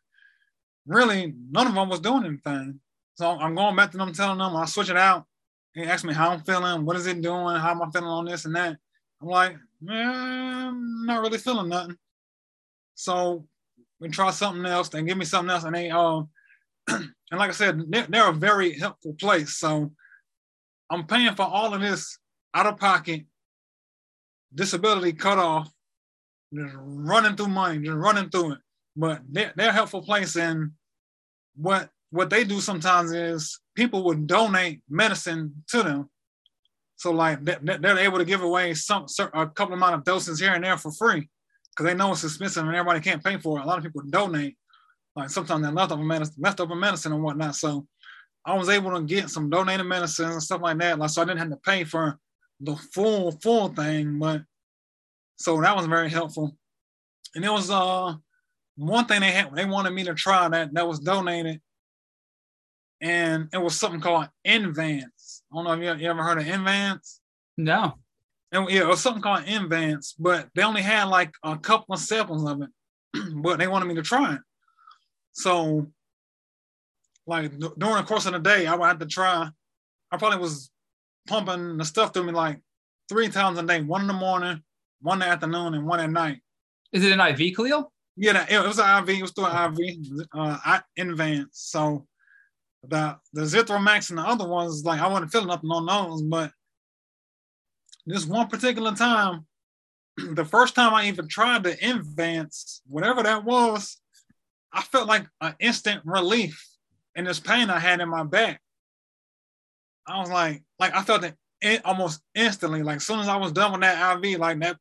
Speaker 3: really none of them was doing anything. So I'm going back to them, telling them I switch it out. He asked me how I'm feeling, what is it doing, how am I feeling on this and that. I'm like, man, I'm not really feeling nothing. So we try something else. They give me something else, and they um, [CLEARS THROAT] and like I said, they're, they're a very helpful place. So I'm paying for all of this out of pocket, disability cut off, just running through money, just running through it. But they're, they're helpful place, and what what they do sometimes is people would donate medicine to them. So like they're able to give away some a couple amount of doses here and there for free because they know it's expensive and everybody can't pay for it. A lot of people donate, like sometimes they're leftover medicine, left leftover medicine and whatnot. So I was able to get some donated medicine and stuff like that. Like so I didn't have to pay for the full full thing, but so that was very helpful. And it was uh one thing they had they wanted me to try that that was donated and it was something called Invanz. I don't know if you, you ever heard of Invanz.
Speaker 2: No.
Speaker 3: And yeah, it was something called Invanz, but they only had like a couple of samples of it, [CLEARS THROAT] but they wanted me to try it. So, like during the course of the day, I would have to try. I probably was pumping the stuff through me like three times a day, one in the morning, one in the afternoon, and one at night.
Speaker 2: Is it an IV, Khalil?
Speaker 3: Yeah, it was an IV. It was through an IV, uh. So the the Zithromax and the other ones, like I wasn't feeling nothing on those, but this one particular time, [CLEARS THROAT] the first time I even tried the Invanz, whatever that was, I felt like an instant relief in this pain I had in my back. I was like, like I felt it almost instantly. Like as soon as I was done with that IV, like that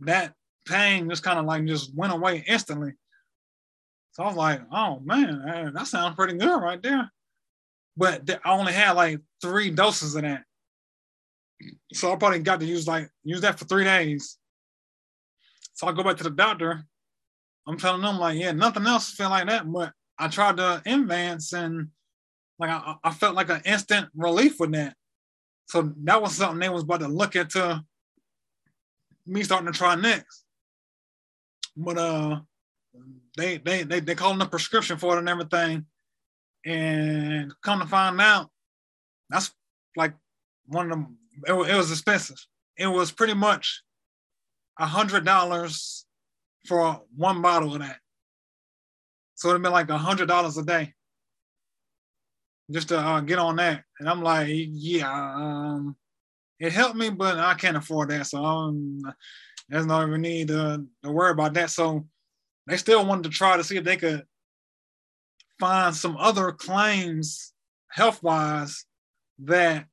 Speaker 3: that pain just kind of like just went away instantly. So I was like, oh man, that sounds pretty good right there but I only had like three doses of that. So I probably got to use like use that for three days. So I go back to the doctor. I'm telling them like, yeah, nothing else felt like that, but I tried the Invanz and like I, I felt like an instant relief with that. So that was something they was about to look into me starting to try next. But uh they they they they calling a prescription for it and everything. And come to find out, that's like one of them. It, it was expensive. It was pretty much a hundred dollars for one bottle of that. So it'd been like a hundred dollars a day just to uh, get on that. And I'm like, yeah, um, it helped me, but I can't afford that. So um, there's no even need to, to worry about that. So they still wanted to try to see if they could find some other claims health wise that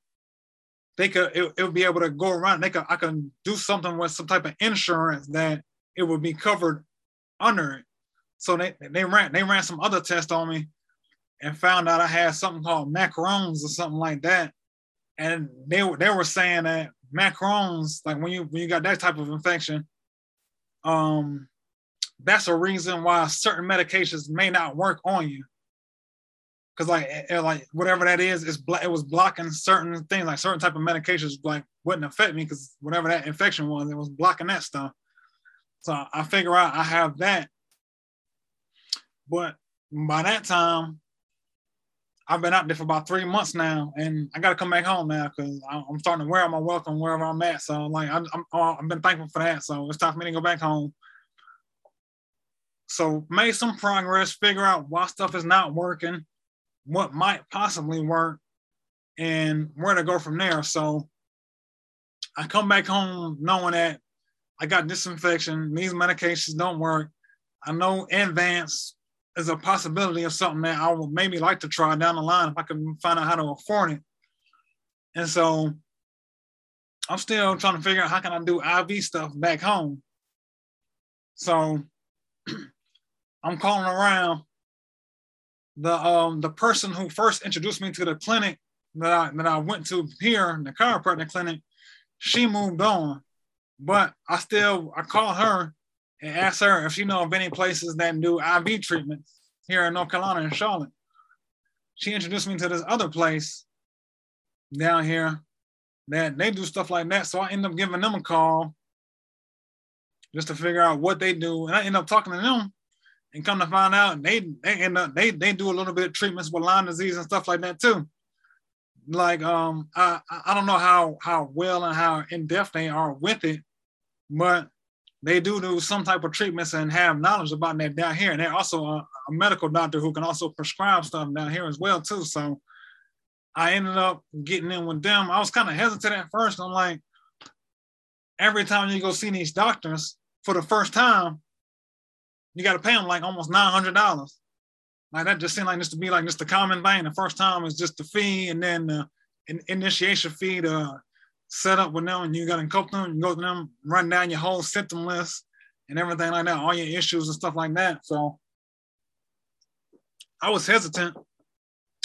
Speaker 3: they could it, it, would be able to go around. They could i can do something with some type of insurance that it would be covered under it. So they they ran they ran some other tests on me and found out i had something called MARCoNS or something like that. And they, they were saying that MARCoNS like when you when you got that type of infection um that's a reason why certain medications may not work on you. Cause like it, like whatever that is, it's it was blocking certain things, like certain type of medications like wouldn't affect me because whatever that infection was, it was blocking that stuff. So I figure out I have that. But by that time, I've been out there for about three months now, and I got to come back home now because I'm starting to wear my welcome wherever I'm at. So like I'm, I'm I've been thankful for that. So it's time for me to go back home so made some progress, figure out why stuff is not working, what might possibly work, and where to go from there. So I come back home knowing that I got this infection, these medications don't work. I know Invanz is a possibility of something that I would maybe like to try down the line if I can find out how to afford it. And so I'm still trying to figure out how can I do IV stuff back home. So [CLEARS THROAT] I'm calling around the um the person who first introduced me to the clinic that I that I went to here, the chiropractic clinic, she moved on. But I still I called her and asked her if she know of any places that do IV treatments here in North Carolina in Charlotte. She introduced me to this other place down here that they do stuff like that. So I end up giving them a call just to figure out what they do. And I end up talking to them and come to find out, they they end up they they do a little bit of treatments with Lyme disease and stuff like that too. Like um, I I don't know how how well and how in depth they are with it, but they do do some type of treatments and have knowledge about that down here. And they're also a, a medical doctor who can also prescribe stuff down here as well too. So I ended up getting in with them. I was kind of hesitant at first. I'm like, every time you go see these doctors for the first time, you got to pay them like almost nine hundred dollars. Like that just seemed like this to be like just the common thing. The first time is just the fee, and then the in, initiation fee to set up with them, and you got to cope them. You go to them, run down your whole symptom list and everything like that, all your issues and stuff like that. So I was hesitant,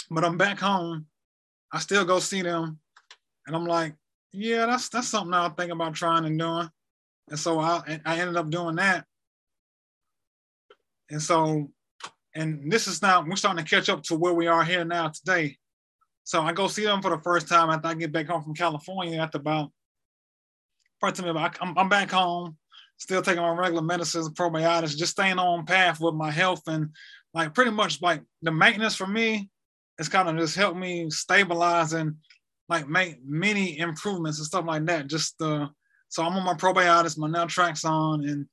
Speaker 3: but I'm back home. I still go see them, and I'm like, yeah, that's that's something I'll think about trying and doing. And so I I ended up doing that. And so, and this is now, we're starting to catch up to where we are here now today. So I go see them for the first time after I get back home from California after about, part of me, I'm, I'm back home, still taking my regular medicines, probiotics, just staying on path with my health. And like pretty much like the maintenance for me it's kind of just helped me stabilize and like make many improvements and stuff like that. Just uh, so I'm on my probiotics, my naltrexone, and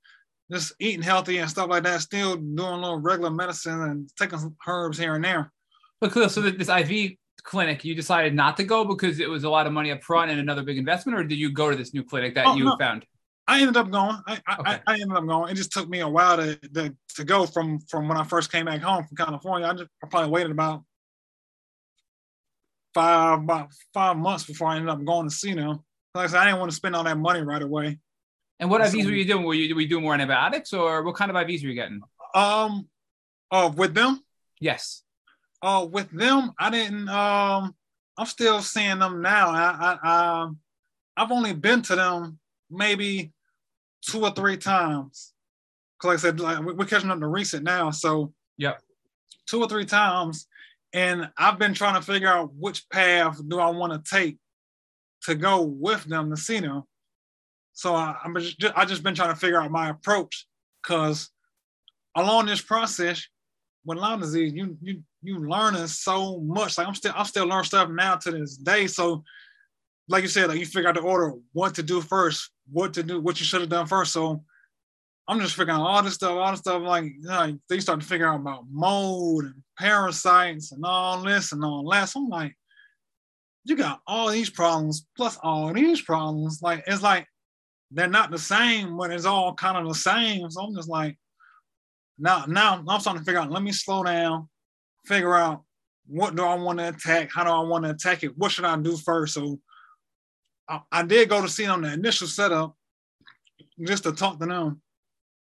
Speaker 3: just eating healthy and stuff like that, still doing a little regular medicine and taking some herbs here and there.
Speaker 2: But so this IV clinic, you decided not to go because it was a lot of money up front and another big investment, or did you go to this new clinic that oh, you no. found?
Speaker 3: I ended up going. I, I, okay. I, I, ended up going. It just took me a while to, to, to go from from when I first came back home from California. I just I probably waited about five about five months before I ended up going to see them. Like I said, I didn't want to spend all that money right away.
Speaker 2: And what IVs were you doing? Were you, were you doing more antibiotics or what kind of IVs were you getting?
Speaker 3: Um, uh, with them?
Speaker 2: Yes.
Speaker 3: Oh, uh, with them, I didn't. Um, I'm still seeing them now. I, I, um, I've only been to them maybe two or three times. Cause like I said, like we're catching up to recent now, so
Speaker 2: yeah,
Speaker 3: two or three times, and I've been trying to figure out which path do I want to take to go with them to see them. So I, am just, I just been trying to figure out my approach because along this process with Lyme disease, you you you learning so much. Like I'm still I'm still learning stuff now to this day. So like you said, like you figure out the order, what to do first, what to do, what you should have done first. So I'm just figuring out all this stuff, all this stuff. Like, you know, they start to figure out about mold and parasites and all this and all that. So I'm like, you got all these problems plus all these problems. Like, it's like they're not the same, but it's all kind of the same. So I'm just like, now, now I'm starting to figure out. Let me slow down, figure out what do I want to attack, how do I want to attack it, what should I do first. So I, I did go to see on the initial setup just to talk to them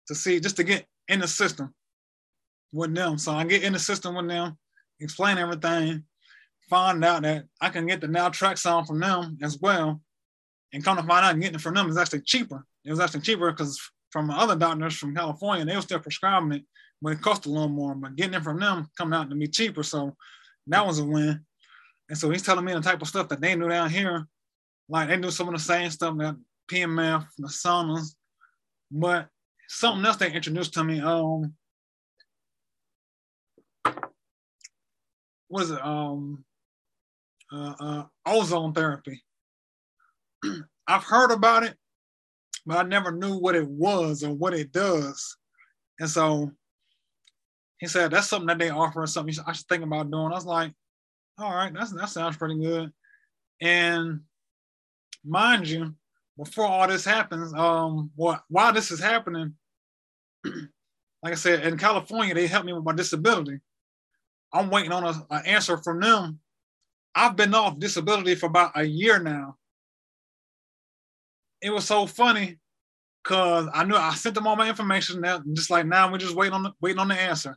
Speaker 3: to see, just to get in the system with them. So I get in the system with them, explain everything, find out that I can get the naltrexone from them as well. And come to find out getting it from them is actually cheaper. It was actually cheaper because from other doctors from California, they were still prescribing it, but it cost a little more. But getting it from them coming out to be cheaper. So that was a win. And so he's telling me the type of stuff that they knew down here like they do some of the same stuff that PEMF, the saunas, but something else they introduced to me. Um, what is it? Um, uh, uh, ozone therapy. [CLEARS THROAT] I've heard about it, but I never knew what it was or what it does. And so he said that's something that they offer or something I should think about doing. I was like, all right, that's that sounds pretty good. And mind you, before all this happens, um, while this is happening, [CLEARS THROAT] like I said, in California, they helped me with my disability. I'm waiting on an answer from them. I've been off disability for about a year now. It was so funny because I knew I sent them all my information. Now, just like now, we're just waiting on the waiting on the answer.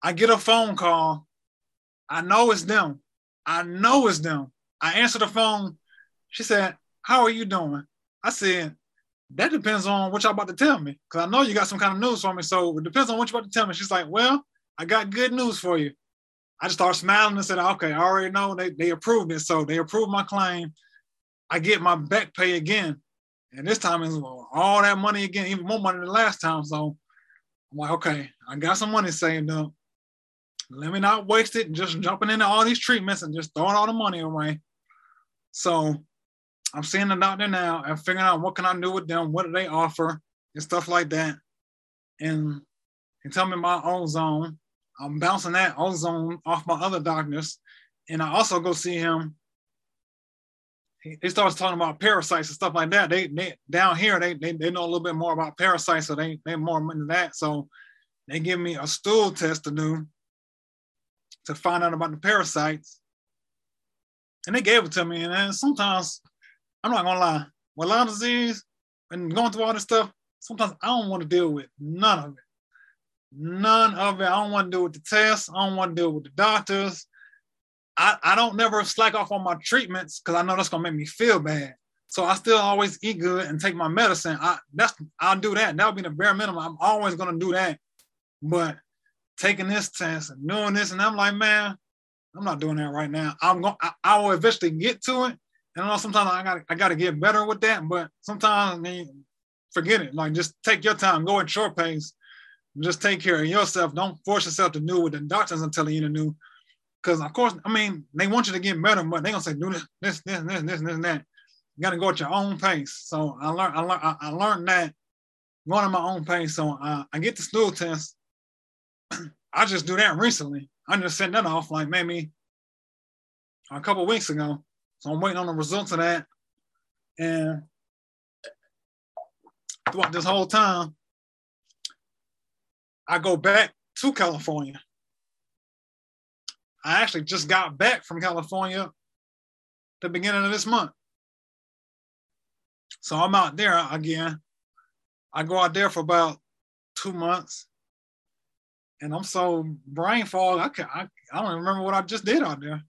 Speaker 3: I get a phone call. I know it's them. I know it's them. I answer the phone. She said, How are you doing? I said, That depends on what y'all about to tell me. Cause I know you got some kind of news for me. So it depends on what you're about to tell me. She's like, Well, I got good news for you. I just started smiling and said, Okay, I already know they, they approved it. So they approved my claim. I get my back pay again. And this time it's all that money again, even more money than last time. So I'm like, okay, I got some money saved up. Let me not waste it and just jumping into all these treatments and just throwing all the money away. So I'm seeing the doctor now and figuring out what can I do with them, what do they offer, and stuff like that. And he tell me my ozone. I'm bouncing that ozone off my other doctors. And I also go see him. He, he starts talking about parasites and stuff like that. They, they down here, they, they, they know a little bit more about parasites, so they they more into that. So they give me a stool test to do to find out about the parasites. And they gave it to me. And sometimes I'm not gonna lie, with Lyme disease and going through all this stuff, sometimes I don't want to deal with none of it. None of it. I don't want to deal with the tests. I don't want to deal with the doctors. I, I don't never slack off on my treatments because I know that's gonna make me feel bad. So I still always eat good and take my medicine. I that's I'll do that. That'll be the bare minimum. I'm always gonna do that. But taking this test and doing this, and I'm like, man, I'm not doing that right now. I'm going. I will eventually get to it, and I know sometimes I got I got to get better with that, but sometimes I mean, forget it. Like just take your time, go at short pace, just take care of yourself. Don't force yourself to do what the doctors are telling you to do. Because of course, I mean, they want you to get better, but they're gonna say do this, this, this, this, this, this, and that. You gotta go at your own pace. So I learned, I learned, I learned that going at my own pace. So uh, I get the stool test. [CLEARS THROAT] I just do that recently. I just sent that off like maybe a couple weeks ago. So I'm waiting on the results of that. And throughout this whole time, I go back to California. I actually just got back from California the beginning of this month. So I'm out there again. I go out there for about two months. And I'm so brain fog, I, can, I, I don't remember what I just did out there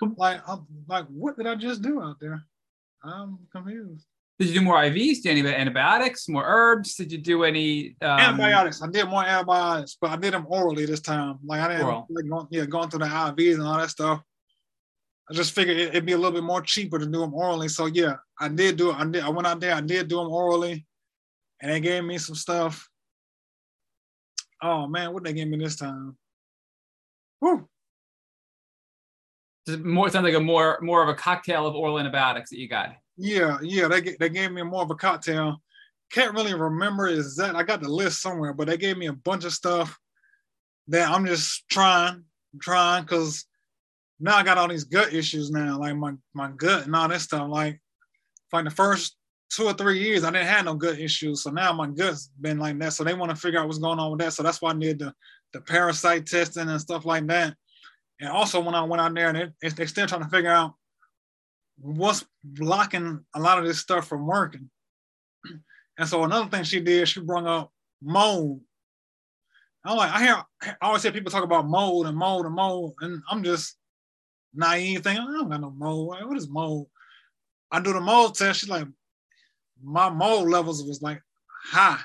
Speaker 3: [LAUGHS] like, I'm, like, what did I just do out there? I'm confused.
Speaker 2: Did you do more IVs? Did you any antibiotics, more herbs? Did you do any um...
Speaker 3: antibiotics? I did more antibiotics, but I did them orally this time. Like I didn't like going, yeah, going through the IVs and all that stuff. I just figured it'd be a little bit more cheaper to do them orally. So yeah, I did do it. I did. I went out there. I did do them orally, and they gave me some stuff. Oh man, what they gave me this time? Whew.
Speaker 2: More sounds like a more more of a cocktail of oral antibiotics that you got.
Speaker 3: Yeah, yeah, they they gave me more of a cocktail. Can't really remember exact. I got the list somewhere, but they gave me a bunch of stuff that I'm just trying, trying, because now I got all these gut issues now, like my my gut and all this stuff. Like, like the first two or three years, I didn't have no gut issues. So now my gut's been like that. So they want to figure out what's going on with that. So that's why I did the, the parasite testing and stuff like that. And also when I went out there and it, they're still trying to figure out what's blocking a lot of this stuff from working. And so another thing she did, she brought up mold. I'm like, I hear I always hear people talk about mold and mold and mold, and I'm just naive thinking, I don't got no mold. What is mold? I do the mold test. She's like, my mold levels was like high,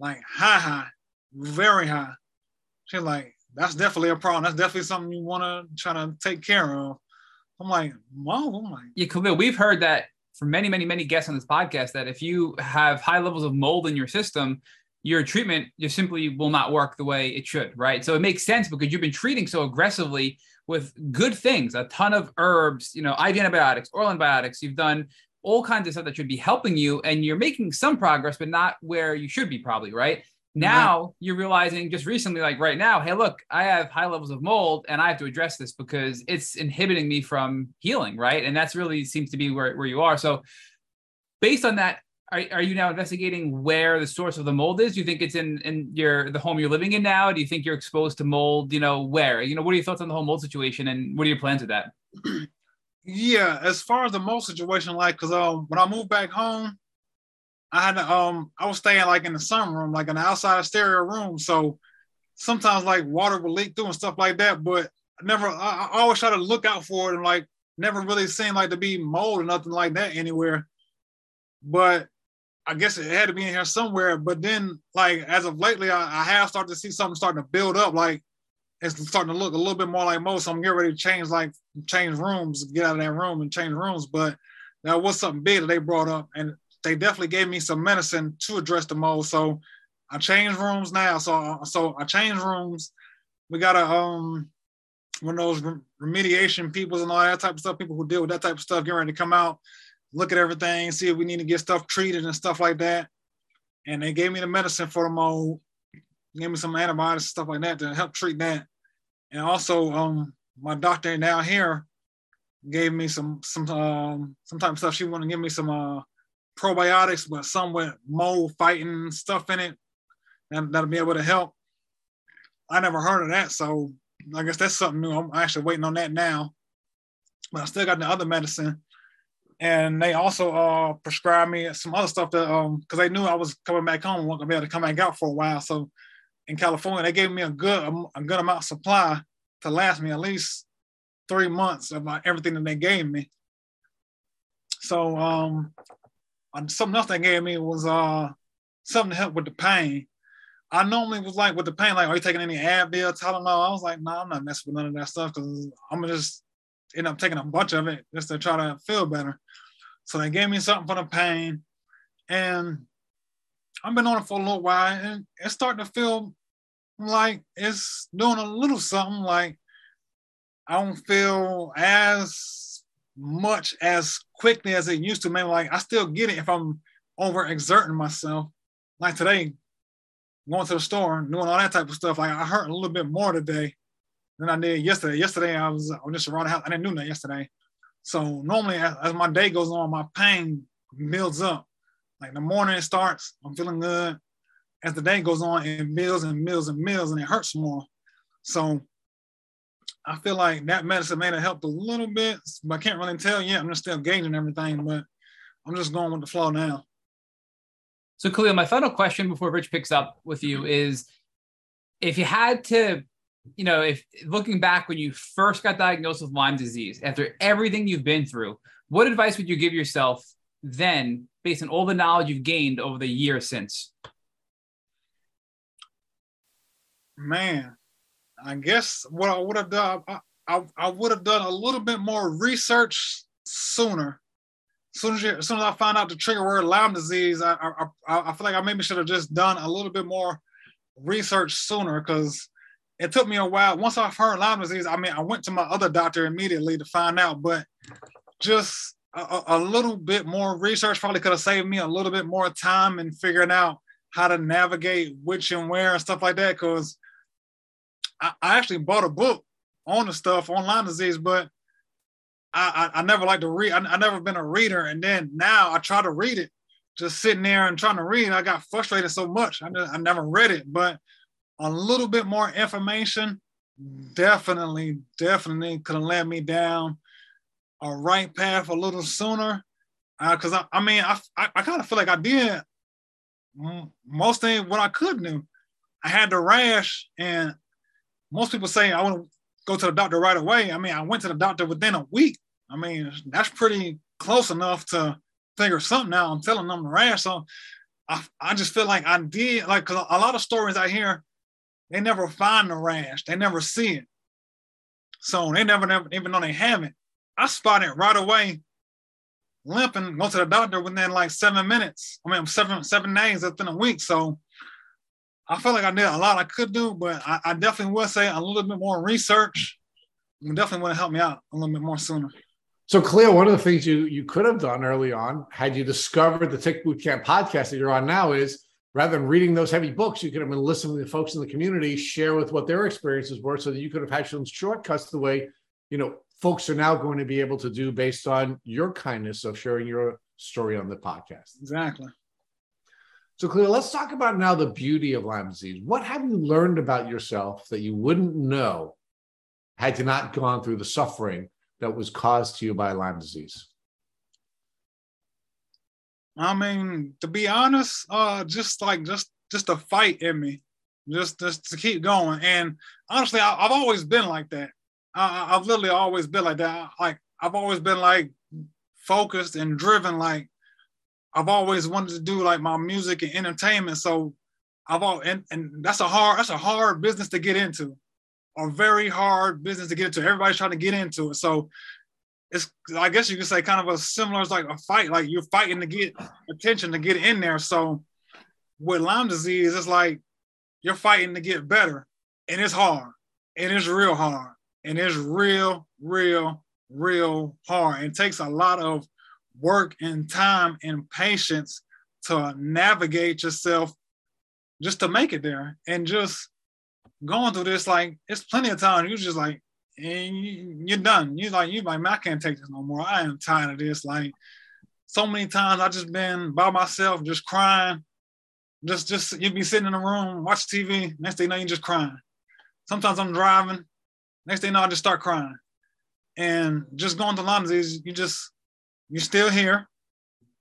Speaker 3: like high, high, very high. She's like, that's definitely a problem. That's definitely something you want to try to take care of. I'm like. I'm oh like,
Speaker 2: yeah, Khalil, we've heard that from many, many, many guests on this podcast that if you have high levels of mold in your system, your treatment just simply will not work the way it should, right? So it makes sense because you've been treating so aggressively with good things, a ton of herbs, you know, IV antibiotics, oral antibiotics. You've done all kinds of stuff that should be helping you and you're making some progress but not where you should be probably right now you're realizing just recently like right now hey look i have high levels of mold and i have to address this because it's inhibiting me from healing right? And that's really seems to be where, where you are. So based on that are, are you now investigating where the source of the mold is? Do you think it's in in your the home you're living in now? Do you think you're exposed to mold you know where? You know what are your thoughts on the whole mold situation and what are your plans with that? [CLEARS THROAT]
Speaker 3: Yeah, as far as the mold situation, like, cause um, when I moved back home, I had um, I was staying like in the sunroom, like in the outside stereo room. So sometimes like water would leak through and stuff like that. But I never, I, I always try to look out for it and like never really seemed like to be mold or nothing like that anywhere. But I guess it had to be in here somewhere. But then, like as of lately, I, I have started to see something starting to build up. Like it's starting to look a little bit more like mold. So I'm getting ready to change like change rooms, get out of that room and change rooms. But that was something big that they brought up, and they definitely gave me some medicine to address the mold. So I changed rooms now. So so I changed rooms. We got a um one of those remediation people and all that type of stuff, people who deal with that type of stuff, getting ready to come out, look at everything, see if we need to get stuff treated and stuff like that. And they gave me the medicine for the mold gave me some antibiotics and stuff like that to help treat that. And also, um, my doctor down here gave me some some um some type of stuff. She wanted to give me some uh probiotics, but some with mold fighting stuff in it, and that'll be able to help. I never heard of that, so I guess that's something new. I'm actually waiting on that now. But I still got the other medicine. And they also uh prescribed me some other stuff that um because they knew I was coming back home, wasn't gonna be able to come back out for a while. So in California, they gave me a good a good amount of supply to last me at least three months of my, everything that they gave me. So um, something else they gave me was uh something to help with the pain. I normally was like with the pain, like, are you taking any Advil, Tylenol? I was like, no, I'm not messing with none of that stuff because I'm gonna just end up taking a bunch of it just to try to feel better. So they gave me something for the pain, and I've been on it for a little while, and it's starting to feel like it's doing a little something like I don't feel as much as quickly as it used to. Maybe like I still get it if I'm over exerting myself. Like today, going to the store and doing all that type of stuff. Like I hurt a little bit more today than I did yesterday. Yesterday I was, was just around the house. I didn't do that yesterday. So normally as, as my day goes on, my pain builds up. Like in the morning it starts, I'm feeling good as the day goes on, it mills and mills and mills, and it hurts more. So I feel like that medicine may have helped a little bit, but I can't really tell yet. I'm just still gauging everything, but I'm just going with the flow now.
Speaker 2: So, Khalil, my final question before Rich picks up with you is if you had to, you know, if looking back when you first got diagnosed with Lyme disease, after everything you've been through, what advice would you give yourself then based on all the knowledge you've gained over the year since?
Speaker 3: man, I guess what I would have done, I, I, I would have done a little bit more research sooner. As soon as, you, as soon as I found out the trigger word Lyme disease, I, I, I, I feel like I maybe should have just done a little bit more research sooner because it took me a while. Once I heard Lyme disease, I mean, I went to my other doctor immediately to find out, but just a, a little bit more research probably could have saved me a little bit more time in figuring out how to navigate which and where and stuff like that. Because I, I, actually bought a book on the stuff on Lyme disease, but I, I, I never like to read. I, I never been a reader, and then now I try to read it. Just sitting there and trying to read, I got frustrated so much. I, I never read it, but a little bit more information definitely, definitely could have led me down a right path a little sooner. Because uh, I, I mean, I, I, I kind of feel like I did most things what I could do. I had the rash, and most people say I want to go to the doctor right away. I mean, I went to the doctor within a week. I mean, that's pretty close enough to figure something out. I'm telling them the rash. So I, I just feel like I did, like, because a lot of stories I hear, they never find the rash, they never see it. So they never, never even know they have it. I spotted right away, limping, go to the doctor within like seven minutes. I mean, seven seven days within a week. So I felt like I did a lot I could do, but I, I definitely would say a little bit more research would definitely would have helped me out a little bit more sooner.
Speaker 1: So, Khalil, one of the things you you could have done early on, had you discovered the Tick Boot Camp podcast that you're on now, is rather than reading those heavy books, you could have been listening to the folks in the community share with what their experiences were, so that you could have had some shortcuts the way you know folks are now going to be able to do based on your kindness of sharing your story on the podcast.
Speaker 3: Exactly.
Speaker 1: So, Khalil, let's talk about now the beauty of Lyme disease. What have you learned about yourself that you wouldn't know had you not gone through the suffering that was caused to you by Lyme disease?
Speaker 3: I mean, to be honest, uh, just like just just a fight in me, just just to keep going. And honestly, I, have always been like that. I, I've literally always been like that. Like I've always been like focused and driven. Like I've always wanted to do like my music and entertainment. So I've all and, and that's a hard that's a hard business to get into, a very hard business to get into. Everybody's trying to get into it. So it's I guess you could say kind of a similar it's like a fight. Like you're fighting to get attention to get in there. So with Lyme disease, it's like you're fighting to get better, and it's hard, and it's real hard and it's real, real, real hard. It takes a lot of work and time and patience to navigate yourself just to make it there. And just going through this, like it's plenty of time. You're just like, and you, are done. You're like, you like, I can't take this no more. I am tired of this. Like so many times I just been by myself, just crying. Just, just you be sitting in a room, watch TV. Next thing you know, you're just crying. Sometimes I'm driving, Next thing you know, I just start crying. And just going to is you just you're still here.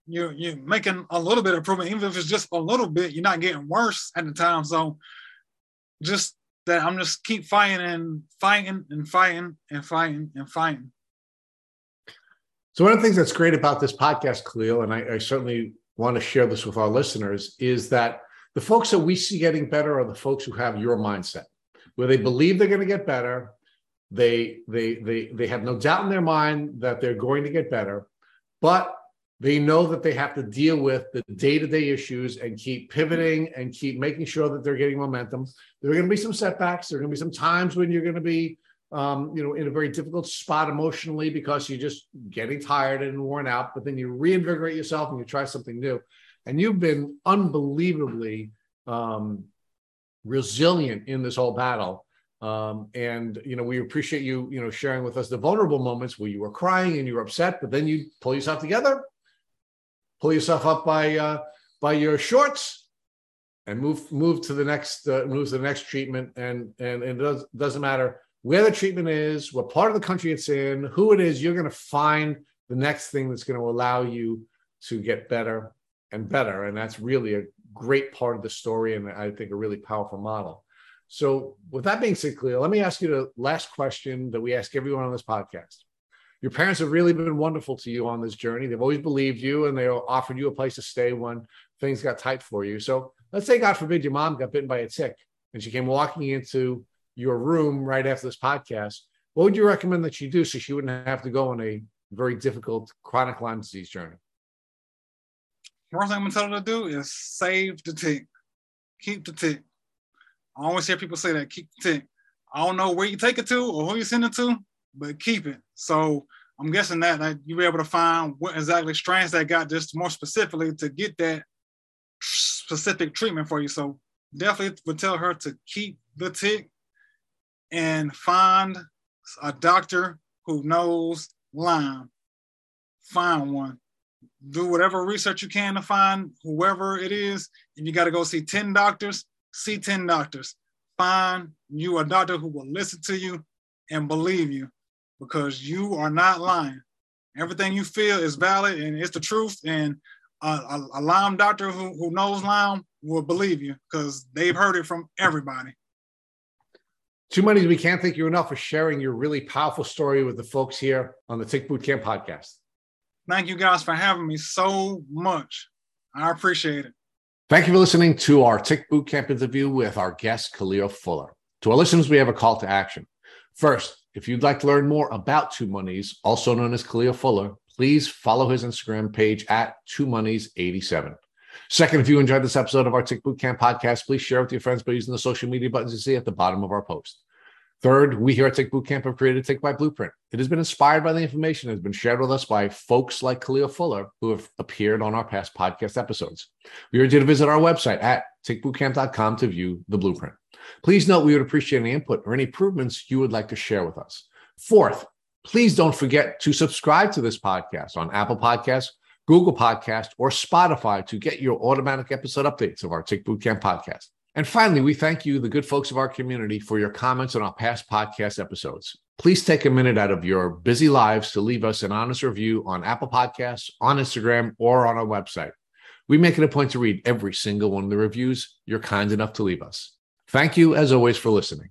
Speaker 3: You're you're making a little bit of improvement, even if it's just a little bit, you're not getting worse at the time. So just that I'm just keep fighting and fighting and fighting and fighting and fighting.
Speaker 1: So one of the things that's great about this podcast, Khalil, and I, I, certainly want to share this with our listeners, is that the folks that we see getting better are the folks who have your mindset, where they believe they're going to get better, they they they they have no doubt in their mind that they're going to get better, but they know that they have to deal with the day-to-day issues and keep pivoting and keep making sure that they're getting momentum. There are going to be some setbacks. There are going to be some times when you're going to be, um, you know, in a very difficult spot emotionally because you're just getting tired and worn out. But then you reinvigorate yourself and you try something new. And you've been unbelievably um, resilient in this whole battle. Um, and you know, we appreciate you, you know, sharing with us the vulnerable moments where you were crying and you were upset, but then you pull yourself together, pull yourself up by uh, by your shorts, and move move to the next uh, move to the next treatment. And and, and it does, doesn't matter where the treatment is, what part of the country it's in, who it is, you're going to find the next thing that's going to allow you to get better and better. And that's really a great part of the story, and I think a really powerful model. So, with that being said, Khalil, let me ask you the last question that we ask everyone on this podcast. Your parents have really been wonderful to you on this journey. They've always believed you and they offered you a place to stay when things got tight for you. So, let's say, God forbid, your mom got bitten by a tick and she came walking into your room right after this podcast. What would you recommend that she do so she wouldn't have to go on a very difficult chronic Lyme disease journey?
Speaker 3: First thing I'm gonna tell her to do is save the tick, keep the tick I always hear people say that keep the tick. I don't know where you take it to or who you send it to, but keep it. So I'm guessing that like, you'll be able to find what exactly strands that got just more specifically to get that specific treatment for you. So definitely would tell her to keep the tick and find a doctor who knows Lyme. Find one. Do whatever research you can to find whoever it is. And you got to go see 10 doctors, see 10 doctors. Find you a doctor who will listen to you and believe you because you are not lying. Everything you feel is valid and it's the truth. And a, a, a Lyme doctor who, who knows Lyme will believe you because they've heard it from everybody.
Speaker 1: Two Monies, we can't thank you enough for sharing your really powerful story with the folks here on the Tick Boot Camp podcast.
Speaker 3: Thank you guys for having me so much. I appreciate it.
Speaker 1: Thank you for listening to our Tick Boot Camp interview with our guest, Khalil Fuller. To our listeners, we have a call to action. First, if you'd like to learn more about Two Monies, also known as Khalil Fuller, please follow his Instagram page at Two Monies 87. Second, if you enjoyed this episode of our Tick Boot Camp podcast, please share with your friends by using the social media buttons you see at the bottom of our post. Third, we here at Tick Boot Camp have created Tick Bite Blueprint. It has been inspired by the information that has been shared with us by folks like Khalil Fuller, who have appeared on our past podcast episodes. We urge you to visit our website at tickbootcamp.com to view the blueprint. Please note we would appreciate any input or any improvements you would like to share with us. Fourth, please don't forget to subscribe to this podcast on Apple Podcasts, Google Podcast, or Spotify to get your automatic episode updates of our Tick Bootcamp podcast. And finally, we thank you, the good folks of our community, for your comments on our past podcast episodes. Please take a minute out of your busy lives to leave us an honest review on Apple Podcasts, on Instagram, or on our website. We make it a point to read every single one of the reviews you're kind enough to leave us. Thank you, as always, for listening.